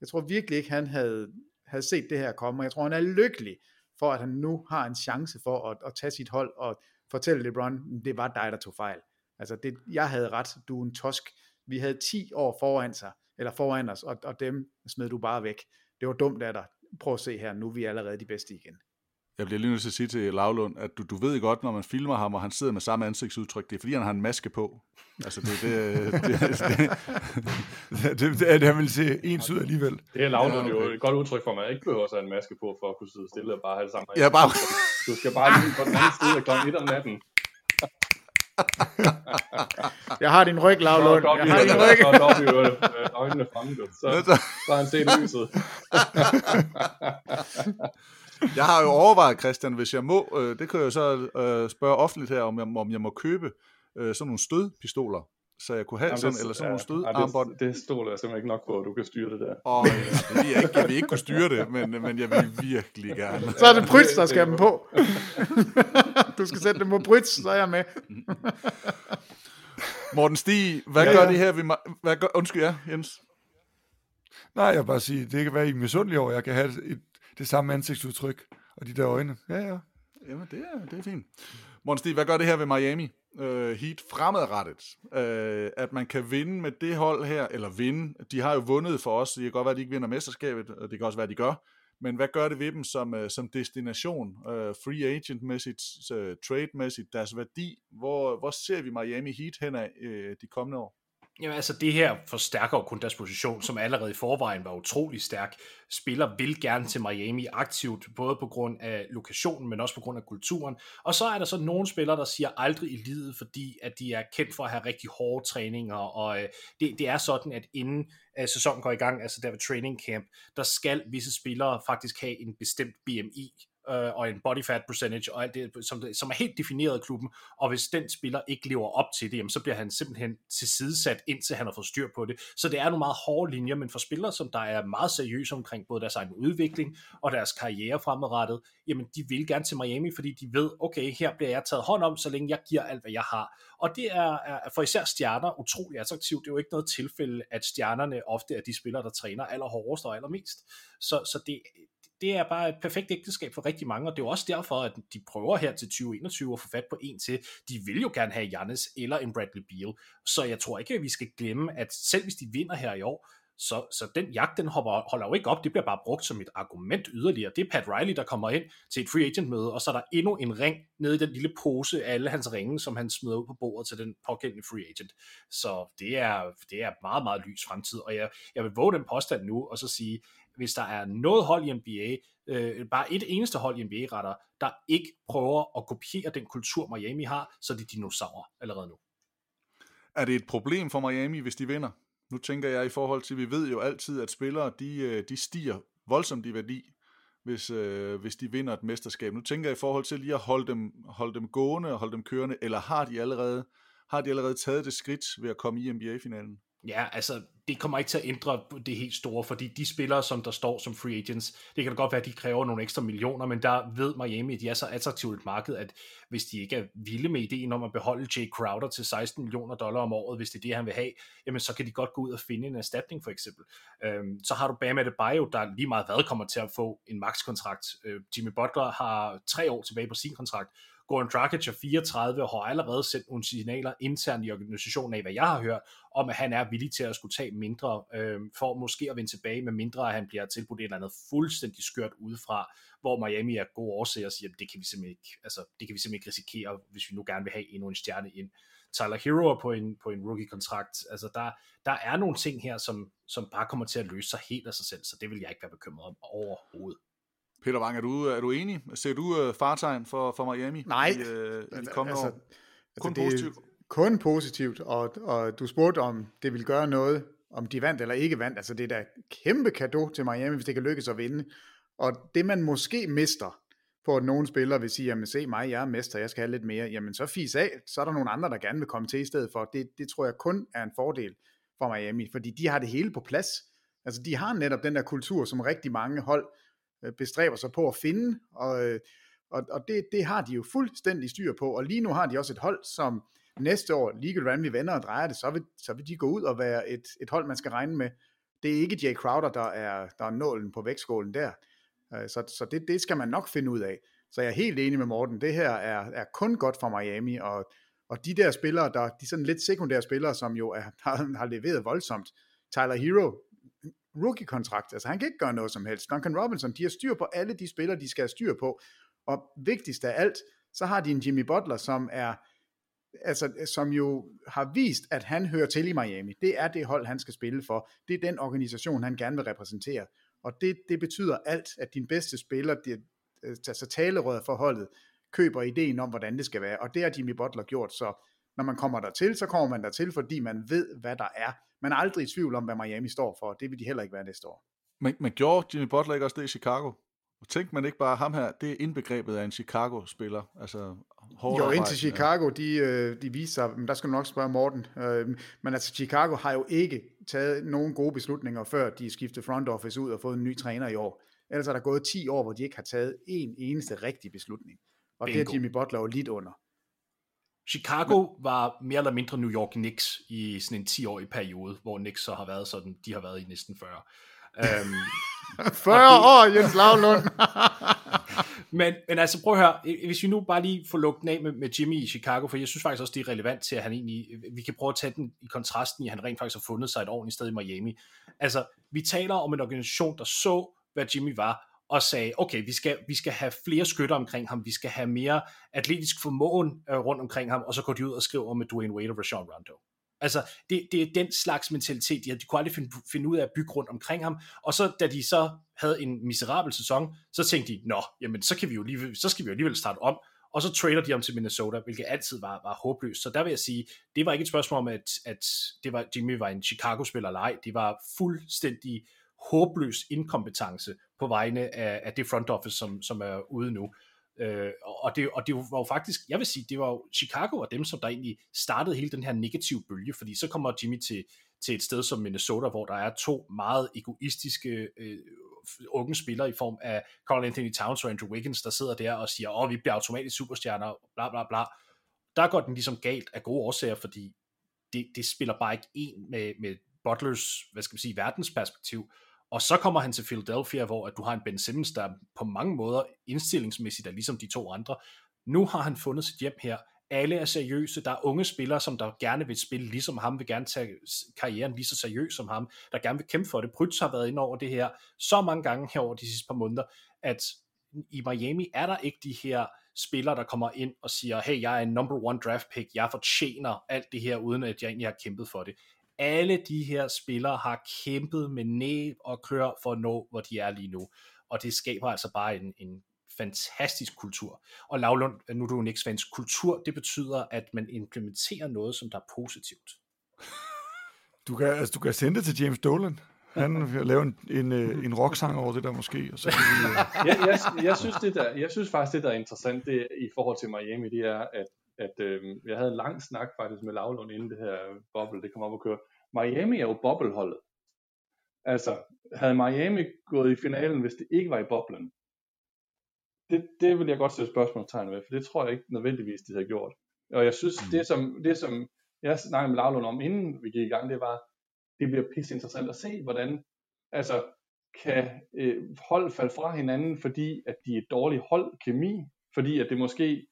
jeg tror virkelig ikke, han havde, havde set det her komme, og jeg tror, han er lykkelig for, at han nu har en chance for at, at tage sit hold og fortælle LeBron, det var dig, der tog fejl. Altså, det, jeg havde ret, du er en tosk. Vi havde 10 år foran sig, eller foran os, og, og dem smed du bare væk. Det var dumt af dig. Prøv at se her, nu er vi allerede de bedste igen. Jeg bliver lige nødt til at sige til Lavlund, at du, du ved godt, når man filmer ham, og han sidder med samme ansigtsudtryk, det er fordi, han har en maske på. Altså, det, det, det, det, det, det, det han vil se ens ud alligevel. Det er Lavlund jo et godt udtryk for, at man ikke behøver at have en maske på, for at kunne sidde stille og bare have det samme. Ja, bare... Du skal bare lige på den anden side kl. 1 om natten. Jeg har din ryg, Lavlund. Jeg har din ryg. Så op i øjnene fremme, så, så har han set lyset. Jeg har jo overvejet, Christian, hvis jeg må, øh, det kan jeg jo så øh, spørge offentligt her, om jeg, om jeg må købe øh, sådan nogle stødpistoler, så jeg kunne have Jamen, sådan, det, eller sådan ja, nogle stødarmbånd. Det, det stoler jeg simpelthen ikke nok på, at du kan styre det der. Åh, oh, ja, jeg, ikke, jeg vil ikke kunne styre det, men, men jeg vil virkelig gerne. Så er det Bryts, der skal dem på. du skal sætte dem på Bryts, så er jeg med. Morten Stig, hvad ja, gør ja. det her? Vi, hvad gør, undskyld jer, ja, Jens. Nej, jeg vil bare sige, det kan være, I er misundelige over, jeg kan have et, det samme ansigtsudtryk og de der øjne. Ja, ja. Jamen, det er, det er fint. Morten hvad gør det her ved Miami? Uh, Heat fremadrettet. Uh, at man kan vinde med det hold her, eller vinde. De har jo vundet for os. Det kan godt være, at de ikke vinder mesterskabet, og det kan også være, at de gør. men hvad gør det ved dem som, uh, som destination, uh, free agent-mæssigt, uh, trade-mæssigt, deres værdi? Hvor, hvor ser vi Miami Heat hen af uh, de kommende år? Jamen altså, det her forstærker jo kun deres position, som allerede i forvejen var utrolig stærk. Spiller vil gerne til Miami aktivt, både på grund af lokationen, men også på grund af kulturen. Og så er der så nogle spillere, der siger aldrig i livet, fordi at de er kendt for at have rigtig hårde træninger, og øh, det, det er sådan, at inden at sæsonen går i gang, altså der ved training camp, der skal visse spillere faktisk have en bestemt BMI, øh, og en body fat percentage og alt det, som, som er helt defineret af klubben, og hvis den spiller ikke lever op til det, jamen, så bliver han simpelthen tilsidesat, indtil han har fået styr på det. Så det er nogle meget hårde linjer, men for spillere, som der er meget seriøse omkring både deres egen udvikling og deres karriere fremadrettet, jamen de vil gerne til Miami, fordi de ved, okay, her bliver jeg taget hånd om, så længe jeg giver alt, hvad jeg har. Og det er, er for især stjerner utrolig attraktivt. Det er jo ikke noget tilfælde, at stjernerne ofte er de spillere, der træner allerhårdest og allermest. Så, så det, det er bare et perfekt ægteskab for rigtig mange, og det er jo også derfor, at de prøver her til 2021 at få fat på en til. De vil jo gerne have Jannes eller en Bradley Beal, så jeg tror ikke, at vi skal glemme, at selv hvis de vinder her i år, så, så den jagt, den hopper, holder jo ikke op, det bliver bare brugt som et argument yderligere. Det er Pat Riley, der kommer ind til et free agent møde, og så er der endnu en ring nede i den lille pose af alle hans ringe, som han smider ud på bordet til den pågældende free agent. Så det er, det er meget, meget lys fremtid, og jeg, jeg vil våge den påstand nu, og så sige, hvis der er noget hold i NBA, øh, bare et eneste hold i NBA retter, der ikke prøver at kopiere den kultur, Miami har, så er det dinosaurer allerede nu. Er det et problem for Miami, hvis de vinder? Nu tænker jeg i forhold til, vi ved jo altid, at spillere, de, øh, de stiger voldsomt i værdi, hvis, øh, hvis de vinder et mesterskab. Nu tænker jeg i forhold til lige at holde dem, holde dem gående og holde dem kørende, eller har de allerede, har de allerede taget det skridt ved at komme i NBA-finalen? Ja, altså, det kommer ikke til at ændre det helt store, fordi de spillere, som der står som free agents, det kan da godt være, at de kræver nogle ekstra millioner, men der ved Miami, at de er så attraktivt et marked, at hvis de ikke er vilde med ideen om at beholde Jay Crowder til 16 millioner dollar om året, hvis det er det, han vil have, jamen så kan de godt gå ud og finde en erstatning, for eksempel. Øhm, så har du Bam Adebayo, der lige meget hvad kommer til at få en max-kontrakt. Øh, Jimmy Butler har tre år tilbage på sin kontrakt, Goran Dragic er 34 og har allerede sendt nogle signaler internt i organisationen af, hvad jeg har hørt, om at han er villig til at skulle tage mindre, øh, for måske at vende tilbage, med mindre at han bliver tilbudt et eller andet fuldstændig skørt udefra, hvor Miami er gode årsager og siger, at det kan vi simpelthen ikke, altså, det kan vi simpelthen ikke risikere, hvis vi nu gerne vil have endnu en stjerne ind. Tyler Hero på en, på en rookie-kontrakt. Altså, der, der er nogle ting her, som, som bare kommer til at løse sig helt af sig selv, så det vil jeg ikke være bekymret om overhovedet. Peter Wang, er du, er du enig? Ser du uh, fartegn for, for Miami Nej, i, uh, i de kommende altså, år? Kun altså, positivt? Kun positivt, og, og du spurgte om det vil gøre noget, om de vandt eller ikke vandt. Altså det er da kæmpe kado til Miami, hvis det kan lykkes at vinde. Og det man måske mister, på at nogle spillere vil sige, jamen se mig, jeg er mester, jeg skal have lidt mere, jamen så fis af, så er der nogle andre, der gerne vil komme til i stedet for. Det, det tror jeg kun er en fordel for Miami, fordi de har det hele på plads. Altså de har netop den der kultur, som rigtig mange hold Øh, Øh, bestræber sig på at finde, og, øh, og, og det, det har de jo fuldstændig styr på, og lige nu har de også et hold, som næste år, ligegyldigt hvordan vi vender og drejer det, så vil, så vil de gå ud og være et, et hold, man skal regne med. Det er ikke Jay Crowder, der er, der er nålen på vægtskålen der, øh, så, så det, det skal man nok finde ud af. Så jeg er helt enig med Morten, det her er, er kun godt for Miami, og, og de der spillere, der, de sådan lidt sekundære spillere, som jo er, har, har leveret voldsomt, Tyler Hero, rookie-kontrakt. Altså han kan ikke gøre noget som helst. Duncan Robinson, de har styr på alle de spillere, de skal have styr på. Og vigtigst af alt, så har de en Jimmy Butler, som er altså, som jo har vist, at han hører til i Miami. Det er det hold, han skal spille for. Det er den organisation, han gerne vil repræsentere. Og det, det betyder alt, at din bedste spiller, det, altså talerøret for holdet, køber ideen om, hvordan det skal være. Og det har Jimmy Butler gjort, så når man kommer der til, så kommer man der til, fordi man ved, hvad der er. Man er aldrig i tvivl om, hvad Miami står for. Det vil de heller ikke være næste år. Men, men gjorde Jimmy Butler ikke også det i Chicago? Og tænkte man ikke bare, ham her, det er indbegrebet af en Chicago-spiller? Altså, jo, indtil Chicago, de, øh, de viser sig, men der skal du nok spørge Morten, øh, men altså Chicago har jo ikke taget nogen gode beslutninger, før de skiftede front office ud og fået en ny træner i år. Ellers er der gået 10 år, hvor de ikke har taget en eneste rigtig beslutning. Og Bingo. det er Jimmy Butler jo lidt under. Chicago Men... var mere eller mindre New York Knicks i sådan en 10-årig periode, hvor Knicks så har været sådan, de har været i næsten 40. Um, 40 år, Jens Lavlund! men, men altså prøv at høre, hvis vi nu bare lige får lukket af med, med Jimmy i Chicago, for jeg synes faktisk også, det er relevant til, at han egentlig, vi kan prøve at tage den i kontrasten i, at han rent faktisk har fundet sig et ordentligt sted i Miami. Altså, vi taler om en organisation, der så, hvad Jimmy var, og sagde, okay, vi skal, vi skal have flere skytter omkring ham, vi skal have mere atletisk formåen øh, rundt omkring ham, og så går de ud og skriver med Dwayne Wade og Rashawn Rondo. Altså, det, det er den slags mentalitet, de, de kunne aldrig finde, finde ud af at bygge rundt omkring ham, og så da de så havde en miserabel sæson, så tænkte de, nå, jamen så, kan vi jo lige, så skal vi jo alligevel starte om, og så trader de om til Minnesota, hvilket altid var, var håbløst. Så der vil jeg sige, det var ikke et spørgsmål om, at, at det var, Jimmy var en Chicago-spiller eller ej. Det var fuldstændig håbløs inkompetence på vegne af, af det front office, som, som er ude nu. Øh, og, det, og det var jo faktisk, jeg vil sige, det var jo Chicago og dem, som der egentlig startede hele den her negative bølge, fordi så kommer Jimmy til, til et sted som Minnesota, hvor der er to meget egoistiske øh, unge spillere i form af Carl Anthony Towns og Andrew Wiggins, der sidder der og siger, åh, vi bliver automatisk superstjerner, bla bla bla. Der går den ligesom galt af gode årsager, fordi det, det spiller bare ikke en med, med Butlers, hvad skal man sige, verdensperspektiv. Og så kommer han til Philadelphia, hvor at du har en Ben Simmons, der på mange måder indstillingsmæssigt er ligesom de to andre. Nu har han fundet sit hjem her. Alle er seriøse. Der er unge spillere, som der gerne vil spille ligesom ham, vil gerne tage karrieren lige så seriøst som ham, der gerne vil kæmpe for det. Prytz har været ind over det her så mange gange her over de sidste par måneder, at i Miami er der ikke de her spillere, der kommer ind og siger, hey, jeg er en number one draft pick, jeg fortjener alt det her, uden at jeg egentlig har kæmpet for det alle de her spillere har kæmpet med næb og klør for at nå, hvor de er lige nu. Og det skaber altså bare en, en fantastisk kultur. Og Lavlund, nu er du en Knicks kultur, det betyder, at man implementerer noget, som der er positivt. Du kan, altså, du kan sende det til James Dolan. Han vil lave en, en, øh, en rocksang over det der måske. Og så vi, uh... jeg, jeg, jeg, synes, det der, jeg synes faktisk, det der er interessant det, i forhold til Miami, det er, at at øh, jeg havde en lang snak faktisk med Lavlund inden det her boble, det kom op og køre. Miami er jo bobleholdet. Altså, havde Miami gået i finalen, hvis det ikke var i boblen? Det, det vil jeg godt sætte spørgsmålstegn ved, for det tror jeg ikke nødvendigvis, de havde gjort. Og jeg synes, mm. det som, det som jeg snakkede med Lavlund om, inden vi gik i gang, det var, det bliver pisse interessant at se, hvordan, altså, kan øh, hold falde fra hinanden, fordi at de er dårlig holdkemi, fordi at det måske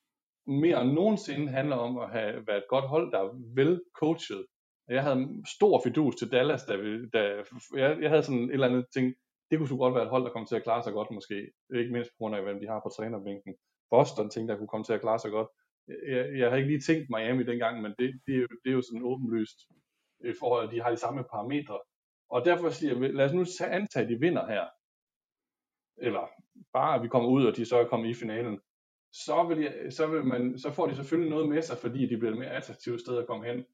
mere end nogensinde handler om at have været et godt hold, der er vel coachet. Jeg havde stor fidus til Dallas, da, vi, da jeg, jeg havde sådan et eller andet ting, det kunne så godt være et hold, der kom til at klare sig godt måske, ikke mindst på grund af, hvem de har på trænerbænken. Boston tænkte, der kunne komme til at klare sig godt. Jeg, jeg havde ikke lige tænkt Miami dengang, men det, det, er, jo, det er jo sådan åbenlyst i forhold, at de har de samme parametre. Og derfor siger jeg, lad os nu antage, at de vinder her. Eller bare, at vi kommer ud, og de så er kommet i finalen så, vil jeg, så, vil man, så får de selvfølgelig noget med sig, fordi de bliver et mere attraktivt sted at komme hen.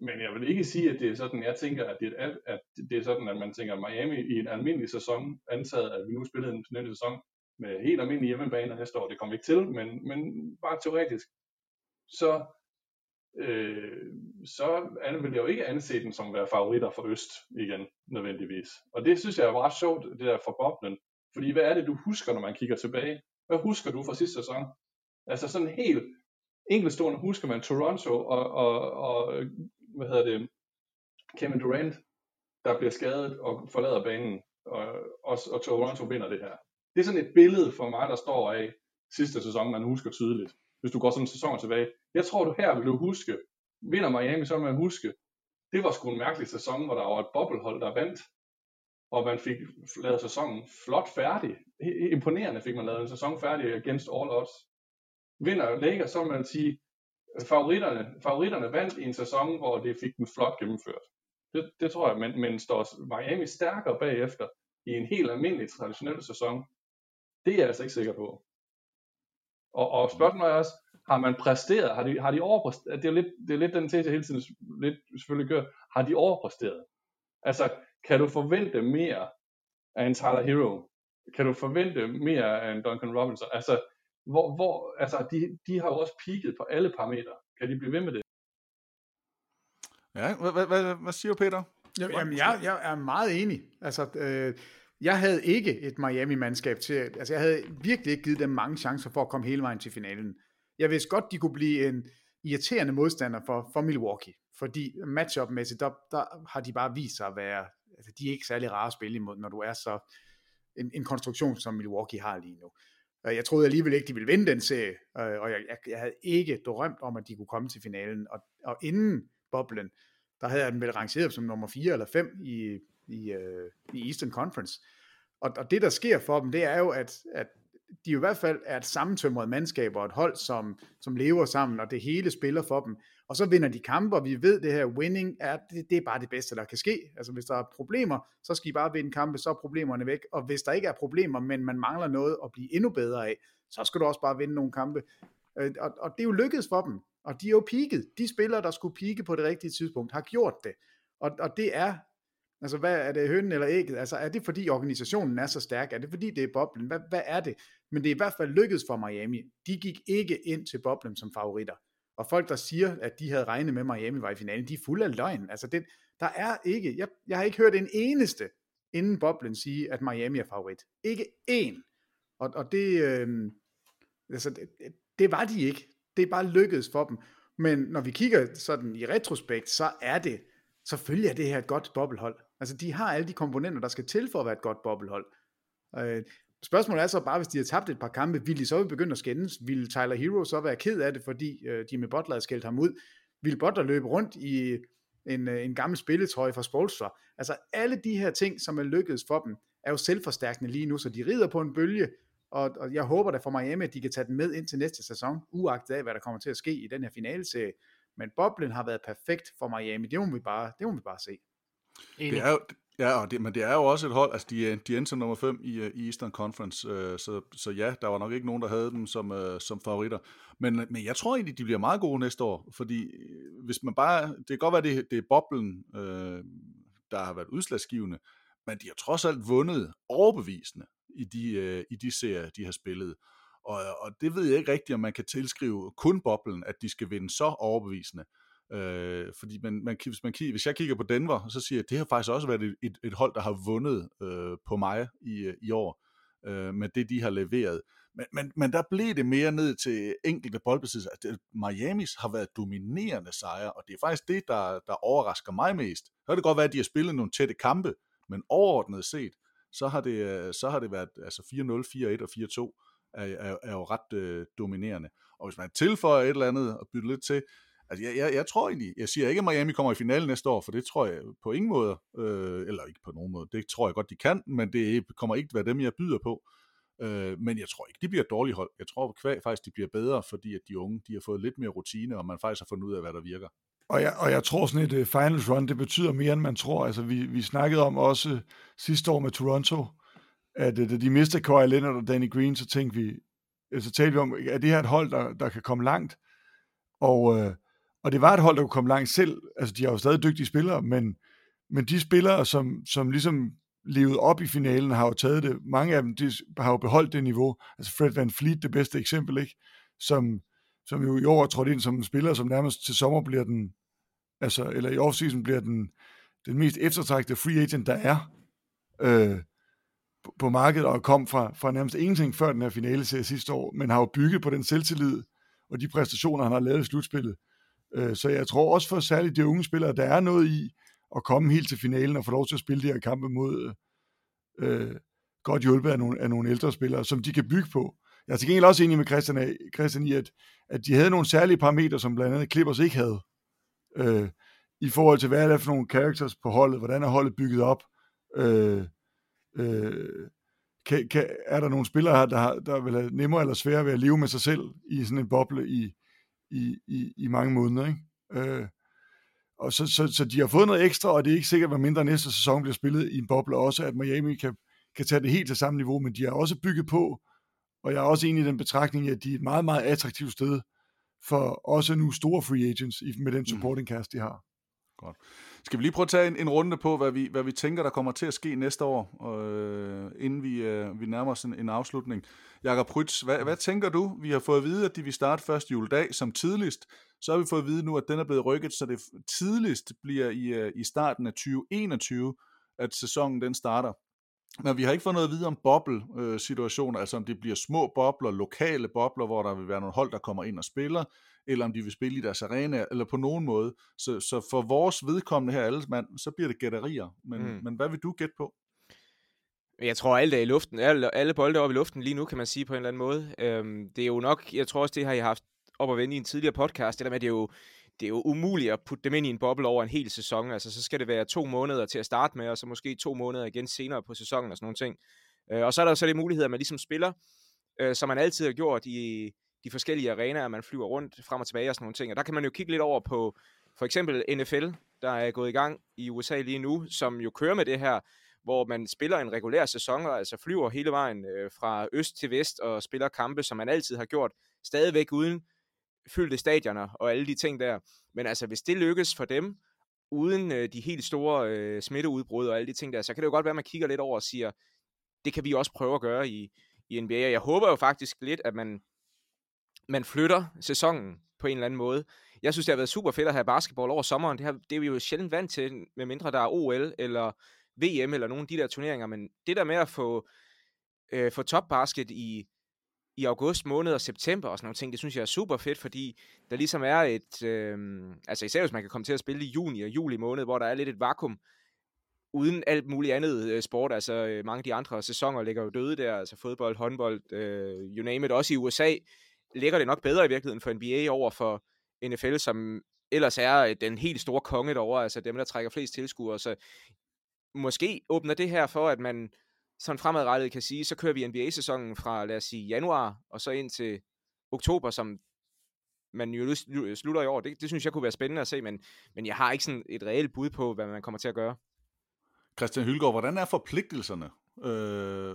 Men jeg vil ikke sige, at det er sådan, jeg tænker, at det er, at det er sådan, at man tænker, at Miami i en almindelig sæson, antaget at vi nu spillede en næste sæson med helt almindelige hjemmebaner næste år, det kommer ikke til, men, men bare teoretisk, så, øh, så vil jeg jo ikke anse den som at være favoritter for Øst igen, nødvendigvis. Og det synes jeg er ret sjovt, det der for boblen. Fordi hvad er det, du husker, når man kigger tilbage? Hvad husker du fra sidste sæson? Altså sådan helt enkeltstående husker man Toronto og, og, og hvad hedder det, Kevin Durant, der bliver skadet og forlader banen, og, og, og Toronto vinder det her. Det er sådan et billede for mig, der står af sidste sæson, man husker tydeligt, hvis du går sådan en sæson tilbage. Jeg tror, du her vil du huske, vinder Miami, så vil man huske, det var sgu en mærkelig sæson, hvor der var et bobblehold, der vandt og man fik lavet sæsonen flot færdig. Imponerende fik man lavet en sæson færdig against all odds. Vinder Lakers, så vil man sige, øh, favoritterne, favoritterne vandt i en sæson, hvor det fik den flot gennemført. Det, det tror jeg, men, men står Miami stærkere bagefter i en helt almindelig traditionel sæson, det er jeg altså ikke sikker på. Og, og spørgsmålet er også, har man præsteret? Har de, har de overpræsteret? Det er, lidt, det er lidt den tese, jeg hele tiden lidt selvfølgelig gør. Har de overpræsteret? Altså, kan du forvente mere af en Tyler Hero? Kan du forvente mere af en Duncan Robinson? Altså, hvor, hvor, altså de, de har jo også peaked på alle parametre. Kan de blive ved med det? Ja, hvad, hvad, hvad, siger du, Peter? Jamen, jeg, jeg er meget enig. Altså, øh, jeg havde ikke et Miami-mandskab til, altså jeg havde virkelig ikke givet dem mange chancer for at komme hele vejen til finalen. Jeg vidste godt, de kunne blive en irriterende modstander for, for Milwaukee, fordi matchup-mæssigt, der, der har de bare vist sig at være altså, de er ikke særlig rare at spille imod, når du er så en, en konstruktion, som Milwaukee har lige nu. Øh, jeg troede alligevel ikke, de ville vinde den serie, øh, og jeg, jeg, jeg havde ikke drømt om, at de kunne komme til finalen. Og, og inden boblen, der havde jeg den vel rangeret som nummer 4 eller 5 i, i, øh, i Eastern Conference. Og, og det, der sker for dem, det er jo, at, at de i hvert fald er et sammentømret mandskab og et hold, som, som lever sammen, og det hele spiller for dem. Og så vinder de kampe, og vi ved, det her winning er, det, det er bare det bedste, der kan ske. Altså hvis der er problemer, så skal I bare vinde kampe, så er problemerne væk. Og hvis der ikke er problemer, men man mangler noget at blive endnu bedre af, så skal du også bare vinde nogle kampe. Øh, og, og det er jo lykkedes for dem, og de er jo peaked. De spillere, der skulle pike på det rigtige tidspunkt, har gjort det. Og, og det er, altså hvad er det, hønnen eller ægget? Altså er det fordi organisationen er så stærk? Er det fordi det er boblen? Hvad, hvad er det? Men det er i hvert fald lykkedes for Miami. De gik ikke ind til boblen som favoritter. Og folk, der siger, at de havde regnet med, Miami var i finalen, de er fulde af løgn. Altså det, der er ikke, jeg, jeg har ikke hørt en eneste inden boblen sige, at Miami er favorit. Ikke én. Og, og det, øh, altså det, det var de ikke. Det er bare lykkedes for dem. Men når vi kigger sådan i retrospekt, så er det, selvfølgelig er det her et godt bobblehold. Altså de har alle de komponenter, der skal til for at være et godt bobblehold. Øh, spørgsmålet er så bare, hvis de har tabt et par kampe, vil de så begynde at skændes? Vil Tyler Hero så være ked af det, fordi øh, Jimmy Butler har skældt ham ud? Vil Butler løbe rundt i en, øh, en gammel spilletrøje fra Spolstra? Altså alle de her ting, som er lykkedes for dem, er jo selvforstærkende lige nu, så de rider på en bølge, og, og jeg håber da for Miami, at de kan tage den med ind til næste sæson, uagtet af, hvad der kommer til at ske i den her finaleserie. Men boblen har været perfekt for Miami, det må vi bare, det må vi bare se. Det er jo, ja, og det, men det er jo også et hold, altså de, øh, de endte som nummer 5 i, øh, i Eastern Conference, øh, så, så ja, der var nok ikke nogen, der havde dem som, øh, som favoritter. Men, øh, men jeg tror egentlig, de bliver meget gode næste år, fordi hvis man bare, det kan godt være, det, det er boblen, øh, der har været udslagsgivende, men de har trods alt vundet overbevisende i de, øh, i de serier, de har spillet. Og, og det ved jeg ikke rigtigt, om man kan tilskrive kun boblen, at de skal vinde så overbevisende. Øh, Øh, fordi man, man, hvis, man, hvis jeg kigger på Denver, så siger jeg, at det har faktisk også været et, et, et hold, der har vundet øh, på mig i, øh, i år, øh, med det, de har leveret. Men, men, men der blev det mere ned til enkelte boldbesiddelser. Altså, Miamis har været dominerende sejre, og det er faktisk det, der, der overrasker mig mest. Så kan det godt være, at de har spillet nogle tætte kampe, men overordnet set, så har det, øh, så har det været altså 4-0, 4-1 og 4-2 er, er, er jo ret øh, dominerende. Og hvis man tilføjer et eller andet og bytter lidt til, altså jeg, jeg, jeg tror egentlig, jeg siger ikke, at Miami kommer i finalen næste år, for det tror jeg på ingen måde, øh, eller ikke på nogen måde, det tror jeg godt, de kan, men det kommer ikke til at være dem, jeg byder på. Øh, men jeg tror ikke, de bliver et dårligt hold. Jeg tror faktisk, de bliver bedre, fordi at de unge de har fået lidt mere rutine, og man faktisk har fundet ud af, hvad der virker. Og jeg, og jeg tror sådan et uh, finals run, det betyder mere, end man tror. Altså, vi, vi snakkede om også uh, sidste år med Toronto, at uh, da de mistede Kawhi Leonard og Danny Green, så tænkte vi, så talte vi om, er det her et hold, der, der kan komme langt? Og, uh, og det var et hold, der kunne komme langt selv. Altså, de har jo stadig dygtige spillere, men, men de spillere, som, som ligesom levede op i finalen, har jo taget det. Mange af dem de har jo beholdt det niveau. Altså Fred Van Fleet, det bedste eksempel, ikke? Som, som jo i år er trådt ind som en spiller, som nærmest til sommer bliver den, altså, eller i offseason bliver den, den mest eftertragtede free agent, der er øh, på, på markedet, og kom fra, fra nærmest ingenting før den her finale serie sidste år, men har jo bygget på den selvtillid og de præstationer, han har lavet i slutspillet. Øh, så jeg tror også for særligt de unge spillere, der er noget i at komme helt til finalen og få lov til at spille de her kampe mod øh, øh godt hjulpet af nogle, af nogle ældre spillere, som de kan bygge på. Jeg er til gengæld også enig med Christian, Christian i, at, at de havde nogle særlige parametre, som blandt andet Clippers ikke havde. Øh, i forhold til, hvad er det for nogle characters på holdet, hvordan er holdet bygget op, øh, øh, kan, kan, er der nogle spillere her, der, der vil have nemmere eller sværere ved at leve med sig selv i sådan en boble i, i, i, i mange måneder, ikke? Øh, og så, så, så de har fået noget ekstra, og det er ikke sikkert, hvad mindre næste sæson bliver spillet i en boble også, at Miami kan, kan tage det helt til samme niveau, men de har også bygget på, og jeg er også enig i den betragtning, at de er et meget, meget attraktivt sted for også nu store free agents med den mm. supporting cast, de har. Godt. Skal vi lige prøve at tage en, en runde på, hvad vi, hvad vi tænker, der kommer til at ske næste år, øh, inden vi, øh, vi nærmer os en, en afslutning. Jakob Prytz, hvad, hvad tænker du? Vi har fået at vide, at de vil starte først juledag som tidligst. Så har vi fået at vide nu, at den er blevet rykket, så det tidligst bliver i, øh, i starten af 2021, at sæsonen den starter. Men vi har ikke fået noget at vide om boble-situationer, altså om det bliver små bobler, lokale bobler, hvor der vil være nogle hold, der kommer ind og spiller, eller om de vil spille i deres arena, eller på nogen måde. Så, så for vores vedkommende her, alle mand, så bliver det gætterier. Men, mm. men hvad vil du gætte på? Jeg tror, alt er i luften. Alle, alle bolde er oppe i luften lige nu, kan man sige på en eller anden måde. Øhm, det er jo nok, jeg tror også, det har jeg haft op at vende i en tidligere podcast, det der med, at det er jo, det er jo umuligt at putte dem ind i en boble over en hel sæson. Altså, så skal det være to måneder til at starte med, og så måske to måneder igen senere på sæsonen og sådan nogle ting. Øh, og så er der så det mulighed, at man ligesom spiller, øh, som man altid har gjort i de forskellige arenaer, man flyver rundt frem og tilbage og sådan nogle ting. Og der kan man jo kigge lidt over på for eksempel NFL, der er gået i gang i USA lige nu, som jo kører med det her, hvor man spiller en regulær sæson, og altså flyver hele vejen øh, fra øst til vest og spiller kampe, som man altid har gjort, stadigvæk uden fyldte stadioner og alle de ting der. Men altså, hvis det lykkes for dem, uden øh, de helt store øh, smitteudbrud og alle de ting der, så kan det jo godt være, at man kigger lidt over og siger, det kan vi også prøve at gøre i, i NBA. Jeg håber jo faktisk lidt, at man, man flytter sæsonen på en eller anden måde. Jeg synes, det har været super fedt at have basketball over sommeren. Det, har, det er vi jo sjældent vant til, medmindre der er OL eller VM eller nogle af de der turneringer. Men det der med at få, øh, få topbasket i, i august måned og september og sådan nogle ting, det synes jeg er super fedt, fordi der ligesom er et, øh, altså især hvis man kan komme til at spille i juni og juli måned, hvor der er lidt et vakuum, uden alt muligt andet øh, sport, altså øh, mange af de andre sæsoner ligger jo døde der, altså fodbold, håndbold, øh, you name it, også i USA ligger det nok bedre i virkeligheden for NBA over for NFL, som ellers er øh, den helt store konge derovre, altså dem, der trækker flest tilskuere, så måske åbner det her for, at man sådan fremadrettet kan sige, så kører vi NBA-sæsonen fra, lad os sige, januar, og så ind til oktober, som man jo slutter i år. Det, det synes jeg kunne være spændende at se, men, men jeg har ikke sådan et reelt bud på, hvad man kommer til at gøre. Christian Hylgaard, hvordan er forpligtelserne? Øh,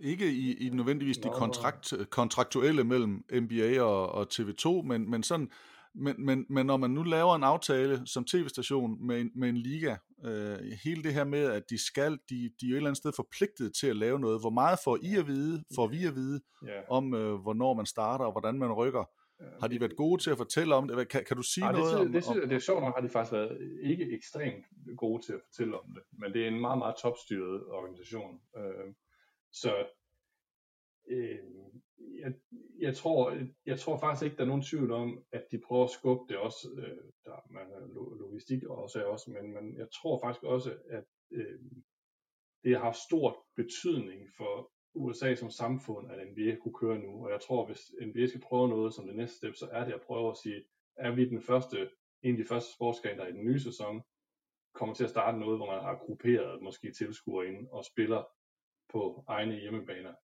ikke i, i nødvendigvis de kontrakt, kontraktuelle mellem NBA og, og TV2, men, men sådan men, men, men når man nu laver en aftale som tv-station med en, med en liga, øh, hele det her med, at de skal, de, de er jo et eller andet sted forpligtet til at lave noget. Hvor meget får I at vide, får vi at vide, yeah. om øh, hvornår man starter og hvordan man rykker? Har de været gode til at fortælle om det? Kan, kan du sige ja, noget det, om det? Det, det er sjovt nok, har de faktisk været ikke ekstremt gode til at fortælle om det, men det er en meget, meget topstyret organisation. Øh, så øh, jeg, jeg, tror, jeg tror faktisk ikke, der er nogen tvivl om, at de prøver at skubbe det også. Øh, der man, logistik også er også, men, men jeg tror faktisk også, at øh, det har haft stort betydning for USA som samfund, at NBA kunne køre nu. Og jeg tror, hvis NBA skal prøve noget som det næste step, så er det at prøve at sige, er vi den første, en af de første sportsgrene, der i den nye sæson kommer til at starte noget, hvor man har grupperet måske tilskuere ind og spiller på egne hjemmebaner.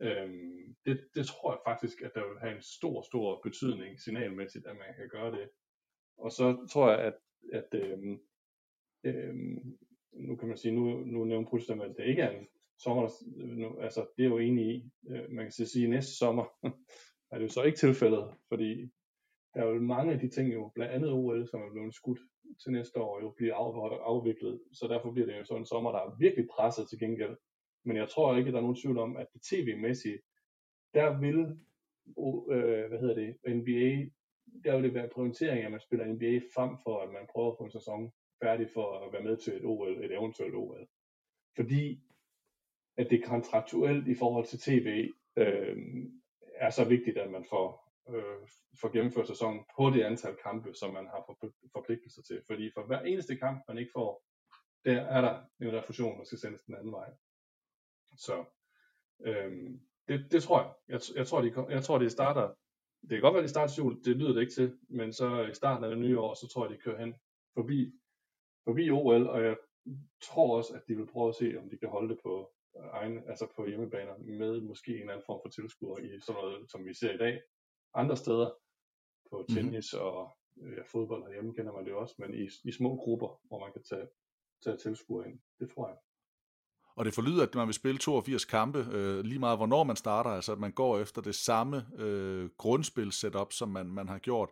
Øhm, det, det tror jeg faktisk, at der vil have en stor, stor betydning signalmæssigt, at man kan gøre det. Og så tror jeg, at, at øhm, øhm, nu kan man sige, nu, nu nævner Putin, at det ikke er en sommer, nu, altså det er jo enig i. Øh, man kan sige, at næste sommer er det jo så ikke tilfældet, fordi der er jo mange af de ting jo, blandt andet OL, som er blevet skudt til næste år, jo bliver afviklet, så derfor bliver det jo sådan en sommer, der er virkelig presset til gengæld. Men jeg tror ikke, at der er nogen tvivl om, at det tv-mæssige, der vil, øh, hvad hedder det, NBA, der vil det være prioritering, at man spiller NBA frem for, at man prøver at få en sæson færdig for at være med til et OL, et eventuelt OL. Fordi at det kontraktuelt i forhold til tv øh, er så vigtigt, at man får, øh, får gennemført sæsonen på det antal kampe, som man har forpligtelser til. Fordi for hver eneste kamp, man ikke får, der er der en refusion, der skal sendes den anden vej. Så øhm, det, det tror jeg. Jeg, jeg, tror, de, jeg tror, de starter, det kan godt være, de starter jul, det lyder det ikke til, men så i starten af det nye år, så tror jeg, de kører hen forbi, forbi OL, og jeg tror også, at de vil prøve at se, om de kan holde det på egen, altså på hjemmebaner, med måske en anden form for tilskuer i sådan noget, som vi ser i dag. Andre steder, på mhm. tennis mm-hmm. og ja, fodbold herhjemme kender man det også, men i, i små grupper, hvor man kan tage, tage tilskuer ind. Det tror jeg. Og det forlyder, at man vil spille 82 kampe, øh, lige meget hvornår man starter, altså at man går efter det samme øh, grundspil setup, som man, man har gjort.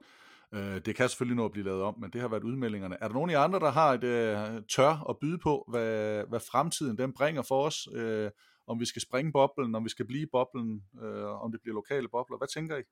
Øh, det kan selvfølgelig nå at blive lavet om, men det har været udmeldingerne. Er der nogen af jer andre, der har et øh, tør at byde på, hvad, hvad fremtiden den bringer for os? Øh, om vi skal springe boblen, om vi skal blive boblen, øh, om det bliver lokale bobler. Hvad tænker I?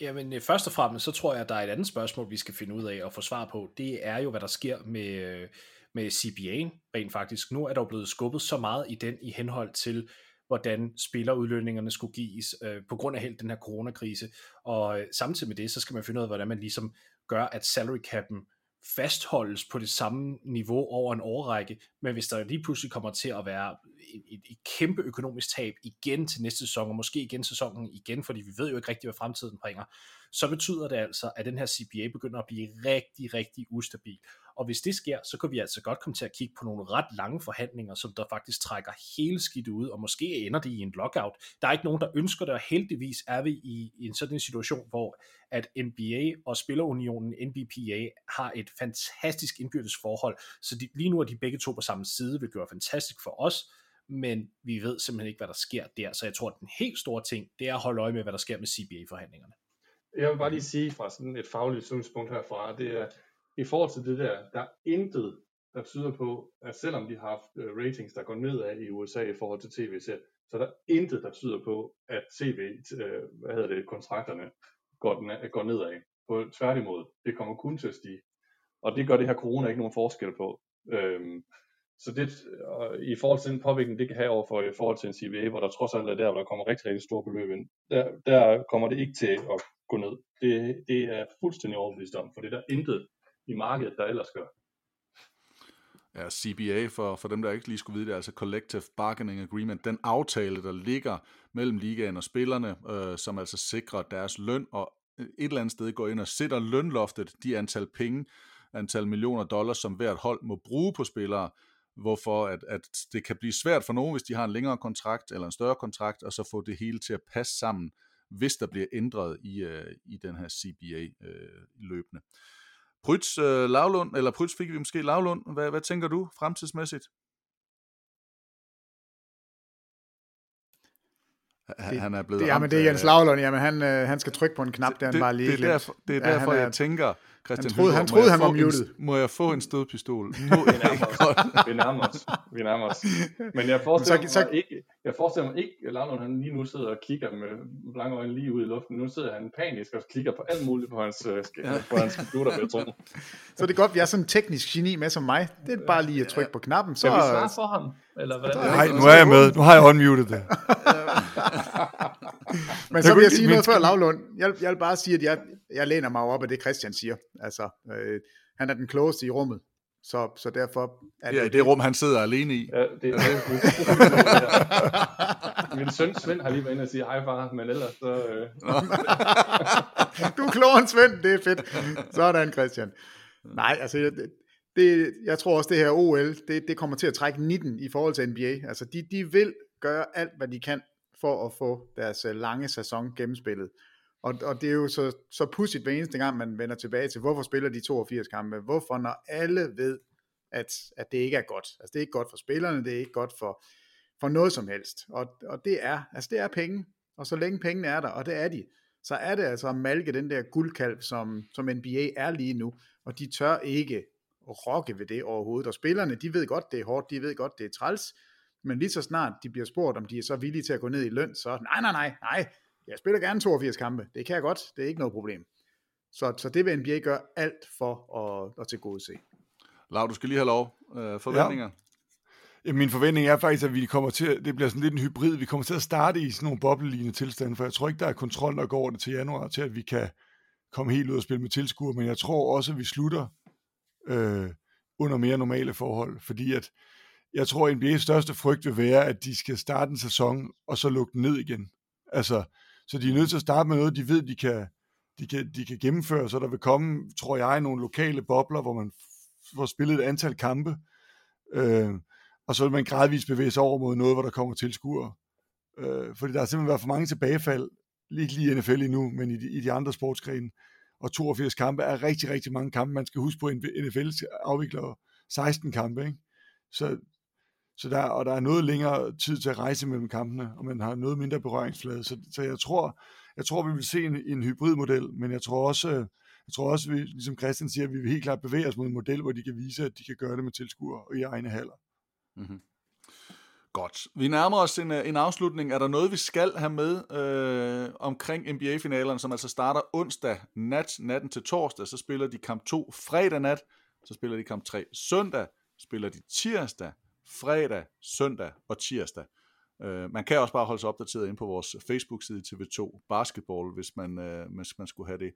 Jamen, øh, først og fremmest, så tror jeg, at der er et andet spørgsmål, vi skal finde ud af og få svar på. Det er jo, hvad der sker med, øh, med CBA'en rent faktisk. Nu er der jo blevet skubbet så meget i den i henhold til, hvordan spillerudlønningerne skulle gives øh, på grund af helt den her coronakrise. Og øh, samtidig med det, så skal man finde ud af, hvordan man ligesom gør, at salary cap'en fastholdes på det samme niveau over en årrække, men hvis der lige pludselig kommer til at være et, et, et kæmpe økonomisk tab igen til næste sæson, og måske igen sæsonen igen, fordi vi ved jo ikke rigtigt, hvad fremtiden bringer, så betyder det altså, at den her CBA begynder at blive rigtig, rigtig ustabil. Og hvis det sker, så kan vi altså godt komme til at kigge på nogle ret lange forhandlinger, som der faktisk trækker hele skidt ud, og måske ender det i en lockout. Der er ikke nogen, der ønsker det, og heldigvis er vi i, i en sådan situation, hvor at NBA og Spillerunionen NBPA har et fantastisk indbyrdes forhold, så de, lige nu er de begge to på samme side, vil gøre fantastisk for os, men vi ved simpelthen ikke, hvad der sker der, så jeg tror, at den helt store ting, det er at holde øje med, hvad der sker med CBA-forhandlingerne. Jeg vil bare lige sige fra sådan et fagligt synspunkt herfra, det er, i forhold til det der, der er intet, der tyder på, at selvom de har haft øh, ratings, der går nedad i USA i forhold til tv-serier, så er der intet, der tyder på, at tv, øh, hvad hedder det, kontrakterne går, den, øh, går nedad. På tværtimod, det kommer kun til at stige. Og det gør det her corona ikke nogen forskel på. Øhm, så det, og i forhold til den påvirkning, det kan have overfor i forhold til en CBA, hvor der trods alt er der, hvor der kommer rigtig, rigtig store beløb ind, der, der kommer det ikke til at gå ned. Det, det er fuldstændig overbevist om, for det er der intet i markedet, der ellers gør. Ja, CBA, for, for dem, der ikke lige skulle vide det, altså Collective Bargaining Agreement, den aftale, der ligger mellem ligaen og spillerne, øh, som altså sikrer deres løn, og et eller andet sted går ind og sætter lønloftet, de antal penge, antal millioner dollars, som hvert hold må bruge på spillere, hvorfor at, at det kan blive svært for nogen, hvis de har en længere kontrakt eller en større kontrakt, og så få det hele til at passe sammen, hvis der bliver ændret i, øh, i den her CBA øh, løbende. Prytz uh, Lavlund, eller Prytz fik vi måske Lavlund, hvad, hvad tænker du fremtidsmæssigt? Det, han er blevet det, jamen, det er Jens Lavlund, jamen han, øh, han skal trykke på en knap, der han bare lige det, er derfor, det er derfor, ja, er, jeg tænker, Christian han troede, han, troede, han var muted. En, må jeg få en stødpistol? Vi, nærmer os, vi nærmer os. Vi nærmer os. Men jeg forestiller, så, så, mig ikke, jeg forestiller mig ikke, at Lavlund han lige nu sidder og kigger med blanke øjne lige ud i luften. Nu sidder han panisk og kigger på alt muligt på hans, øh, ja. på hans computer, jeg tror. Så det er godt, vi er sådan en teknisk geni med som mig. Det er bare lige at trykke på knappen. Så... Skal vi svare for ham? Eller hvad? Nej, nu er jeg med. Nu har jeg unmuted det. Men så vil jeg sige noget før Lavlund. Jeg, jeg vil bare sige, at jeg, jeg læner mig op af det, Christian siger. Altså, øh, han er den klogeste i rummet. Så, så derfor er det... Ja, det rum, han sidder alene i. Ja, det, det, Min søn Svend har lige været inde og sige hej far, men ellers så... Øh... du er klogere end Svend, det er fedt. Sådan, Christian. Nej, altså, det, det, jeg tror også, det her OL, det, det kommer til at trække 19 i forhold til NBA. Altså, de, de vil gøre alt, hvad de kan for at få deres øh, lange sæson gennemspillet. Og, og det er jo så, så pudsigt hver eneste gang, man vender tilbage til, hvorfor spiller de 82 kampe? Hvorfor, når alle ved, at, at det ikke er godt. Altså det er ikke godt for spillerne, det er ikke godt for, for noget som helst. Og, og det er, altså det er penge. Og så længe pengene er der, og det er de, så er det altså at malke den der guldkalv, som, som NBA er lige nu. Og de tør ikke rokke ved det overhovedet. Og spillerne, de ved godt, det er hårdt, de ved godt, det er træls, men lige så snart de bliver spurgt, om de er så villige til at gå ned i løn, så nej, nej, nej, nej, jeg spiller gerne 82 kampe, det kan jeg godt, det er ikke noget problem. Så, så det vil NBA gøre alt for at, at tilgodese. Lav, du skal lige have lov. Øh, forventninger? Ja. Min forventning er faktisk, at vi kommer til, det bliver sådan lidt en hybrid, vi kommer til at starte i sådan nogle boblelignende tilstande, for jeg tror ikke, der er kontrol, nok over det til januar, til at vi kan komme helt ud og spille med tilskuer, men jeg tror også, at vi slutter øh, under mere normale forhold, fordi at jeg tror, en NBA's største frygt vil være, at de skal starte en sæson, og så lukke den ned igen. Altså, så de er nødt til at starte med noget, de ved, de kan, de kan, de kan gennemføre, så der vil komme, tror jeg, nogle lokale bobler, hvor man får spillet et antal kampe, øh, og så vil man gradvist bevæge sig over mod noget, hvor der kommer tilskuere. Øh, fordi der har simpelthen været for mange tilbagefald, ikke lige i NFL endnu, men i de, i de andre sportsgrene. Og 82 kampe er rigtig, rigtig mange kampe. Man skal huske på, at NFL afvikler 16 kampe, ikke? Så så der, og der er noget længere tid til at rejse mellem kampene, og man har noget mindre berøringsflade. Så, så jeg tror, jeg tror, vi vil se en, en hybridmodel, men jeg tror også, jeg tror også, vi, ligesom Christian siger, at vi vil helt klart bevæge os mod en model, hvor de kan vise, at de kan gøre det med tilskuere og i egne haller. Mm-hmm. Godt. Vi nærmer os en, en afslutning. Er der noget, vi skal have med øh, omkring NBA-finalerne, som altså starter onsdag nat, natten til torsdag, så spiller de kamp 2 fredag nat, så spiller de kamp 3 søndag, spiller de tirsdag, fredag, søndag og tirsdag. Øh, man kan også bare holde sig opdateret ind på vores Facebook-side TV2 Basketball, hvis man, øh, hvis man skulle have det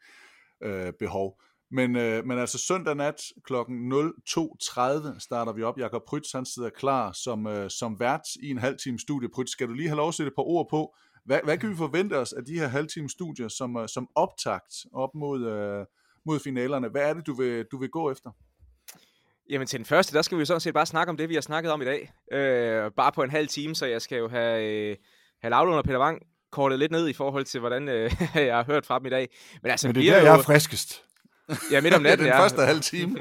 øh, behov. Men, øh, men altså søndag nat kl. 02.30 starter vi op. Jakob Prytz, han sidder klar som, øh, som vært i en halv time studie. Prytz, skal du lige have lov at sætte et par ord på, hvad, hvad kan vi forvente os af de her halvtimes studier som, øh, som optakt op mod, øh, mod finalerne? Hvad er det, du vil, du vil gå efter? Jamen til den første, der skal vi jo sådan set bare snakke om det, vi har snakket om i dag. Øh, bare på en halv time, så jeg skal jo have, øh, have Lavlund og Peter Wang kortet lidt ned i forhold til, hvordan øh, jeg har hørt fra dem i dag. Men, altså, Men det er der, jo, jeg er friskest. Ja, midt om natten, den ja. første halve time.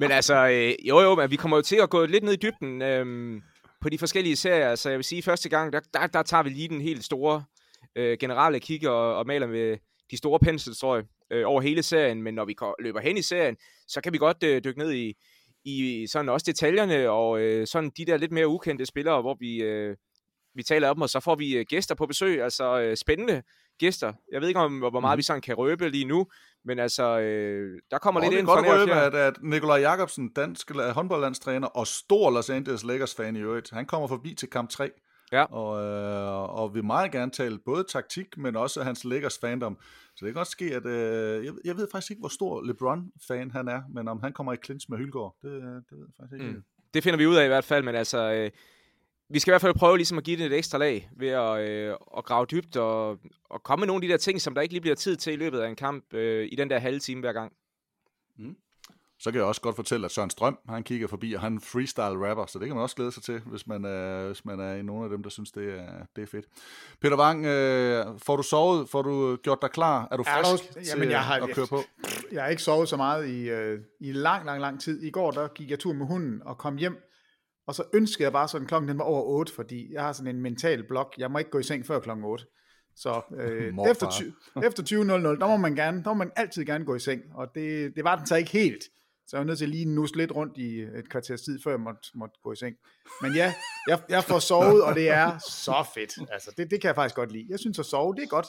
Men altså, øh, jo jo, men vi kommer jo til at gå lidt ned i dybden øh, på de forskellige serier. Så jeg vil sige, første gang, der, der, der tager vi lige den helt store øh, generelle kig og, og maler med de store penselstrøg øh, over hele serien. Men når vi løber hen i serien, så kan vi godt øh, dykke ned i, i sådan også detaljerne og øh, sådan de der lidt mere ukendte spillere, hvor vi, øh, vi taler om og så får vi øh, gæster på besøg, altså øh, spændende gæster. Jeg ved ikke, om hvor meget vi sådan kan røbe lige nu, men altså, øh, der kommer Og lidt ind fra godt nær og røbe, at, at Nikolaj Jakobsen, dansk la- håndboldlandstræner og stor Los Angeles Lakers-fan i øvrigt, han kommer forbi til kamp 3. Ja. Og, øh, og vil meget gerne tale både taktik, men også hans Lakers fandom. Så det kan godt ske, at øh, jeg, jeg ved faktisk ikke, hvor stor LeBron-fan han er, men om han kommer i clinch med Hylgaard, det, det ved jeg faktisk ikke. Mm. Det finder vi ud af i hvert fald, men altså, øh, vi skal i hvert fald prøve ligesom at give det et ekstra lag ved at, øh, at grave dybt og, og komme med nogle af de der ting, som der ikke lige bliver tid til i løbet af en kamp øh, i den der halve time hver gang. Så kan jeg også godt fortælle, at Søren Strøm, han kigger forbi, og han er en freestyle rapper, så det kan man også glæde sig til, hvis man er, hvis man er i nogle af dem, der synes, det er, det er fedt. Peter Wang, øh, får du sovet? Får du gjort dig klar? Er du Er frisk du- til Jamen, jeg har, at køre på? Jeg har ikke sovet så meget i, øh, i lang, lang, lang tid. I går, der gik jeg tur med hunden og kom hjem, og så ønskede jeg bare sådan, klokken den var over 8, fordi jeg har sådan en mental blok. Jeg må ikke gå i seng før klokken 8. Så øh, Morfar. efter, 20, efter 20.00, der må man gerne, der må man altid gerne gå i seng, og det, det var den så ikke helt. Så jeg var nødt til lige nusse lidt rundt i et kvarters tid, før jeg måtte, måtte gå i seng. Men ja, jeg, jeg får sovet, og det er så fedt. Altså, det, det kan jeg faktisk godt lide. Jeg synes at sove, det er godt.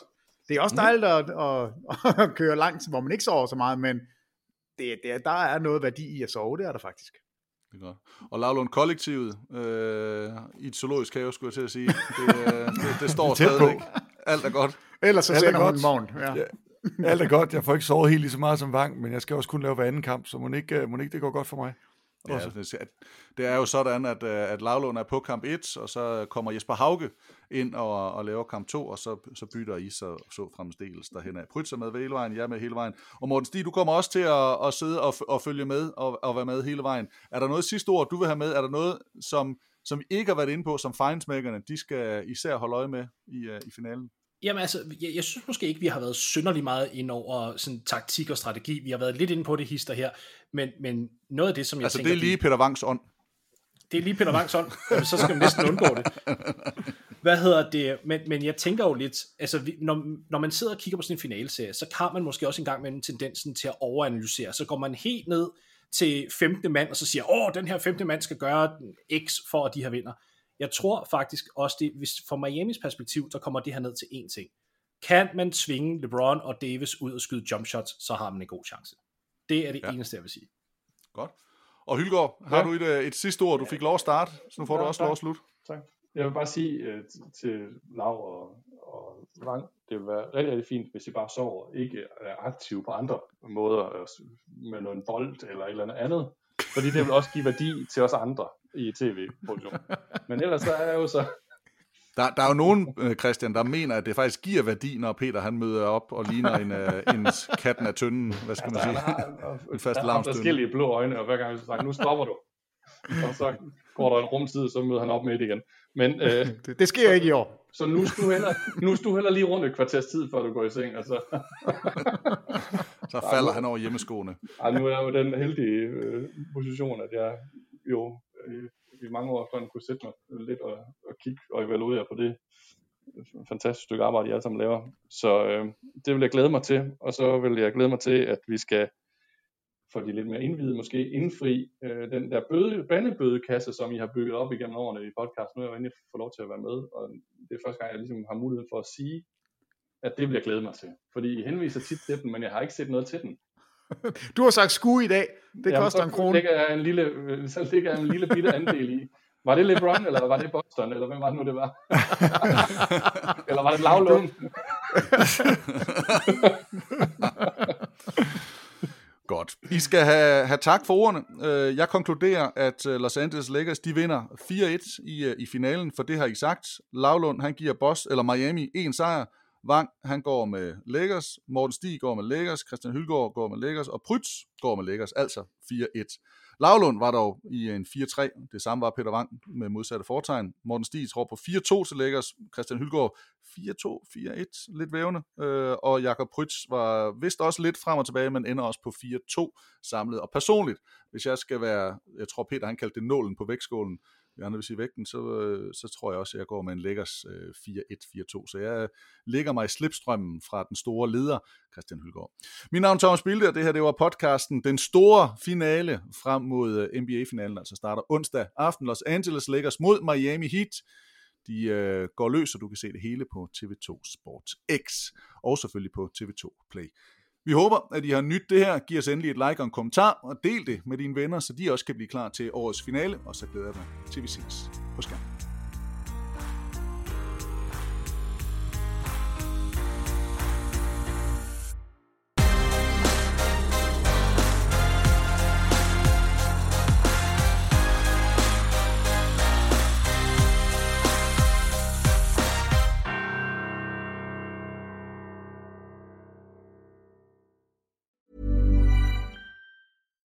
Det er også dejligt at, at, at køre langt, hvor man ikke sover så meget, men det, det, er- der er noget værdi i at sove, det er der faktisk. Det er godt. Og Lavlund Kollektivet øh, i et zoologisk have, skulle jeg til at sige. Det, øh, det, det står stadigvæk. Alt er godt. Ellers så er sender hun en morgen. Ja. Ja. Alt er godt. Jeg får ikke sovet helt lige så meget som Vang, men jeg skal også kun lave hver anden kamp, så må ikke, må ikke det går godt for mig. Ja, Også. det, det er jo sådan, at, øh, at Lavlund er på kamp 1, og så kommer Jesper Hauge ind og, og laver kamp 2, og så, så bytter I så, så fremdeles derhen af. Prytser med hele vejen, jeg med hele vejen. Og Morten Stig, du kommer også til at, at sidde og, og følge med og, og være med hele vejen. Er der noget sidste ord, du vil have med? Er der noget, som, som I ikke har været inde på, som fejnsmækkerne, de skal især holde øje med i, uh, i finalen? Jamen altså, jeg, jeg synes måske ikke, vi har været synderlig meget ind over sådan taktik og strategi. Vi har været lidt inde på det hister her, men, men noget af det, som jeg Altså, tænker... det er lige Peter Wangs ånd. Det er lige Peter Wangs Jamen, så skal man næsten undgå det. Hvad hedder det? Men, men jeg tænker jo lidt, altså vi, når, når man sidder og kigger på sådan en finaleserie, så har man måske også en gang med tendensen til at overanalysere. Så går man helt ned til 15. mand, og så siger, åh, den her 15. mand skal gøre X for, at de her vinder. Jeg tror faktisk også, det, hvis fra Miamis perspektiv, så kommer det her ned til én ting. Kan man tvinge LeBron og Davis ud og skyde jump shots, så har man en god chance. Det er det ja. eneste, jeg vil sige. Godt. Og Hylgaard, har Ja. du et, øh, et sidste ord? Du fik lov at starte, så nu får Ja, du også tak. lov at slutte. Tak. Jeg vil bare sige uh, til Lav og, og Vang, det vil være rigtig, rigtig fint, hvis I bare sover, ikke er aktive på andre måder, øh, med noget bold eller et eller andet andet, fordi det vil også give værdi til os andre i tv-produktion. Men ellers så er jeg jo så, Der, der er jo nogen, øh, Christian, der mener, at det faktisk giver værdi, når Peter han møder op og ligner en, øh, en katten af tynden, hvad skal man sige, en fast der er forskellige blå øjne, og hver gang vi sagt, nu stopper du. Og så går der en rumtid, så møder han op midt igen. Men, øh, Det, det sker ikke i år. så nu skal, du heller, nu skal du heller lige rundt et kvarters tid, før du går i seng. Altså. Så falder han over hjemmeskoene. Ej, nu er jeg jo i den heldige øh, position, at jeg jo øh, i mange år efterhånden kunne sætte mig lidt og, og kigge og evaluere på det fantastiske stykke arbejde, jeg alle sammen laver. Så øh, det vil jeg glæde mig til, og så vil jeg glæde mig til, at vi skal for de lidt mere indvidede måske indfri øh, den der bøde, bandebødekasse, som I har bygget op igennem årene i podcast. Nu er jeg jo endelig fået lov til at være med, og det er første gang, jeg ligesom har mulighed for at sige, at det vil jeg glæde mig til. Fordi I henviser tit til den, men jeg har ikke set noget til den. Du har sagt skue i dag. Det Jamen, koster en krone. Ligger jeg en lille, øh, så ligger jeg en lille bitte andel i. Var det LeBron, eller var det Boston, eller hvem var det nu, det var? eller var det Lavlund? Godt. I skal have, have tak for ordene. Øh, Jeg konkluderer, at øh, Los Angeles Lakers de vinder 4-1 i, i finalen, for det har I sagt. Lavlund han giver Boss, eller Miami en sejr, Vang, han går med Lakers, Morten Stig går med Lakers, Christian Hylgaard går med Lakers, og Prytz går med Lakers, altså 4-1. Lavlund var dog i en 4-3. Det samme var Peter Wang med modsatte fortegn. Morten Stig tror på 4-2 til Lakers. Christian Hylgaard 4-2, 4-1, lidt vævende. Øh, og Jakob Prytz var vist også lidt frem og tilbage, men ender også på 4-2 samlet. Og personligt, hvis jeg skal være, jeg tror Peter han kaldte det nålen på vægtskålen, vi vil sige vægten, så, øh, så tror jeg også, at jeg går med en Lakers 4-1-4-2. Øh, så jeg øh, ligger mig i slipstrømmen fra den store leder, Christian Hylgaard. Mit navn er Thomas Bilde, og det her det var podcasten Den Store Finale frem mod øh, NBA-finalen, altså starter onsdag aften. Los Angeles Lakers mod Miami Heat. De øh, går løs, og du kan se det hele på TV2 Sport X, og selvfølgelig på TV2 Play. Vi håber, at I har nyt det her. Giv os endelig et like og en kommentar, og del det med dine venner, så de også kan blive klar til årets finale, og så glæder jeg mig til vi ses på skærmen.